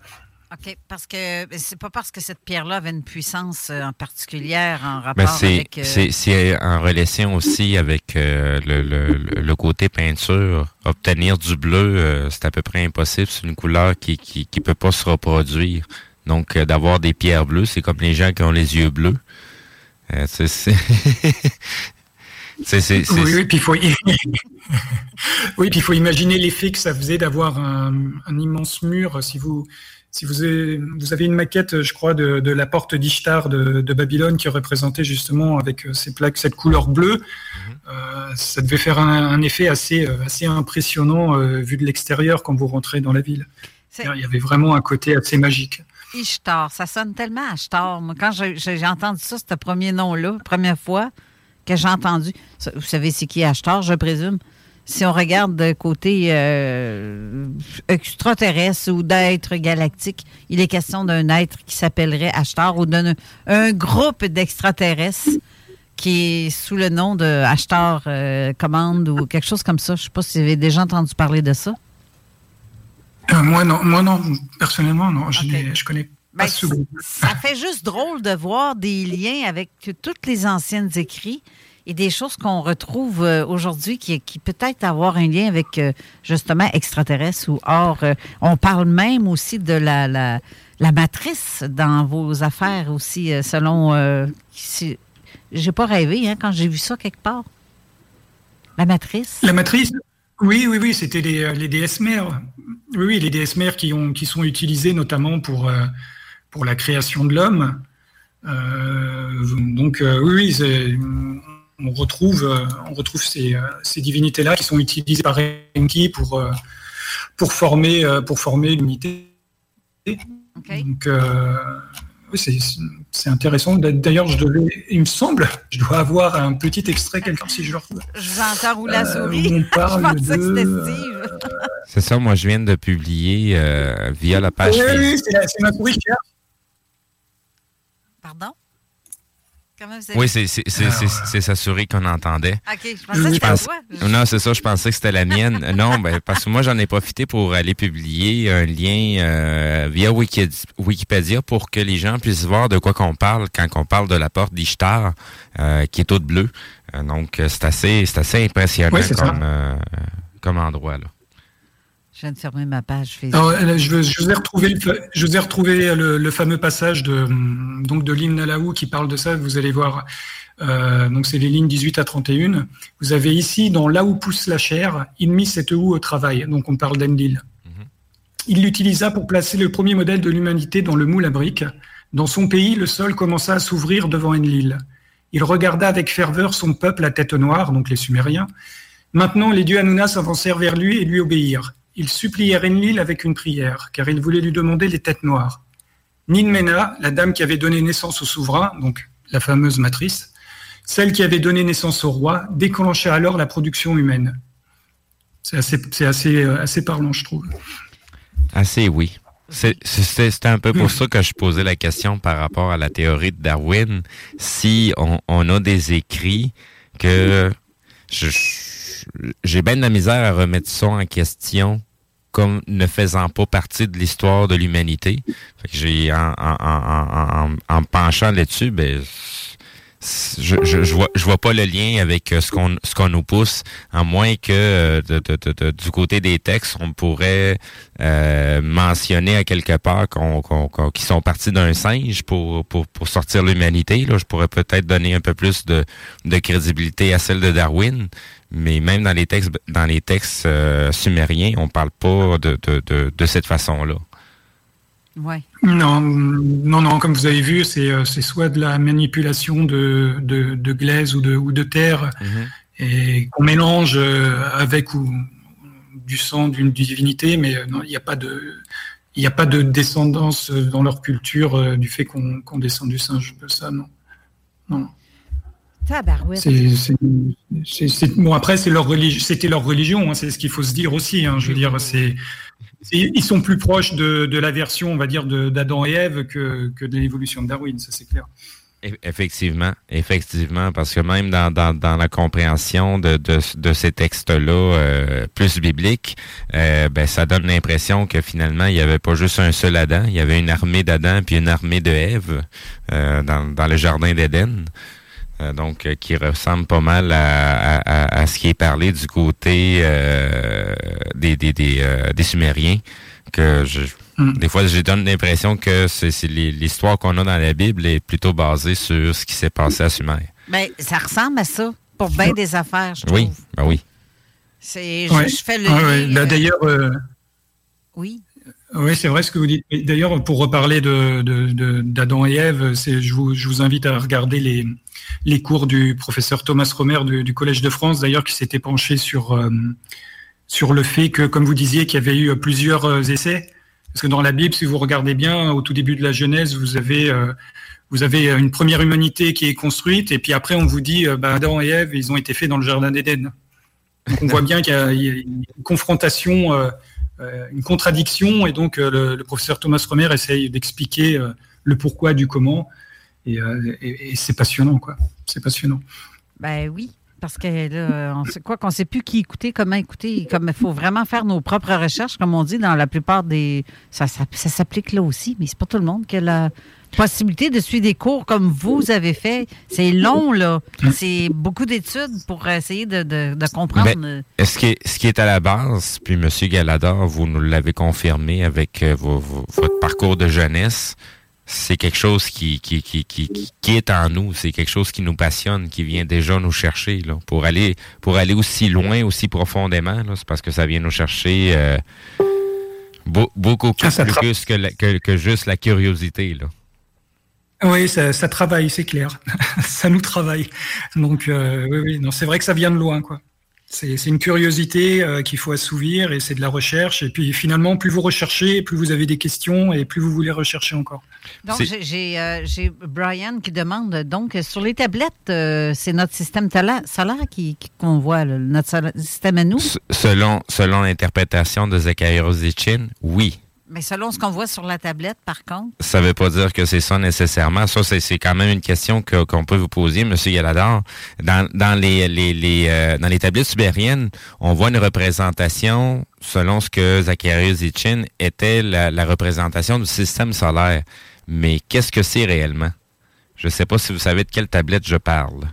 OK, parce que c'est pas parce que cette pierre-là avait une puissance euh, en particulière en rapport avec... Euh, c'est en relation aussi avec euh, le, côté peinture. Obtenir du bleu, c'est à peu près impossible. C'est une couleur qui qui, qui peut pas se reproduire. Donc, d'avoir des pierres bleues, c'est comme les gens qui ont les yeux bleus. Oui, oui, puis il faut... oui, puis il faut imaginer l'effet que ça faisait d'avoir un, immense mur. Si vous, si vous avez, vous avez une maquette, je crois, de, de la porte d'Ishtar de, de, Babylone qui représentait justement avec euh, ces plaques, cette couleur bleue, mhm. euh, ça devait faire un, effet assez, euh, assez impressionnant vu de l'extérieur quand vous rentrez dans la ville. Il y avait vraiment un côté assez magique. Ishtar, ça sonne tellement Ashtar. Moi, quand j'ai entendu ça, ce premier nom-là, première fois que j'ai entendu, vous savez c'est qui Ashtar, je présume? Si on regarde de côté euh, extraterrestre ou d'être galactique, il est question d'un être qui s'appellerait Ashtar ou d'un un groupe d'extraterrestres qui est sous le nom de Ashtar euh, Command ou quelque chose comme ça. Je ne sais pas si vous avez déjà entendu parler de ça. Euh, moi, non, moi, non. Personnellement, non. Je ne connais pas ben, ce groupe. Ça fait juste drôle de voir des liens avec toutes les anciennes écrits et des choses qu'on retrouve euh, aujourd'hui qui, peut-être avoir un lien avec euh, justement extraterrestres ou or. Euh, on parle même aussi de la, matrice dans vos affaires aussi, selon. Si, j'ai pas rêvé hein, quand j'ai vu ça quelque part. La matrice. La matrice? Oui, oui, oui, c'était les, les DS mères. Oui, oui, les DS mères qui, qui sont utilisées notamment pour, pour la création de l'homme. donc, oui, oui on retrouve, euh, on retrouve ces, euh, ces divinités-là qui sont utilisées par Enki pour, euh, pour former, pour former l'unité. Donc, c'est intéressant. D'ailleurs, je devais, il me semble, je dois avoir un petit extrait quelqu'un si je le retrouve. Je vous entends rouler la souris. on parle je de. C'est ça, moi je viens de publier via la page. Oui, oui c'est ma souris qui Pardon? Oui, c'est ah, s'assurer qu'on entendait. OK, je pensais que c'était Non, c'est ça, je pensais que c'était la mienne. non, ben, parce que moi, j'en ai profité pour aller publier un lien euh, via Wikipédia pour que les gens puissent voir de quoi qu'on parle quand on parle de la porte d'Ishtar, euh, qui est toute bleue. Euh, donc, c'est assez, assez impressionnant comme, comme endroit. Là. Je viens de fermer ma page Facebook. je, vous ai retrouvé, je vous ai retrouvé le, fameux passage de, donc de l'hymne Nalaou qui parle de ça. Vous allez voir. Euh, donc c'est les lignes 18 à 31. Vous avez ici, dans Là où pousse la chair, il mit cette houe au travail. Donc on parle d'Enlil. Mhm. Il l'utilisa pour placer le premier modèle de l'humanité dans le moule à briques. Dans son pays, le sol commença à s'ouvrir devant Enlil. Il regarda avec ferveur son peuple à tête noire, donc les Sumériens. Maintenant, les dieux Anunas s'avancèrent vers lui et lui obéirent il suppliait Enlil avec une prière, car il voulait lui demander les têtes noires. Ninmena, la dame qui avait donné naissance au souverain, donc la fameuse matrice, celle qui avait donné naissance au roi, déclencha alors la production humaine. C'est assez, assez, euh, assez parlant, je trouve. Assez, oui. C'est un peu pour ça que je posais la question par rapport à la théorie de Darwin. Si on, on a des écrits que je, j'ai bien de la misère à remettre ça en question comme ne faisant pas partie de l'histoire de l'humanité. J'ai en, en, en, penchant là-dessus, ben je, je, je, vois, je vois pas le lien avec euh, ce qu'on ce qu'on nous pousse, à moins que euh, de, du côté des textes, on pourrait euh, mentionner à quelque part qu'on qu'ils sont partis d'un singe pour, pour, pour sortir l'humanité. Là, je pourrais peut-être donner un peu plus de, de crédibilité à celle de Darwin, mais même dans les textes dans les textes sumériens, on parle pas de, de, de, de cette façon-là. Non, non, non, comme vous avez vu, c'est euh, soit de la manipulation de, de, glaise ou de, ou de terre mhm. et qu'on mélange euh, avec ou du sang d'une divinité, mais euh, il n'y a pas de il n'y a pas de descendance dans leur culture du fait qu'on descend du singe. Ça, non. Non. C'est, bon, après, c'est leur c'était leur religion, hein, c'est ce qu'il faut se dire aussi. Hein, je veux dire, c'est ils sont plus proches de, la version, on va dire, d'Adam et Ève que, de l'évolution de Darwin, ça c'est clair. Effectivement, effectivement, parce que même dans, la compréhension de, ces textes-là euh, plus bibliques, euh, ben, ça donne l'impression que finalement, il n'y avait pas juste un seul Adam, il y avait une armée d'Adam puis une armée de Ève euh, dans, le jardin d'Éden. Euh, donc euh, qui ressemble pas mal à, ce qui est parlé du côté euh, des, des, des, Sumériens, que je, hmm. des fois je donne l'impression que c'est l'histoire qu'on a dans la Bible est plutôt basée sur ce qui s'est passé à Sumer. Bien, ça ressemble à ça. pour bien des affaires, je trouve. Oui, ben oui. C'est, je, Ouais. je fais le ouais. euh, D'ailleurs, euh, oui. Oui, c'est vrai ce que vous dites. D'ailleurs, pour reparler de, de- de- d'Adam et Ève, je, vous, je vous invite à regarder les, les cours du professeur Thomas Romer du, du Collège de France, d'ailleurs, qui s'était penché sur, euh, sur le fait que, comme vous disiez, qu'il y avait eu plusieurs euh, essais. Parce que dans la Bible, si vous regardez bien, au tout début de la Genèse, vous avez, euh, vous avez une première humanité qui est construite, et puis après, on vous dit, bah, Adam et Ève, ils ont été faits dans le Jardin d'Éden. On voit bien qu'il y a, une confrontation, une contradiction, et donc euh, le, professeur Thomas Romer essaye d'expliquer euh, le pourquoi du comment, et, euh, c'est passionnant, quoi. C'est passionnant. Ben oui. Parce que là, quoi qu'on sait plus qui écouter, comment écouter. Comme il faut vraiment faire nos propres recherches, comme on dit dans la plupart des. Ça, ça, ça s'applique là aussi, mais c'est pas tout le monde qui a la possibilité de suivre des cours comme vous avez fait. C'est long, là. C'est beaucoup d'études pour essayer de, de- de comprendre. Ben, ce, qui est, ce qui est à la base, puis M. Galador, vous nous l'avez confirmé avec euh, vos- vos- votre parcours de jeunesse, c'est quelque chose qui, qui, qui, qui, qui- qui est en nous, c'est quelque chose qui nous passionne, qui vient déjà nous chercher. Là, pour, aller, pour aller aussi loin, aussi profondément, là, c'est parce que ça vient nous chercher euh, beau- beaucoup plus, tra- plus que, la- que, que juste la curiosité. Là. Oui, ça, ça travaille, c'est clair. ça nous travaille. Donc, euh, oui, oui, non, c'est vrai que ça vient de loin, quoi. C'est c'est une curiosité euh, qu'il faut assouvir et c'est de la recherche. Et puis finalement, plus vous recherchez, plus vous avez des questions et plus vous voulez rechercher encore. Donc, C'est- j'ai- j'ai euh, j'ai Brian qui demande donc sur les tablettes, euh, c'est notre système tala- solaire qui qui- qu'on voit, là, notre système à nous? S- Selon, selon l'interprétation de Zacharias Zichin, oui. Mais selon ce qu'on voit sur la tablette, par contre. Ça veut pas dire que c'est ça nécessairement. Ça, c'est, quand même une question que- qu'on peut vous poser, M. Galador. Dans, dans les, les, les, euh, dans les tablettes sumériennes, on voit une représentation, selon ce que Zacharias Zichin était la, la représentation du système solaire. Mais qu'est-ce que c'est réellement? Je sais pas si vous savez de quelle tablette je parle.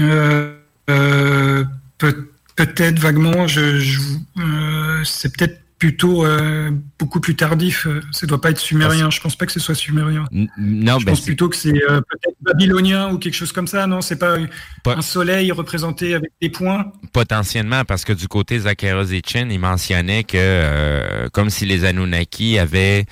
Euh, euh, peut- peut-être vaguement, je, je- euh, c'est peut-être plutôt euh, beaucoup plus tardif. Euh, Ça doit pas être sumérien. Je pense pas que ce soit sumérien. Non, je ben, pense plutôt que c'est euh, peut-être babylonien ou quelque chose comme ça. Non, c'est pas, un soleil représenté avec des points? Potentiellement, parce que du côté Zacharias Zichin, il mentionnait que euh, comme si les Anunnaki avaient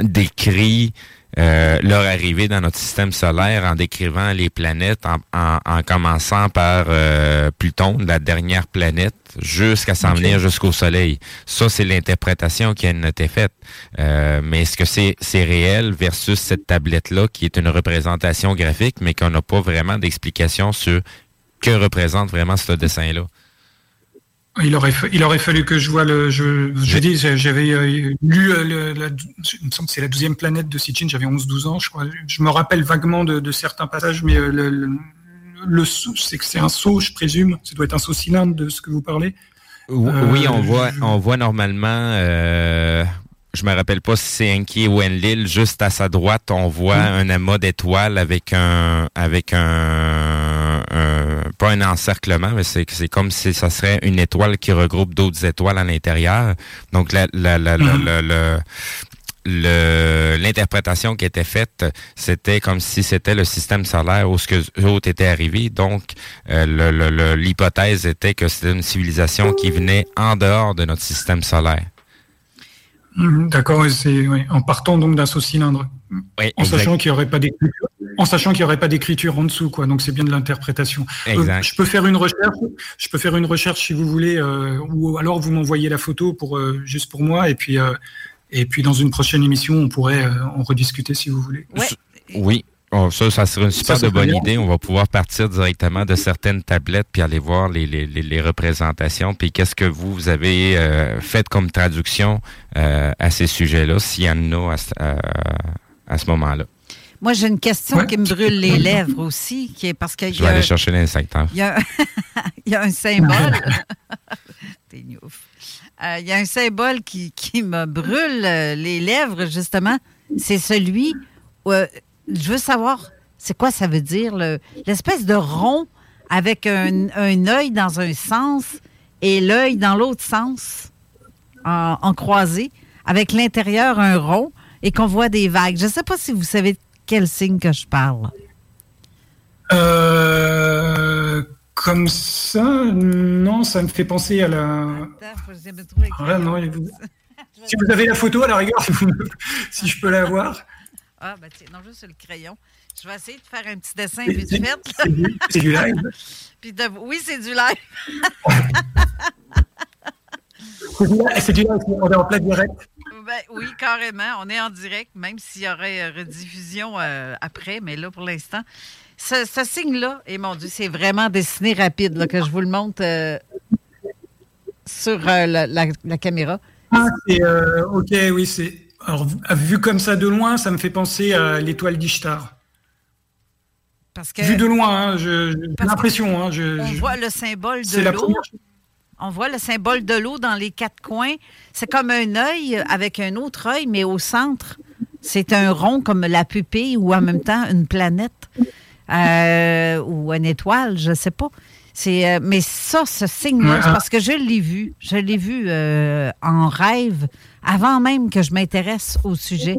décrit euh, leur arrivée dans notre système solaire en décrivant les planètes, en, en- en commençant par euh, Pluton, la dernière planète, jusqu'à s'en venir jusqu'au Soleil. Ça, c'est l'interprétation qui a été faite. Euh, mais est-ce que c'est c'est réel versus cette tablette-là, qui est une représentation graphique, mais qu'on n'a pas vraiment d'explication sur que représente vraiment ce dessin-là? Il aurait, il aurait fallu que je vois le. Je, je dis, j'avais euh, lu, euh, le, la, il me semble que c'est la douzième planète de Sitchin, j'avais 11-12 ans, je crois. Je me rappelle vaguement de, de certains passages, mais euh, le, le, le saut, c'est que c'est un saut, je présume. Ça doit être un saut cylindre de ce que vous parlez. Ou- Euh, oui, on voit, on voit normalement, euh, je me rappelle pas si c'est Enki ou Enlil, juste à sa droite, on voit un amas d'étoiles avec un, avec un- pas un encerclement, mais c'est, comme si ça serait une étoile qui regroupe d'autres étoiles à l'intérieur. Donc, la, la, la, la- Mhm. la- la- le- l'interprétation qui était faite, c'était comme si c'était le système solaire où ce que eux autres étaient arrivés. Donc, euh, l'hypothèse était que c'était une civilisation qui venait en dehors de notre système solaire. Mhm, D'accord, oui, en partant donc d'un saut en sachant qu'il n'y aurait pas d'écriture. En sachant qu'il y aurait pas d'écriture en dessous, quoi. Donc c'est bien de l'interprétation. Euh, Exact. je peux faire une recherche. Je peux faire une recherche si vous voulez, euh, ou alors vous m'envoyez la photo pour euh, juste pour moi, et puis euh, et puis dans une prochaine émission, on pourrait euh, en rediscuter si vous voulez. Oui. Oh, ça, ça serait une super Ça de bonne idée. On va pouvoir partir directement de certaines tablettes puis aller voir les, les, les, les représentations. Puis qu'est-ce que vous, vous avez euh, fait comme traduction euh, à ces sujets-là, s'il y en a à, ce- à, à ce moment-là. Moi, j'ai une question qui me brûle les lèvres aussi, qui est parce qu'il Je vais a, aller chercher l'insecteur. il y a, il y a un symbole. T'es gnouf. Euh, il y a un symbole qui, qui me brûle euh, les lèvres, justement. C'est celui. où, euh, je veux savoir, c'est quoi ça veut dire, le- l'espèce de rond avec un, un œil dans un sens et l'œil dans l'autre sens, en, en croisé, avec l'intérieur un rond et qu'on voit des vagues. Je ne sais pas si vous savez de quel signe que je parle. Euh, comme ça, non, ça me fait penser à la. Ah, non, vous- Si vous avez la photo à la rigueur, si, je peux la voir. Ah, ben tiens, non, juste le crayon. Je vais essayer de faire un petit dessin vite fait. c'est du- live. Puis de- Oui, c'est du live. C'est du live, c'est du live, on est en plein direct. Ben, oui, carrément. On est en direct, même s'il y aurait euh, rediffusion euh, après, mais là, pour l'instant, ce, ce signe-là, et mon Dieu, c'est vraiment dessiné rapide, là, que je vous le montre euh, sur euh, la, la- la caméra. Ah, c'est, ok, oui, c'est. Alors, vu- comme ça de loin, ça me fait penser à l'étoile d'Ishtar. Parce que Vu de loin, hein, j'ai l'impression. Hein, je, on je- voit le symbole de l'eau. On voit le symbole de l'eau dans les quatre coins. C'est comme un œil avec un autre œil, mais au centre, c'est un rond comme la pupille ou en même temps une planète euh, ou une étoile, je ne sais pas. C'est, euh, mais ça, ce signe-là, c'est ah. parce que je l'ai vu. Je l'ai vu euh, en rêve avant même que je m'intéresse au sujet.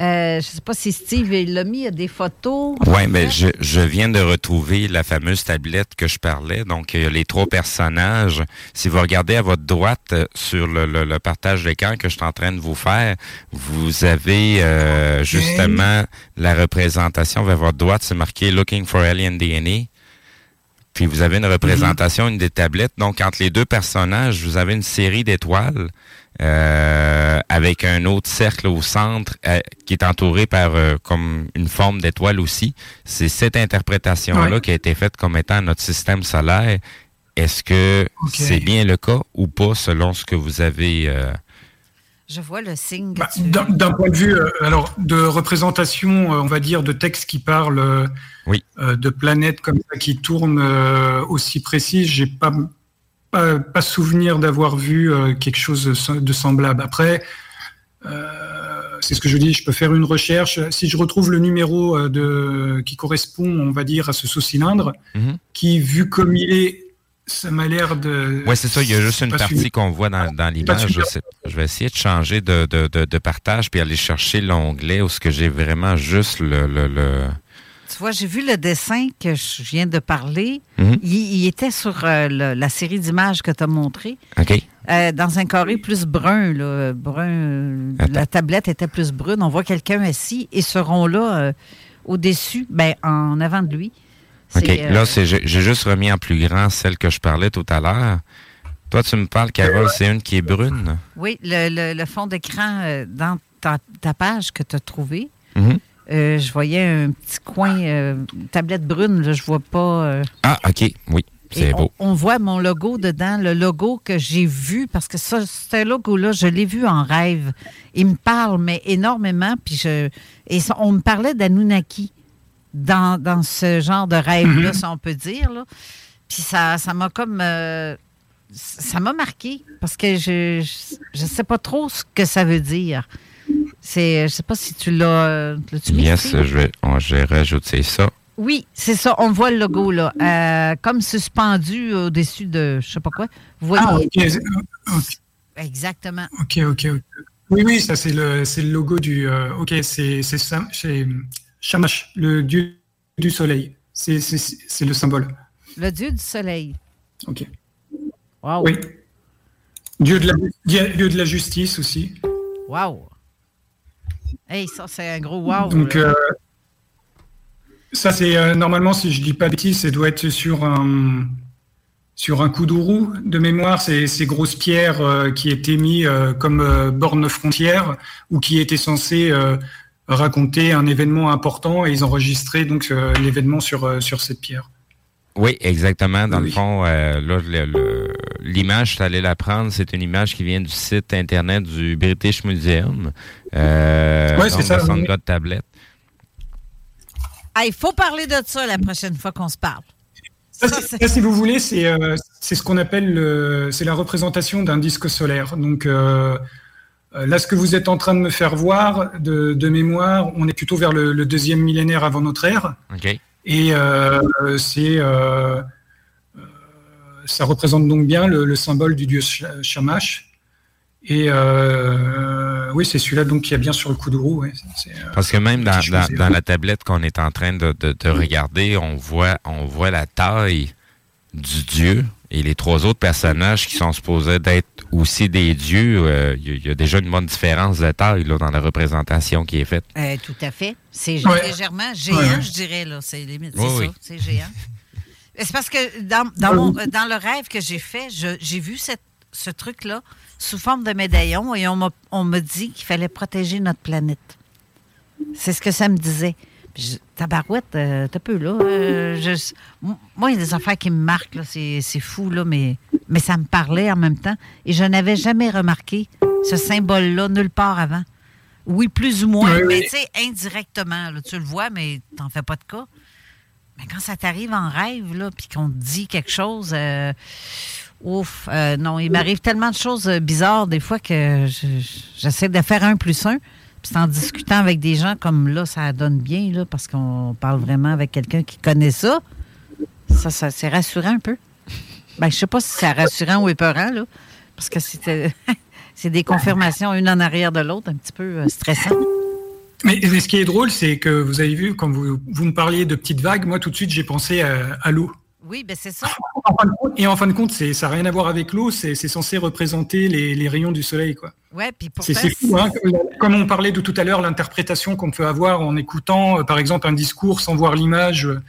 Euh, je ne sais pas si Steve l'a mis, il y a des photos. Oui, mais je, je viens de retrouver la fameuse tablette que je parlais. Donc, il y a les trois personnages. Si vous regardez à votre droite euh, sur le, le- le partage d'écran que je suis en train de vous faire, vous avez euh, justement la représentation vers votre droite. C'est marqué Looking for Alien DNA. Puis vous avez une représentation, une des tablettes. Donc, entre les deux personnages, vous avez une série d'étoiles avec un autre cercle au centre euh, qui est entouré par euh, comme une forme d'étoile aussi. C'est cette interprétation-là Ouais. qui a été faite comme étant notre système solaire. Est-ce que c'est bien le cas ou pas selon ce que vous avez... euh, Je vois le signe. Bah, tu- D'un d'un point de vue, euh, alors de représentation, euh, on va dire, de texte qui parle euh, Oui. euh, de planètes comme ça qui tournent euh, aussi précis, j'ai pas, pas pas souvenir d'avoir vu euh, quelque chose de sem- de semblable. Après, euh, c'est ce que je dis, je peux faire une recherche. Si je retrouve le numéro euh, de qui correspond, on va dire, à ce sous-cylindre, Mhm. qui vu comme il est, ça m'a l'air de. Oui, c'est ça. Il y a juste une partie qu'on voit dans, dans l'image. Je vais essayer de changer de, de, de, de partage puis aller chercher l'onglet où ce que j'ai vraiment juste le... le, le... Tu vois, j'ai vu le dessin que je viens de parler. Mhm. il, il était sur euh, le- la série d'images que tu as montré. OK. Euh, dans un carré plus brun, là, brun la tablette était plus brune. On voit quelqu'un assis et ce rond-là, euh, au-dessus, ben, en avant de lui. OK. euh, Là, c'est, j'ai, juste remis en plus grand celle que je parlais tout à l'heure. Toi, tu me parles, Carole, c'est une qui est brune. Oui, le, le- le fond d'écran dans ta, ta page que tu as trouvé. Mhm. Euh, je voyais un petit coin, euh, tablette brune, là, je vois pas. euh, Ah, OK. Oui, c'est beau. On, on voit mon logo dedans, le logo que j'ai vu, parce que ça, ce logo-là, je l'ai vu en rêve. Il me parle, mais énormément. Puis je, et ça- on me parlait d'Anunnaki dans, dans ce genre de rêve-là, si on peut dire. Là. Puis ça ça m'a comme. euh, ça m'a marqué, parce que je je ne sais pas trop ce que ça veut dire. C'est, je sais pas si tu l'as. l'as-tu mis, Yes, je vais, on- je vais rajouter ça. Oui, c'est ça. On voit le logo, là. euh, comme suspendu au-dessus de je sais pas quoi. Vous voyez? Ah, ok. ok. Exactement. Ok, ok, ok. Oui, oui, ça c'est le, c'est le logo du. euh, ok, c'est c'est Sam- c'est Shamash, le dieu du soleil. C'est c'est- c'est le symbole. Le dieu du soleil. Ok. Wow. Oui. Dieu de la, dieu de la justice aussi. Wow. Hey, ça, c'est un gros wow. Donc, euh, ça c'est euh, normalement, si je dis pas de bêtises, ça doit être sur un sur un kuduru de mémoire. Ces grosses pierres euh, qui étaient mises comme euh, borne frontière ou qui étaient censées raconter un événement important et ils enregistraient donc l'événement sur sur cette pierre. Oui, exactement. Dans le fond, euh, là, l'image, je suis allé la prendre, c'est une image qui vient du site Internet du British Museum. Euh, Ouais, c'est ça, de son oui. code tablette. Ah, il faut parler de ça la prochaine fois qu'on se parle. Ça, si vous voulez, c'est euh, c'est ce qu'on appelle le- c'est la représentation d'un disque solaire. Donc euh, euh, là, ce que vous êtes en train de me faire voir de, de mémoire, on est plutôt vers le, le deuxième millénaire avant notre ère. OK. Et euh, c'est euh, euh, ça représente donc bien le, le symbole du dieu Sh- Shamash. Et euh, oui, c'est celui-là donc qui a bien sur le coup de roue. ouais. Euh, Parce que même dans, la tablette qu'on est en train de, de- de regarder, on voit, on voit la taille du dieu et les trois autres personnages qui sont supposés d'être aussi des dieux. euh, Il y, a- il y a déjà une bonne différence de taille là, dans la représentation qui est faite. Euh, tout à fait. C'est Ouais. légèrement géant, Ouais, je dirais. là. C'est limite. C'est oui. ça. C'est géant. C'est parce que dans, dans, mon- dans le rêve que j'ai fait, je- j'ai vu cette- ce truc-là sous forme de médaillon et on m'a on m'a dit qu'il fallait protéger notre planète. C'est ce que ça me disait. Puis je- tabarouette, euh, t'as peu là. euh, je- moi, il y a des affaires qui me marquent, là, c'est fou, là, mais, mais ça me parlait en même temps. Et je n'avais jamais remarqué ce symbole-là nulle part avant. Oui, plus ou moins, Oui, mais oui. tu sais, indirectement. là, tu le vois, mais t'en fais pas de cas. Mais quand ça t'arrive en rêve, là, puis qu'on te dit quelque chose, euh, ouf, euh, non, il m'arrive tellement de choses bizarres des fois que je- j'essaie de faire un plus un. Puis en discutant avec des gens comme là, ça donne bien, là, parce qu'on parle vraiment avec quelqu'un qui connaît ça. Ça, ça c'est rassurant un peu. Ben, je sais pas si c'est rassurant ou épeurant, là, parce que c'était- c'est des confirmations une en arrière de l'autre, un petit peu euh, stressant. Mais, ce qui est drôle, c'est que vous avez vu, quand vous, me parliez de petites vagues, moi tout de suite j'ai pensé à l'eau. Oui, ben c'est ça. En fin de compte- Et en fin de compte, ça n'a rien à voir avec l'eau, c'est censé représenter les, les rayons du soleil. quoi. Ouais, puis C'est fou, hein. Comme on parlait de tout à l'heure, l'interprétation qu'on peut avoir en écoutant, euh, par exemple, un discours sans voir l'image. euh,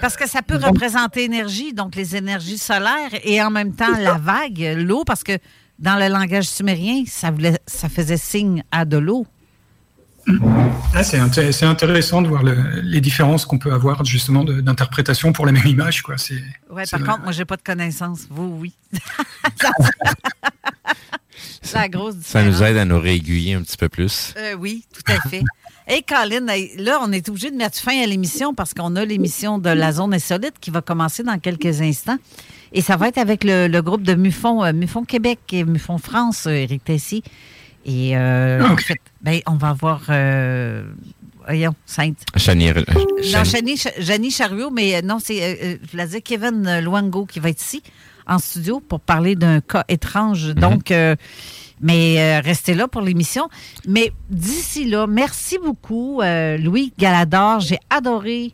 Parce que ça peut représenter énergie, donc les énergies solaires, et en même temps la vague, l'eau, parce que dans le langage sumérien, ça, voulait, ça faisait signe à de l'eau. Ah, c'est inté- c'est intéressant de voir le- les différences qu'on peut avoir justement d'interprétation pour la même image. Quoi. Ouais, par contre, moi, j'ai pas de connaissances. Vous, oui. C'est la grosse Ça différence. nous aide à nous réaiguiller un petit peu plus. Euh, oui, tout à fait. Hey, Colin, là, on est obligé de mettre fin à l'émission parce qu'on a l'émission de la zone insolite qui va commencer dans quelques instants. Et ça va être avec le, le groupe de Mufon, euh, Mufon Québec et Mufon France, euh, Éric Tessy. Et euh, en fait, ben, on va avoir, euh, voyons, Sainte. Chani- euh, Non, Chani- Janie, Janie Chariot, mais euh, non, c'est, je voulais dire Kevin Luango qui va être ici en studio pour parler d'un cas étrange. Donc, euh, mais euh, restez là pour l'émission. Mais d'ici là, merci beaucoup, euh, Louis Galador. J'ai adoré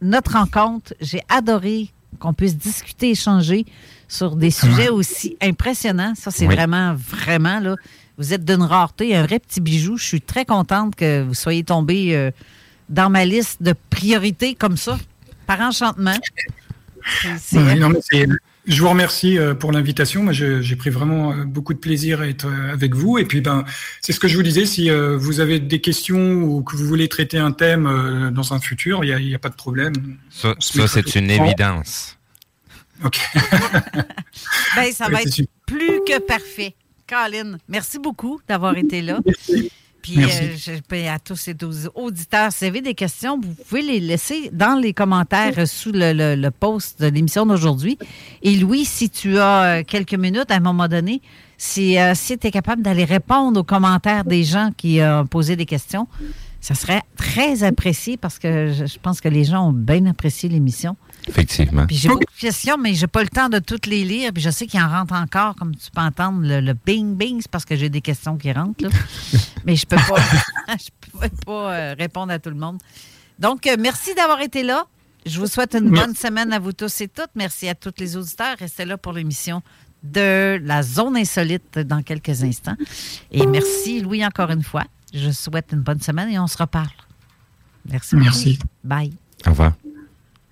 notre rencontre. J'ai adoré qu'on puisse discuter, échanger sur des sujets aussi impressionnants. Ça, c'est Oui. vraiment, vraiment, là. Vous êtes d'une rareté, un vrai petit bijou. Je suis très contente que vous soyez tombé euh, dans ma liste de priorités comme ça, par enchantement. C'est- c'est- Ouais, non, mais c'est- je vous remercie euh, pour l'invitation. Moi, je- j'ai pris vraiment euh, beaucoup de plaisir à être avec vous. Et puis, ben, c'est ce que je vous disais. Si euh, vous avez des questions ou que vous voulez traiter un thème euh, dans un futur, il n'y a, pas de problème. Ça, c'est une temps. évidence. Ben, ça va être plus que parfait. Colin, merci beaucoup d'avoir été là. Puis euh, je- à tous et aux auditeurs, si vous avez des questions, vous pouvez les laisser dans les commentaires sous le, le- le post de l'émission d'aujourd'hui. Et Louis, si tu as euh, quelques minutes à un moment donné, si, euh, si tu es capable d'aller répondre aux commentaires des gens qui ont posé des questions, ça serait très apprécié parce que je, je pense que les gens ont bien apprécié l'émission. Effectivement. Puis j'ai beaucoup de questions, mais j'ai pas le temps de toutes les lire. Puis je sais qu'il en rentre encore, comme tu peux entendre, le, le bing bing, c'est parce que j'ai des questions qui rentrent. là. mais je peux pas, je peux pas euh, répondre à tout le monde. Donc, euh, merci d'avoir été là. Je vous souhaite une Merci. bonne semaine à vous tous et toutes. Merci à tous les auditeurs. Restez là pour l'émission de la zone insolite dans quelques instants. Et merci, Louis, encore une fois. Je souhaite une bonne semaine et on se reparle. Merci. beaucoup. Merci. Bye. Au revoir.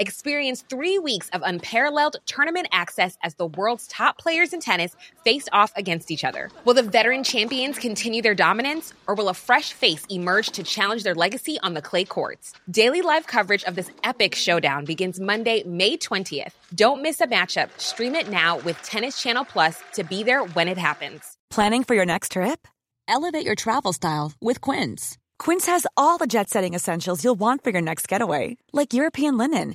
Experience three weeks of unparalleled tournament access as the world's top players in tennis face off against each other. Will the veteran champions continue their dominance, or will a fresh face emerge to challenge their legacy on the clay courts? Daily live coverage of this epic showdown begins Monday, May 20th. Don't miss a matchup. Stream it now with Tennis Channel Plus to be there when it happens. Planning for your next trip? Elevate your travel style with Quince. Quince has all the jet setting essentials you'll want for your next getaway, like European linen,